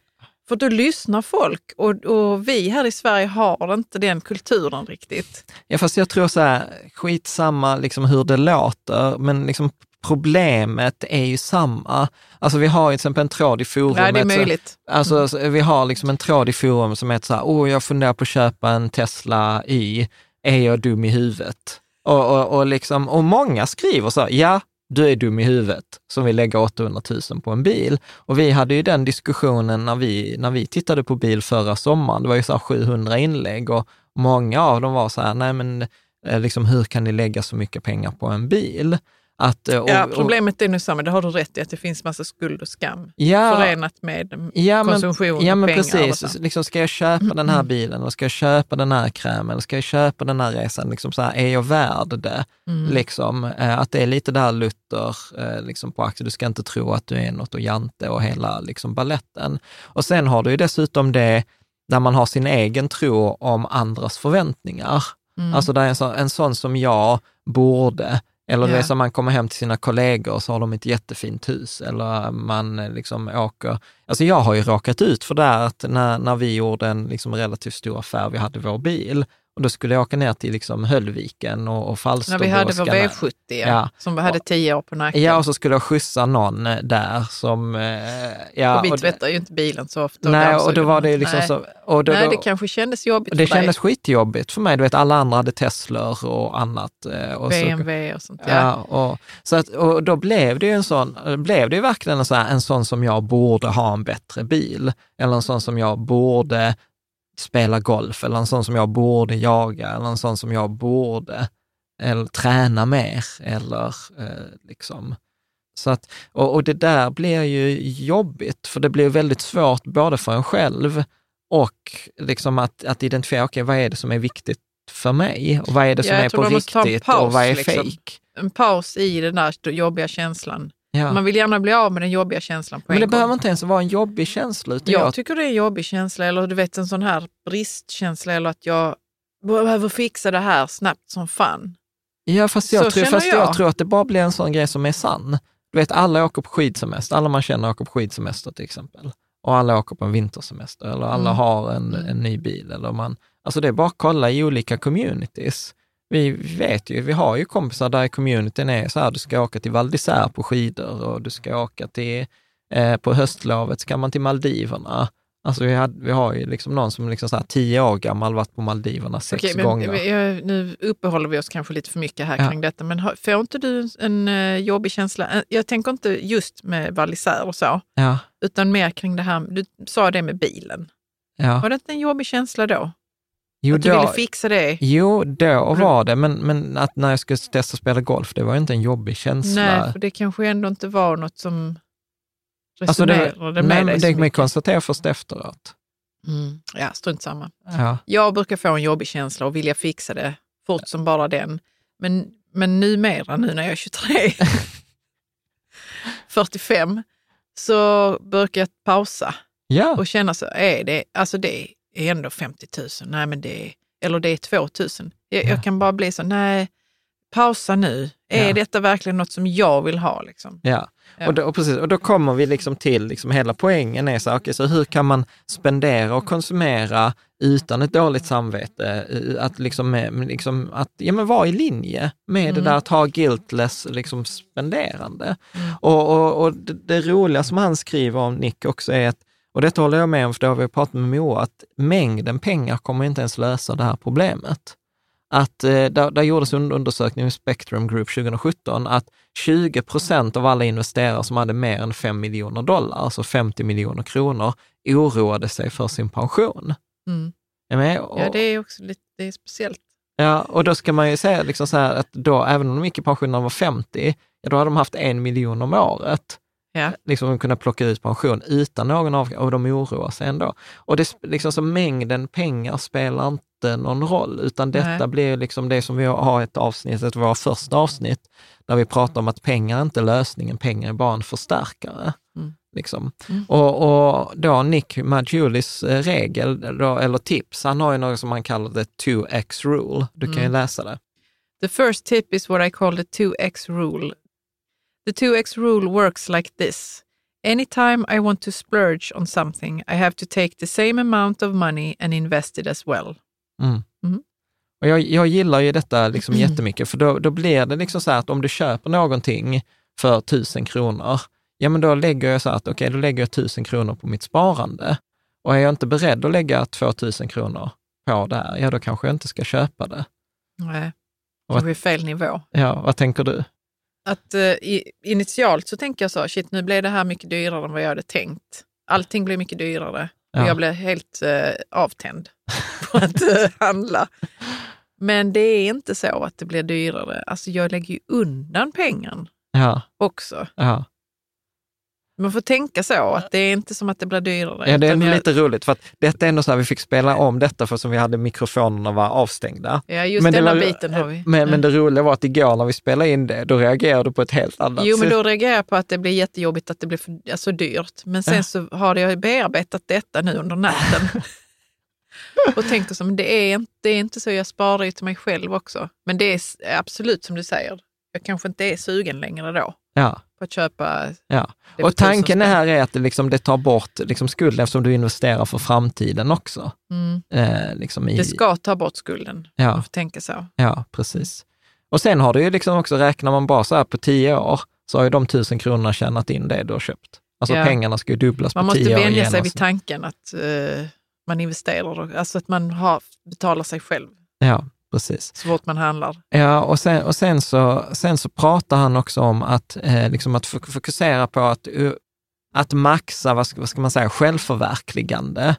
Speaker 5: För då lyssnar folk och, och vi här i Sverige har inte den kulturen riktigt.
Speaker 4: ja, fast jag tror så här, skitsamma liksom hur det låter, men liksom problemet är ju samma. Alltså vi har till exempel en tråd i forumet.
Speaker 5: Nej, det är möjligt.
Speaker 4: Alltså så vi har liksom en tråd i forum som heter så här, oh, jag funderar på att köpa en Tesla Y, är jag dum i huvudet? Och, och, och, liksom, och många skriver så här, ja, du är dum i huvudet som vill lägga 800 000 på en bil. Och vi hade ju den diskussionen när vi, när vi tittade på bil förra sommaren. Det var ju så här 700 inlägg och många av dem var så här, nej men eh, liksom, hur kan ni lägga så mycket pengar på en bil? Att, eh, och,
Speaker 5: Ja,
Speaker 4: och-
Speaker 5: problemet är nu samma, det har du rätt i, att det finns massa skuld och skam
Speaker 4: ja,
Speaker 5: förenat med
Speaker 4: ja, men,
Speaker 5: konsumtion
Speaker 4: ja,
Speaker 5: och
Speaker 4: men
Speaker 5: pengar. och
Speaker 4: precis.
Speaker 5: så.
Speaker 4: Liksom, ska jag köpa den här bilen eller ska jag köpa den här krämen eller ska jag köpa den här resan? Liksom så här, är jag värd det?
Speaker 5: Mm.
Speaker 4: Liksom, eh, att det är lite där Luther eh, liksom på aktier. Du ska inte tro att du är något och Jante och hela liksom, balletten. Och sen har du ju dessutom det där man har sin egen tro om andras förväntningar.
Speaker 5: Mm.
Speaker 4: Alltså där är en, sån, en sån som jag borde, eller det
Speaker 5: Ja.
Speaker 4: är som man kommer hem till sina kollegor och så har de ett jättefint hus, eller man eh, liksom åker... Alltså jag har ju råkat ut för det här att när, när vi gjorde en liksom relativt stor affär, vi hade vår bil, och då skulle jag åka ner till liksom Höllviken och, och Falsterbo.
Speaker 5: När vi hade vår
Speaker 4: scanna-
Speaker 5: V70, ja, som vi hade tio år på nacken.
Speaker 4: Ja, och så skulle jag skjutsa någon eh, där som... eh, Ja,
Speaker 5: och vi tvättar ju inte bilen så ofta.
Speaker 4: nej, och då var det liksom
Speaker 5: nej.
Speaker 4: så... Och då,
Speaker 5: nej, det kanske kändes jobbigt
Speaker 4: det
Speaker 5: för dig.
Speaker 4: kändes skitjobbigt för mig. Du vet, alla andra hade Teslor och annat. eh, Och så,
Speaker 5: BMW och sånt. Ja.
Speaker 4: Ja, och, så att, och då blev det ju en sån, blev det ju verkligen en, så här, en sån som jag borde ha en bättre bil, eller en sån som jag borde spela golf, eller en sån som jag borde jaga, eller en sån som jag borde eller, träna mer, eller eh, liksom. Så att, och, och det där blir ju jobbigt, för det blir väldigt svårt både för en själv och liksom att, att identifiera, okej, vad är det som är viktigt för mig? Och vad är det
Speaker 5: Ja,
Speaker 4: som
Speaker 5: jag
Speaker 4: är på riktigt
Speaker 5: paus,
Speaker 4: och vad är
Speaker 5: liksom.
Speaker 4: fake?
Speaker 5: En paus i den där jobbiga känslan.
Speaker 4: Ja.
Speaker 5: Man vill gärna bli av med den jobbiga känslan på
Speaker 4: Men
Speaker 5: en
Speaker 4: det
Speaker 5: gång.
Speaker 4: behöver inte ens vara en jobbig känsla. Utan
Speaker 5: Jag
Speaker 4: jag,
Speaker 5: tycker det är en jobbig känsla, eller du vet en sån här bristkänsla, eller att jag behöver fixa det här snabbt som fan.
Speaker 4: ja, fast, jag,
Speaker 5: så
Speaker 4: tror, fast jag
Speaker 5: jag.
Speaker 4: tror att det bara blir en sån grej som är sann. Du vet, alla åker på skidsemester. Alla man känner åker på skidsemester till exempel. Och alla åker på en vintersemester, eller alla
Speaker 5: Mm.
Speaker 4: har en,
Speaker 5: Mm.
Speaker 4: en ny bil. Eller man, alltså det är bara att kolla i olika communities. Vi vet ju, vi har ju kompisar där i communityn är så här, du ska åka till Val d'Isère på skidor och du ska åka till, eh, på höstlovet ska man till Maldiverna. Alltså vi, hade, vi har ju liksom någon som liksom så här tio år gammal varit på Maldiverna sex
Speaker 5: Okej, men
Speaker 4: gånger.
Speaker 5: vi- jag- nu uppehåller vi oss kanske lite för mycket här
Speaker 4: Ja.
Speaker 5: kring detta, men har- får inte du en eh, jobbig känsla? Eh, Jag tänker inte just med Val och så,
Speaker 4: Ja,
Speaker 5: utan mer kring det här, du sa det med bilen.
Speaker 4: ja.
Speaker 5: Var det inte en jobbig känsla då?
Speaker 4: Jo,
Speaker 5: att du ville fixa det?
Speaker 4: Jo, då
Speaker 5: du-
Speaker 4: var det, men, men att när jag skulle testa spela golf, det var ju inte en jobbig känsla.
Speaker 5: Nej, för det kanske ändå inte var något som
Speaker 4: alltså det,
Speaker 5: resonerade med
Speaker 4: nej,
Speaker 5: dig
Speaker 4: det kan man konstatera först efteråt.
Speaker 5: Mm. Ja, strunt samma.
Speaker 4: Ja.
Speaker 5: Jag brukar få en jobbig känsla och vilja fixa det fort som bara den. Men, men numera, nu när jag är 23, 45 så brukar jag pausa
Speaker 4: Ja,
Speaker 5: och känna så, är det, alltså det är ändå 50 000, nej men det är, eller det är 2 000. Jag,
Speaker 4: Ja.
Speaker 5: jag kan bara bli så, nej, pausa nu. Är
Speaker 4: Ja.
Speaker 5: detta verkligen något som jag vill ha? Liksom?
Speaker 4: ja.
Speaker 5: Ja.
Speaker 4: Och, då, och, precis, och då kommer vi liksom till, liksom hela poängen är så, okej, så hur kan man spendera och konsumera utan ett dåligt samvete? Att liksom, liksom att, ja men vara i linje med det där att ha guiltless liksom spenderande. Och, och, och det, det roliga som han skriver om Nick också är att, och detta håller jag med om, för det har vi pratat med Moa, att mängden pengar kommer inte ens lösa det här problemet. Att eh, där, där gjordes en undersökning med Spectrum Group 2017, att 20 procent av alla investerare som hade mer än 5 miljoner dollar, alltså 50 miljoner kronor, oroade sig för sin pension.
Speaker 5: Mm.
Speaker 4: Och,
Speaker 5: Ja, det är också lite det är speciellt.
Speaker 4: ja, och då ska man ju säga liksom så här att då, även om de gick i pension när de var 50, ja, då hade de haft en miljon om året
Speaker 5: Ja.
Speaker 4: liksom kunna plocka ut pension utan någon av och de oroar sig ändå. Och det, liksom så mängden pengar spelar inte någon roll, utan detta
Speaker 5: Nej.
Speaker 4: blir liksom det som vi har ett avsnitt, ett av våra första avsnitt, där vi pratar om att pengar är inte lösningen, pengar är bara en förstärkare.
Speaker 5: Mm.
Speaker 4: Liksom.
Speaker 5: Mm.
Speaker 4: Och, och då Nick Maggiulis eh, regel, då, eller tips, han har ju något som han kallar det 2x rule. Du kan ju
Speaker 5: Mm.
Speaker 4: läsa det.
Speaker 5: The first tip is what I call the 2x rule. The 2x rule works like this. Anytime I want to splurge on something, I have to take the same amount of money and invest it as well.
Speaker 4: Mm.
Speaker 5: Mm.
Speaker 4: Och jag, jag gillar ju detta liksom jättemycket, för då, då blir det liksom så här att om du köper någonting för tusen kronor, ja men då lägger jag så att okej, då lägger jag tusen kronor på mitt sparande. Och är jag inte beredd att lägga 2000 kronor på det här, ja då kanske jag inte ska köpa det.
Speaker 5: Nej, kanske är fel nivå.
Speaker 4: Ja, vad tänker du?
Speaker 5: Att, eh, initialt så tänker jag så, shit nu blev det här mycket dyrare än vad jag hade tänkt. Allting blev mycket dyrare och
Speaker 4: Ja.
Speaker 5: jag blev helt eh, avtänd på att eh, handla. Men det är inte så att det blir dyrare. Alltså jag lägger ju undan pengar
Speaker 4: Ja,
Speaker 5: också.
Speaker 4: ja.
Speaker 5: Man får tänka så, att det är inte som att det blir dyrare.
Speaker 4: ja det är
Speaker 5: jag,
Speaker 4: lite roligt, för att detta är ändå så här, vi fick spela om detta för som vi hade mikrofonerna var avstängda.
Speaker 5: Ja, just
Speaker 4: Men det
Speaker 5: denna
Speaker 4: var-
Speaker 5: biten har vi.
Speaker 4: Men,
Speaker 5: Mm.
Speaker 4: men det roliga var att igår när vi spelade in det, då reagerade du på ett helt annat
Speaker 5: Jo, men
Speaker 4: sätt.
Speaker 5: då reagerar jag på att det blir jättejobbigt att det blir för, alltså, dyrt. Men sen
Speaker 4: Ja.
Speaker 5: så har jag bearbetat detta nu under natten. och tänkt så, men det är, inte, det är inte så, jag sparar ju till mig själv också. Men det är absolut som du säger, jag kanske inte är sugen längre då
Speaker 4: Ja,
Speaker 5: på att köpa.
Speaker 4: ja. Och tanken här är att det, liksom, det tar bort liksom, skulden eftersom du investerar för framtiden också.
Speaker 5: Mm.
Speaker 4: Eh, liksom i,
Speaker 5: Det ska ta bort skulden,
Speaker 4: Ja.
Speaker 5: man får tänka så.
Speaker 4: Ja, precis. Och sen har du ju liksom också, räknar man bara så här på tio år, så har ju de tusen kronorna tjänat in det du har köpt. Alltså
Speaker 5: Ja.
Speaker 4: pengarna ska ju dubblas
Speaker 5: Man
Speaker 4: på
Speaker 5: måste
Speaker 4: tio år.
Speaker 5: vänja sig vid tanken att eh, man investerar, alltså att man har, betalar sig själv
Speaker 4: Ja, precis.
Speaker 5: så fort man handlar.
Speaker 4: Ja, och sen, och sen, så, sen så pratar han också om att, eh, liksom att fok- fokusera på att, att maxa, vad ska, vad ska man säga, självförverkligande.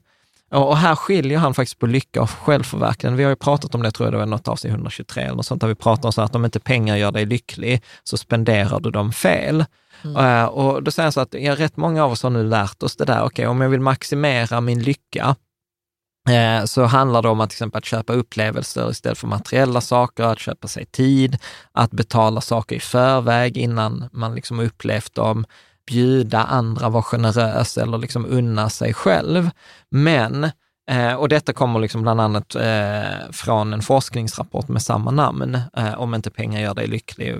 Speaker 4: Och, och här skiljer han faktiskt på lycka och självförverkligande. Vi har ju pratat om det, tror jag det var något avsnitt 123 eller något sånt, där vi pratar om så att om inte pengar gör dig lycklig så spenderar du dem fel. Eh, och då säger han så att ja, rätt många av oss har nu lärt oss det där, okej, om jag vill maximera min lycka, Eh, så handlar det om att till exempel att köpa upplevelser istället för materiella saker, att köpa sig tid, att betala saker i förväg innan man liksom upplevt dem, bjuda andra, vara generös eller liksom unna sig själv. Men, eh, och detta kommer liksom bland annat eh, från en forskningsrapport med samma namn, eh, om inte pengar gör dig lycklig,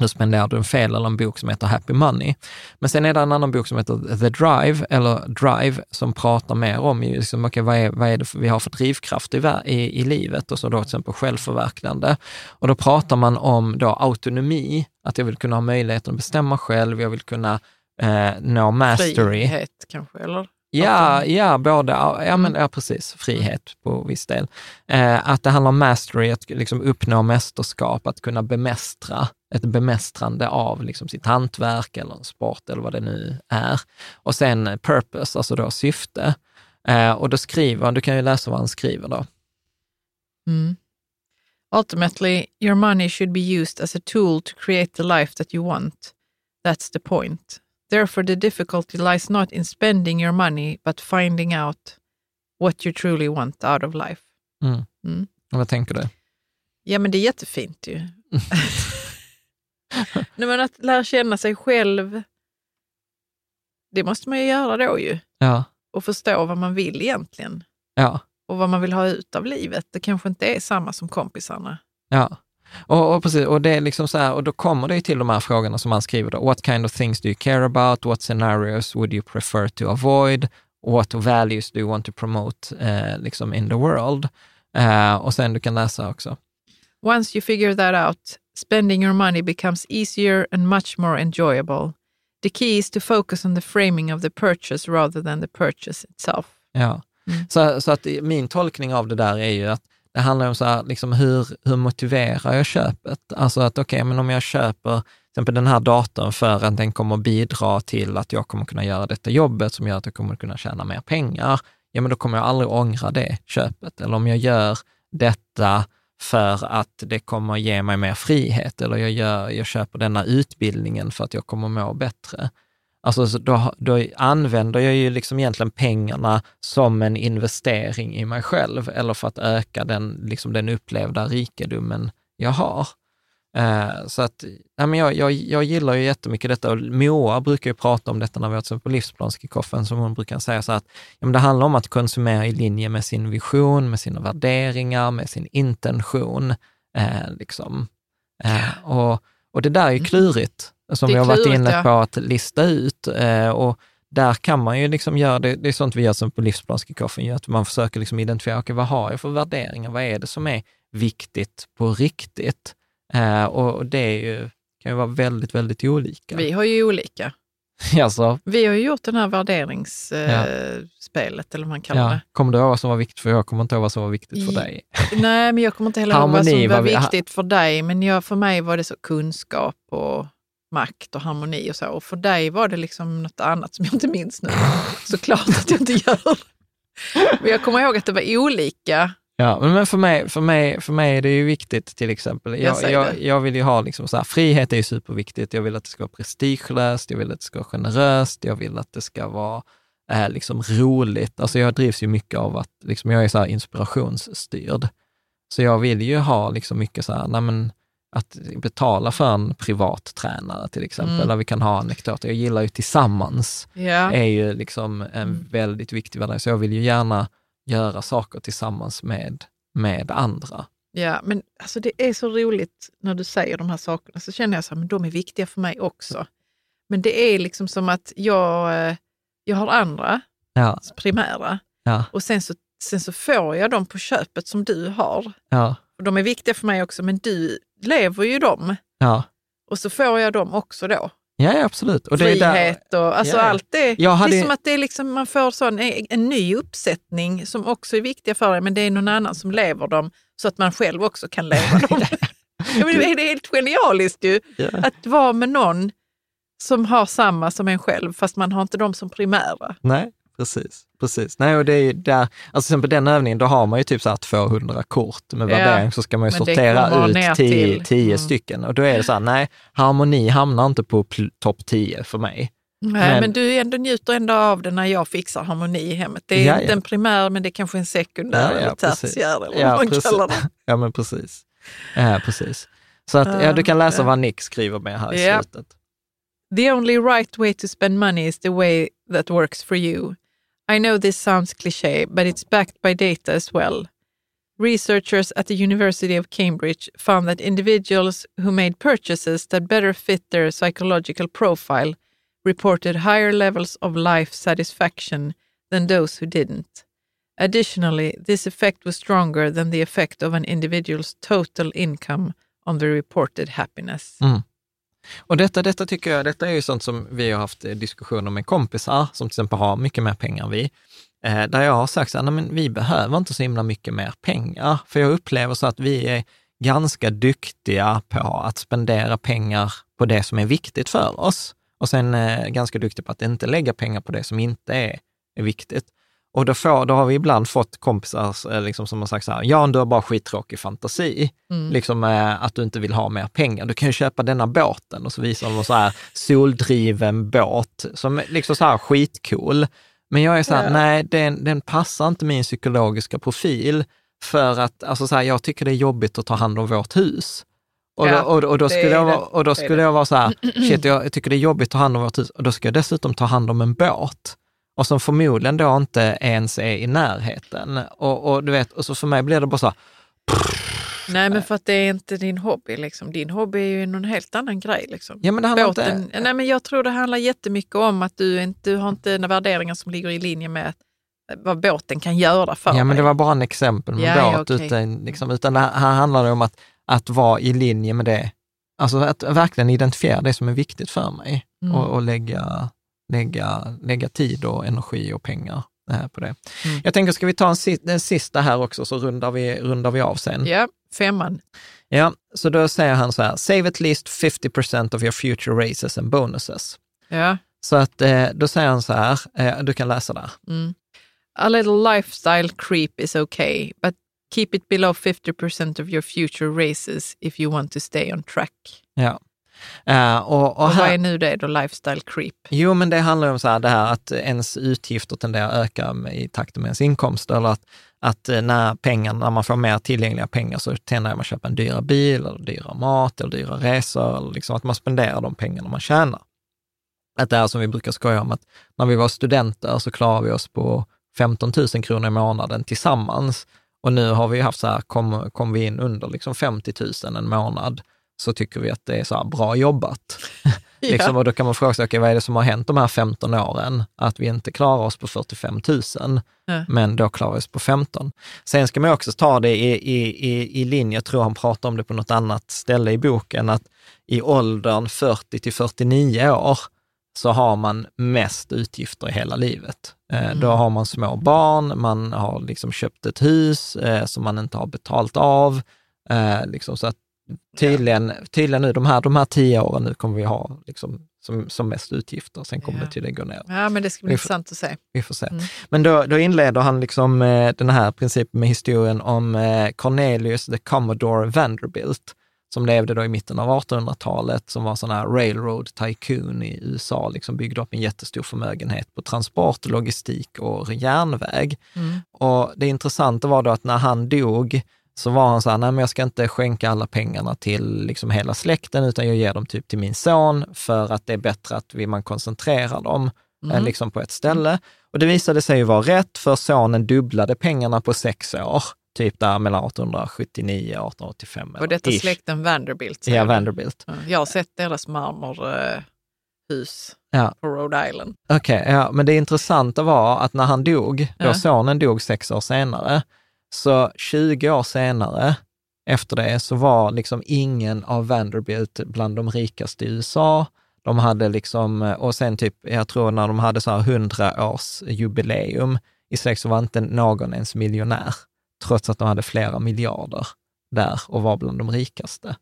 Speaker 4: nu spenderar du en fel, eller en bok som heter Happy Money. Men sen är det en annan bok som heter The Drive, eller Drive, som pratar mer om liksom, okay, vad, är, vad är det för, vi har för drivkraft i, i, i livet och så då till exempel självförverkligande. Och då pratar man om då autonomi, att jag vill kunna ha möjligheten att bestämma själv, jag vill kunna eh, nå mastery.
Speaker 5: Frihet kanske, eller?
Speaker 4: Ja, ja, både, ja, men, ja precis, frihet på viss del. Eh, att det handlar om mastery, att liksom uppnå mästerskap, att kunna bemästra, ett bemästrande av liksom sitt hantverk eller en sport eller vad det nu är. Och sen purpose, alltså då syfte. Eh, och då skriver han, du kan ju läsa vad han skriver då.
Speaker 5: Mm. Ultimately, your money should be used as a tool to create the life that you want. That's the point. Therefore, the difficulty lies not in spending your money, but finding out what you truly want out of life.
Speaker 4: Mm.
Speaker 5: Mm.
Speaker 4: Vad tänker du?
Speaker 5: Ja, men det är jättefint ju. Nej, men att lära känna sig själv, det måste man ju göra då ju.
Speaker 4: Ja,
Speaker 5: Och förstå vad man vill egentligen.
Speaker 4: ja,
Speaker 5: Och vad man vill ha ut av livet. Det kanske inte är samma som kompisarna.
Speaker 4: ja. Och, och, precis, och det är liksom så här, och då kommer det ju till de här frågorna som han skriver då. What kind of things do you care about? What scenarios would you prefer to avoid? What values do you want to promote eh, liksom in the world? Eh, och sen du kan läsa också.
Speaker 5: Once you figure that out, spending your money becomes easier and much more enjoyable. The key is to focus on the framing of the purchase rather than the purchase itself.
Speaker 4: Ja. Så, så att min tolkning av det där är ju att det handlar om så här, liksom hur, hur motiverar jag köpet? Alltså att okej, men om jag köper till exempel den här datorn för att den kommer bidra till att jag kommer kunna göra detta jobbet som gör att jag kommer kunna tjäna mer pengar, ja men då kommer jag aldrig ångra det köpet. Eller om jag gör detta för att det kommer ge mig mer frihet eller jag, gör, jag köper denna utbildningen för att jag kommer må bättre. Alltså så då, då använder jag ju liksom egentligen pengarna som en investering i mig själv eller för att öka den, liksom den upplevda rikedomen jag har. Eh, så att, ja, men jag, jag, jag gillar ju jättemycket detta och Moa brukar ju prata om detta när vi har på livsplanskickoffen, som hon brukar säga så att ja, men det handlar om att konsumera i linje med sin vision, med sina värderingar, med sin intention. Eh, liksom. eh, och, och det där är ju klurigt, som
Speaker 5: Det
Speaker 4: vi har varit inne
Speaker 5: ja.
Speaker 4: på att lista ut. Eh, och där kan man ju liksom göra, det, det är sånt vi gör som på livsplanskickoffen, att man försöker liksom identifiera, okay, vad har jag för värderingar, vad är det som är viktigt på riktigt? Eh, och, det är ju, kan ju vara väldigt, väldigt olika.
Speaker 5: Vi har ju olika.
Speaker 4: alltså,
Speaker 5: Vi har ju gjort den här värderingsspelet, spelet, eller vad man kallar
Speaker 4: ja.
Speaker 5: det.
Speaker 4: Kommer du ihåg vad som var viktigt för jag kommer inte ihåg vad som var viktigt för dig.
Speaker 5: Nej, men jag kommer inte heller ihåg vad som var
Speaker 4: var vi-
Speaker 5: viktigt för dig. Men jag, för mig var det så kunskap och makt och harmoni och så. Och för dig var det liksom något annat som jag inte minns nu. Såklart att jag inte gör. Men jag kommer ihåg att det var olika.
Speaker 4: Ja, men för mig, för, mig, för mig är det ju viktigt till exempel,
Speaker 5: Jag
Speaker 4: jag, jag, jag vill ju ha liksom så här, frihet är ju superviktigt, jag vill att det ska vara prestigelöst, jag vill att det ska vara generöst, jag vill att det ska vara eh, liksom roligt. Alltså jag drivs ju mycket av att, liksom, jag är så här inspirationsstyrd. Så jag vill ju ha liksom mycket så här, nej men, att betala för en privat tränare till exempel,
Speaker 5: Mm.
Speaker 4: där vi kan ha anekdoter. Jag gillar ju tillsammans,
Speaker 5: Ja.
Speaker 4: är ju liksom en
Speaker 5: Mm.
Speaker 4: väldigt viktig värdering. Så jag vill ju gärna göra saker tillsammans med, med andra.
Speaker 5: Ja, men alltså det är så roligt när du säger de här sakerna. Så känner jag så här, men de är viktiga för mig också. Men det är liksom som att jag, eh, jag har andra
Speaker 4: Ja,
Speaker 5: primära
Speaker 4: ja,
Speaker 5: och sen så, sen så får jag dem på köpet som du har.
Speaker 4: ja,
Speaker 5: Och de är viktiga för mig också, men du lever ju dem.
Speaker 4: ja.
Speaker 5: Och så får jag dem också då.
Speaker 4: Ja, absolut. Och det är där,
Speaker 5: Frihet och alltså
Speaker 4: ja.
Speaker 5: allt det.
Speaker 4: Jag hade-
Speaker 5: Det är som att det är liksom, man får sån, en ny uppsättning som också är viktiga för dig, men det är någon annan som lever dem så att man själv också kan leva dem. ja, men det är helt genialiskt ju,
Speaker 4: Ja.
Speaker 5: att vara med någon som har samma som en själv, fast man har inte dem som primära.
Speaker 4: Nej, precis. precis. Nej, och det är ju där, alltså sen på den övningen, då har man ju typ så här 200 kort med
Speaker 5: Ja,
Speaker 4: värdering, så ska man ju sortera ut 10,
Speaker 5: till-
Speaker 4: 10
Speaker 5: mm.
Speaker 4: stycken. Och då är det så här, nej, harmoni hamnar inte på topp 10 för mig.
Speaker 5: Nej,
Speaker 4: Men-
Speaker 5: men, du ändå njuter ändå av det när jag fixar harmoni i hemmet. Det är
Speaker 4: Ja, ja.
Speaker 5: inte en primär, men det är kanske en sekundär eller
Speaker 4: precis.
Speaker 5: tertiär eller
Speaker 4: Ja,
Speaker 5: vad man
Speaker 4: precis.
Speaker 5: kallar det.
Speaker 4: Ja, men precis. Ja, precis. Så att, ja, du kan läsa
Speaker 5: Ja.
Speaker 4: vad Nick skriver med här i
Speaker 5: Ja.
Speaker 4: slutet.
Speaker 5: The only right way to spend money is the way that works for you. I know this sounds cliche, but it's backed by data as well. Researchers at the University of Cambridge found that individuals who made purchases that better fit their psychological profile reported higher levels of life satisfaction than those who didn't. Additionally, this effect was stronger than the effect of an individual's total income on the reported happiness.
Speaker 4: Mm. Och detta, detta tycker jag, detta är ju sånt som vi har haft eh, diskussioner med kompisar, som till exempel har mycket mer pengar än vi, eh, där jag har sagt så här, nej men vi behöver inte så himla mycket mer pengar, för jag upplever så att vi är ganska duktiga på att spendera pengar på det som är viktigt för oss. Och sen eh, ganska duktiga på att inte lägga pengar på det som inte är, är viktigt. Och då, får, då har vi ibland fått kompisar eh, liksom, som har sagt så här, Jan, du har bara skittråkig fantasi. Liksom eh, att du inte vill ha mer pengar. Du kan ju köpa denna båten och så visar de så här soldriven båt som är liksom så här skitcool. Men jag är så här,
Speaker 5: Ja.
Speaker 4: nej, den, den passar inte min psykologiska profil för att, alltså så här, jag tycker det är jobbigt att ta hand om vårt hus. Och, då,
Speaker 5: Ja,
Speaker 4: och, och då skulle jag, och då skulle jag vara så här, shit, jag, jag tycker det är jobbigt att ta hand om vårt hus och då ska jag dessutom ta hand om en båt och som förmodligen då inte ens är i närheten. Och, och du vet, och så för mig blir det bara så här,
Speaker 5: Nej, men för att det är inte din hobby. Liksom. Din hobby är ju någon helt annan grej. Liksom.
Speaker 4: ja men det handlar
Speaker 5: Båten,
Speaker 4: inte...
Speaker 5: nej, men jag tror det handlar jättemycket om att du inte du har inte värderingar som ligger i linje med vad båten kan göra för
Speaker 4: Ja, men
Speaker 5: dig.
Speaker 4: det var bara en exempel med
Speaker 5: Ja, ja,
Speaker 4: båt,
Speaker 5: okej.
Speaker 4: utan, liksom, utan här handlar det om att, att vara i linje med det. Alltså att verkligen identifiera det som är viktigt för mig
Speaker 5: Mm.
Speaker 4: och, och lägga, lägga, lägga tid och energi och pengar eh, på det.
Speaker 5: Mm.
Speaker 4: Jag tänker, ska vi ta en, si- den sista här också, så rundar vi, rundar vi av sen.
Speaker 5: Ja, femman.
Speaker 4: Ja, så då säger han så här, save at least 50% of your future raises and bonuses.
Speaker 5: Ja.
Speaker 4: Så att eh, då säger han så här, eh, du kan läsa där.
Speaker 5: Mm. A little lifestyle creep is okay, but keep it below 50% of your future races if you want to stay on track.
Speaker 4: Ja. Eh, och, och
Speaker 5: Och vad
Speaker 4: här,
Speaker 5: är nu det då, lifestyle creep?
Speaker 4: Jo, men det handlar om så här, det här att ens utgifter tenderar att öka i takt med ens inkomster. Eller att, att eh, när, pengarna, när man får mer tillgängliga pengar så tenderar man att köpa en dyrare bil, eller dyrare mat, eller dyrare resor. Eller liksom att man spenderar de pengarna man tjänar. Att det är som vi brukar skoja om, att när vi var studenter så klarade vi oss på 15 000 kronor i månaden tillsammans. Och nu har vi haft så här, kom, kom vi in under liksom 50 000 en månad, så tycker vi att det är så här bra jobbat. Liksom, och då kan man fråga sig, okay, vad är det som har hänt de här 15 åren? Att vi inte klarar oss på 45 000,
Speaker 5: Ja.
Speaker 4: men då klarar vi oss på 15. Sen ska man också ta det i, i, i, i linje, jag tror han pratar om det på något annat ställe i boken, att i åldern 40 till 49 år så har man mest utgifter i hela livet. Eh, Då har man små barn, man har liksom köpt ett hus eh, som man inte har betalt av. Eh, liksom, så att tydligen, tydligen nu, de här, de här tio åren nu kommer vi ha liksom, som, som mest utgifter, sen kommer
Speaker 5: Ja.
Speaker 4: det tydligen gå ner.
Speaker 5: Ja, men det ska bli
Speaker 4: Vi får-
Speaker 5: intressant att se.
Speaker 4: Vi får se.
Speaker 5: Mm.
Speaker 4: Men då, då inleder han liksom eh, den här principen med historien om eh, Cornelius the Commodore Vanderbilt, som levde då i mitten av 1800-talet, som var sån här railroad tycoon i USA, liksom byggde upp en jättestor förmögenhet på transport, logistik och järnväg.
Speaker 5: Mm.
Speaker 4: Och det intressanta var då att när han dog så var han så här, nej men jag ska inte skänka alla pengarna till liksom hela släkten, utan jag ger dem typ till min son, för att det är bättre att vi, man koncentrerar dem eh, liksom på ett ställe. Och det visade sig ju vara rätt, för sonen dubblade pengarna på sex år, typ där mellan 1879 och 1885.
Speaker 5: Och detta
Speaker 4: ish.
Speaker 5: släkten Vanderbilt.
Speaker 4: Ja? Vanderbilt.
Speaker 5: Ja, Jag har sett deras marmorhus
Speaker 4: Ja.
Speaker 5: på Rhode Island.
Speaker 4: Okej, ja, men det intressanta var att när han dog, då
Speaker 5: Ja.
Speaker 4: sonen dog sex år senare, så 20 år senare efter det så var liksom ingen av Vanderbilt bland de rikaste i USA. De hade liksom, och sen typ, jag tror när de hade så här 100 års jubileum i släkt så var inte någon ens miljonär, trots att de hade flera miljarder där och var bland de rikaste.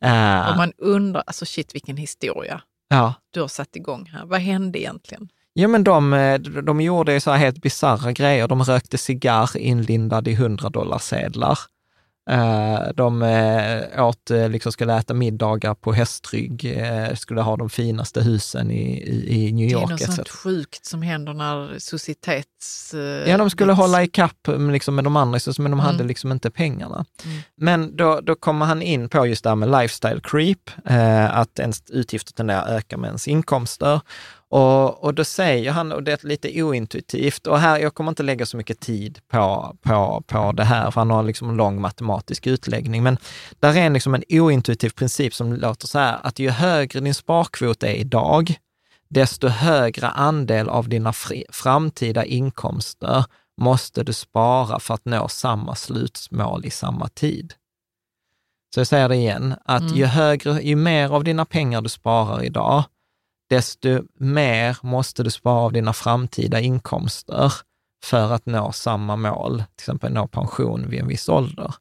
Speaker 4: Eh,
Speaker 5: Och man undrar, alltså shit vilken historia
Speaker 4: ja.
Speaker 5: du har satt igång här. Vad hände egentligen?
Speaker 4: Ja, men de, eh, de gjorde så här helt bisarra grejer. De rökte cigarr inlindad i 100 dollarsedlar. Eh, De eh, åt, liksom skulle äta middagar på hästrygg, skulle ha de finaste husen i, i, i New
Speaker 5: Det är
Speaker 4: York.
Speaker 5: något sånt sjukt som händer när societets...
Speaker 4: Ja, de skulle hålla ikapp mm, liksom, med de andra, men de hade
Speaker 5: Mm.
Speaker 4: liksom inte pengarna.
Speaker 5: Mm.
Speaker 4: Men då, då kommer han in på just det här med lifestyle creep, att ens utgifter tenderar att öka med ens inkomster. Och, och då säger han, och det är lite ointuitivt, och här, jag kommer inte lägga så mycket tid på, på, på det här, för han har liksom en lång matematisk utläggning, men där är en, liksom en ointuitiv princip som låter så här, att ju högre din sparkvot är idag, desto högre andel av dina fri, framtida inkomster måste du spara för att nå samma slutmål i samma tid. Så jag säger det igen, att
Speaker 5: Mm.
Speaker 4: ju, högre, ju mer av dina pengar du sparar idag, desto mer måste du spara av dina framtida inkomster för att nå samma mål, till exempel nå pension vid en viss ålder.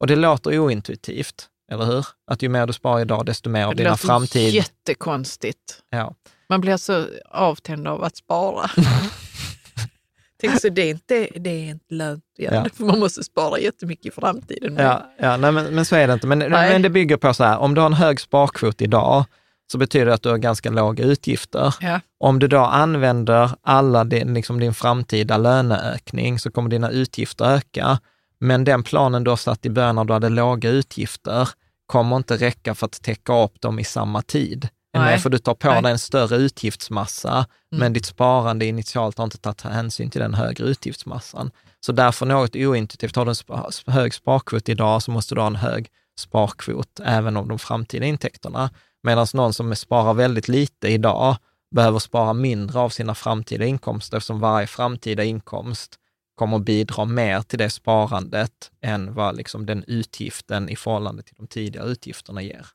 Speaker 4: Och det låter ointuitivt, eller hur? Att ju mer du sparar idag, desto mer av
Speaker 5: Det
Speaker 4: dina
Speaker 5: låter
Speaker 4: framtid...
Speaker 5: jättekonstigt.
Speaker 4: Ja.
Speaker 5: Man blir så avtänd av att spara. Tänk så det är inte, det är inte lönt
Speaker 4: Ja.
Speaker 5: för man måste spara jättemycket i framtiden.
Speaker 4: Ja, ja nej, men, men så är det inte. Men,
Speaker 5: Nej.
Speaker 4: men det bygger på så här, om du har en hög sparkvot idag, så betyder det att du har ganska låga utgifter.
Speaker 5: Ja.
Speaker 4: Om du då använder alla din, liksom din framtida löneökning, så kommer dina utgifter öka. Men den planen du har satt i början när du hade låga utgifter, kommer inte räcka för att täcka upp dem i samma tid.
Speaker 5: Nej.
Speaker 4: För du tar på
Speaker 5: Nej.
Speaker 4: dig en större utgiftsmassa,
Speaker 5: Mm.
Speaker 4: men ditt sparande initialt har inte tagit hänsyn till den högre utgiftsmassan. Så därför något ointuitivt, har du en spa- hög sparkvot idag så måste du ha en hög sparkvot även om de framtida intäkterna. Medan någon som sparar väldigt lite idag behöver spara mindre av sina framtida inkomster eftersom varje framtida inkomst kommer bidra mer till det sparandet än vad liksom den utgiften i förhållande till de tidigare utgifterna ger.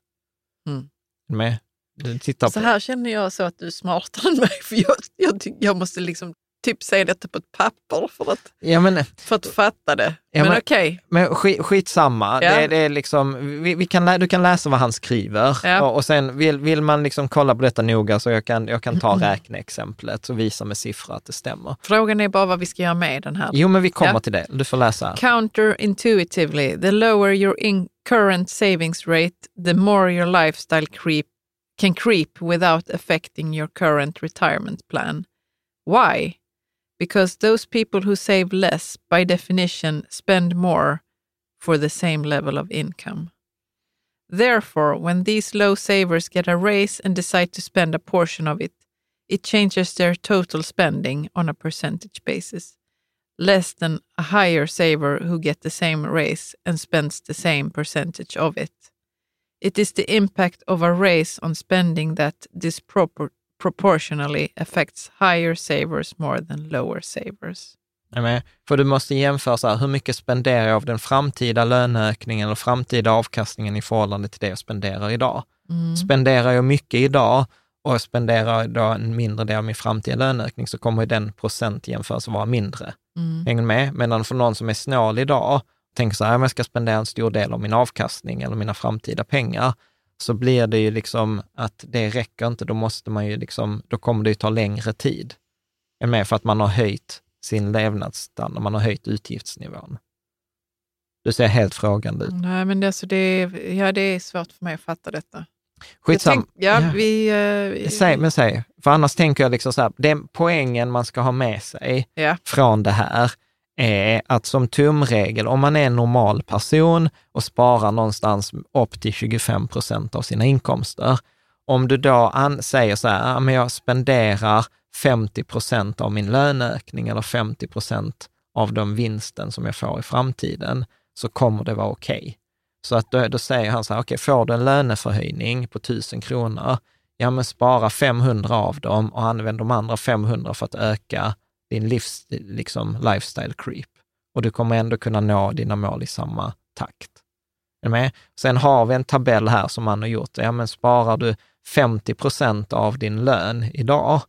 Speaker 5: Mm.
Speaker 4: Med?
Speaker 5: Så
Speaker 4: på.
Speaker 5: här känner jag så att du är smartare än mig. För jag, jag, jag måste liksom typ säga detta på ett papper för att,
Speaker 4: Ja, men,
Speaker 5: för att fatta det.
Speaker 4: Ja,
Speaker 5: men
Speaker 4: men-
Speaker 5: okej,
Speaker 4: men skit, skitsamma.
Speaker 5: Ja.
Speaker 4: Det, det är liksom, vi, vi kan, lä- du kan läsa vad han skriver
Speaker 5: Ja.
Speaker 4: och, och sen vill, vill man liksom kolla på detta noga så jag kan, jag kan
Speaker 5: Mm.
Speaker 4: ta räkneexemplet och visa med siffror att det stämmer.
Speaker 5: frågan är bara vad vi ska göra med den här.
Speaker 4: Jo, men vi kommer till det. Du får läsa.
Speaker 5: Counterintuitively, the lower your in current savings rate, the more your lifestyle creep can creep without affecting your current retirement plan. Why? Because those people who save less, by definition, spend more for the same level of income. Therefore, when these low savers get a raise and decide to spend a portion of it, it changes their total spending on a percentage basis less than a higher saver who get the same raise and spends the same percentage of it. It is the impact of a raise on spending that disproportionally affects higher savers more than lower savers.
Speaker 4: Med? För du måste jämföra så här, hur mycket spenderar jag av den framtida löneökningen eller framtida avkastningen i förhållande till det jag spenderar idag. Spenderar jag mycket idag och jag spenderar idag en mindre del av min framtida löneökning så kommer den procentjämförelsen vara mindre. Hänger du med? Medan för någon som är snål idag, tänker så här, "Ja, men jag ska spendera en stor del av min avkastning eller mina framtida pengar, så blir det ju liksom att det räcker inte, då måste man ju liksom, då kommer det ju ta längre tid. Du med? För att man har höjt sin levnadsstandard, man har höjt utgiftsnivån. Du ser helt frågande ut.
Speaker 5: Nej, men det, alltså det, är- ja, det är svårt för mig att fatta detta.
Speaker 4: Skitsam.
Speaker 5: Tänk, ja, Vi, eh,
Speaker 4: Säg, men säg, för annars tänker jag liksom så här, den poängen man ska ha med sig
Speaker 5: ja.
Speaker 4: från det här är att som tumregel, om man är en normal person och sparar någonstans upp till 25 procent av sina inkomster, om du då an, säger så här, ah, men jag spenderar 50 procent av min löneökning eller 50 procent av den vinsten som jag får i framtiden, så kommer det vara okej. Så att då, då säger han så här, okej, får du en löneförhöjning på 1000 kronor, ja men spara 500 av dem och använd de andra 500 för att öka din livs, liksom lifestyle creep. Och du kommer ändå kunna nå dina mål i samma takt. Är du med? Sen har vi en tabell här som man har gjort. Ja, men sparar du 50 procent av din lön idag,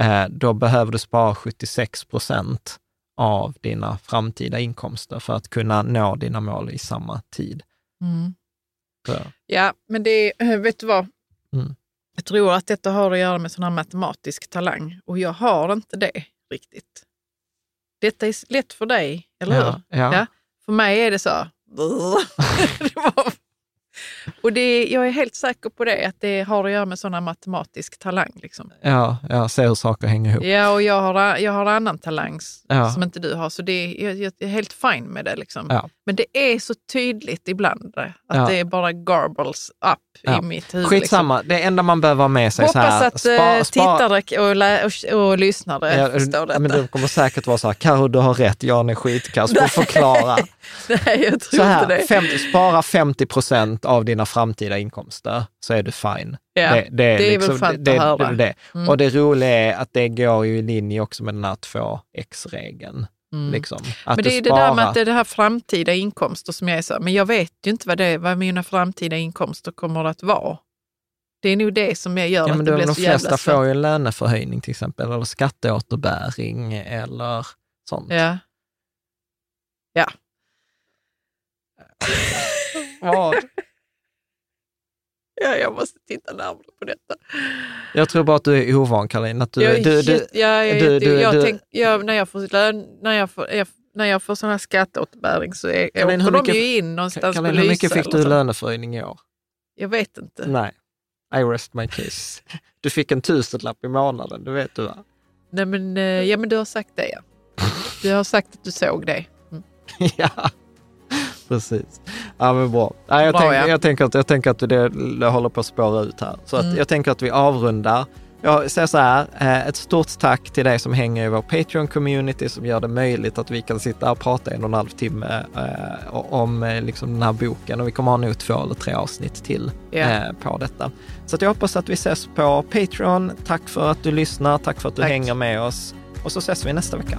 Speaker 4: eh, då behöver du spara 76 procent av dina framtida inkomster för att kunna nå dina mål i samma tid.
Speaker 5: Mm. Ja, men det är, vet du vad?
Speaker 4: Mm.
Speaker 5: Jag tror att detta har att göra med sån här matematisk talang och jag har inte det riktigt. Detta är lätt för dig, eller
Speaker 4: Ja,
Speaker 5: hur?
Speaker 4: ja.
Speaker 5: För mig är det så. Och det, jag är helt säker på det, att det har att göra med här matematisk talang. Liksom.
Speaker 4: ja, ja, se hur saker hänger ihop.
Speaker 5: Ja, och jag har, jag har annan talang
Speaker 4: Ja.
Speaker 5: som inte du har, så det jag, jag är helt fine med det. Liksom. Men det är så tydligt ibland eh, att
Speaker 4: Ja.
Speaker 5: det är bara garbles up
Speaker 4: Ja.
Speaker 5: i mitt huvud.
Speaker 4: Skitsamma, det enda man behöver ha med sig så
Speaker 5: Hoppas
Speaker 4: här,
Speaker 5: att
Speaker 4: spa-
Speaker 5: eh,
Speaker 4: spa-
Speaker 5: tittare och, och, och lyssnare
Speaker 4: Ja,
Speaker 5: förstår detta.
Speaker 4: men det kommer säkert vara så här, Karo du har rätt, Jan är skitkass på att förklara.
Speaker 5: Nej, jag tror
Speaker 4: Så här,
Speaker 5: inte det.
Speaker 4: 50, spara 50 procent av dina framtida inkomster så är du fine.
Speaker 5: Ja, det är väl skönt
Speaker 4: det,
Speaker 5: att höra.
Speaker 4: det, det.
Speaker 5: Mm.
Speaker 4: Och det roliga är att det går ju i linje också med den här 2x-regeln.
Speaker 5: Mm.
Speaker 4: Liksom. Att
Speaker 5: Men det är det där med
Speaker 4: sparar-
Speaker 5: att det är det här framtida inkomster som jag är så, men jag vet ju inte vad, det, vad mina framtida inkomster kommer att vara. Det är nog det som jag gör
Speaker 4: Ja,
Speaker 5: att det blir
Speaker 4: de
Speaker 5: så jävla
Speaker 4: flesta
Speaker 5: svårt.
Speaker 4: får ju en löneförhöjning till exempel, eller skatteåterbäring eller sånt.
Speaker 5: Ja. Ja.
Speaker 4: Vad?
Speaker 5: ja, jag måste titta närmare på detta.
Speaker 4: Jag tror bara att du är ovan, Caroline. Att du,
Speaker 5: jag,
Speaker 4: du, du,
Speaker 5: ja, jag,
Speaker 4: du- du-
Speaker 5: jag
Speaker 4: du-
Speaker 5: tänk, jag, när jag får lön, när jag får, jag, när jag får sån här skatteåterbäring så är,
Speaker 4: Caroline,
Speaker 5: åker
Speaker 4: hur
Speaker 5: de
Speaker 4: mycket-
Speaker 5: ju in någonstans
Speaker 4: Caroline,
Speaker 5: på
Speaker 4: hur mycket fick du i löneförhöjning i år?
Speaker 5: Jag vet inte.
Speaker 4: Nej. I rest my case. Du fick en tusenlapp i månaden, det vet du va?
Speaker 5: Nej, men, eh, ja, men du har sagt det ja. Du har sagt att du såg det. Mm.
Speaker 4: ja. Precis. Ja, men bra. Ja, jag,
Speaker 5: Bra,
Speaker 4: tänk,
Speaker 5: ja.
Speaker 4: jag, tänker att, jag tänker att det, håller på att spåra ut här. Så att
Speaker 5: Mm.
Speaker 4: jag tänker att vi avrundar. Jag säger så här, eh, ett stort tack till dig som hänger i vår Patreon-community som gör det möjligt att vi kan sitta och prata en och en halv timme eh, om eh, liksom den här boken och vi kommer ha nog två eller tre avsnitt till eh, på detta. Så jag hoppas att vi ses på Patreon. Tack för att du lyssnar, tack för att du
Speaker 5: Tack.
Speaker 4: hänger med oss och så ses vi nästa vecka.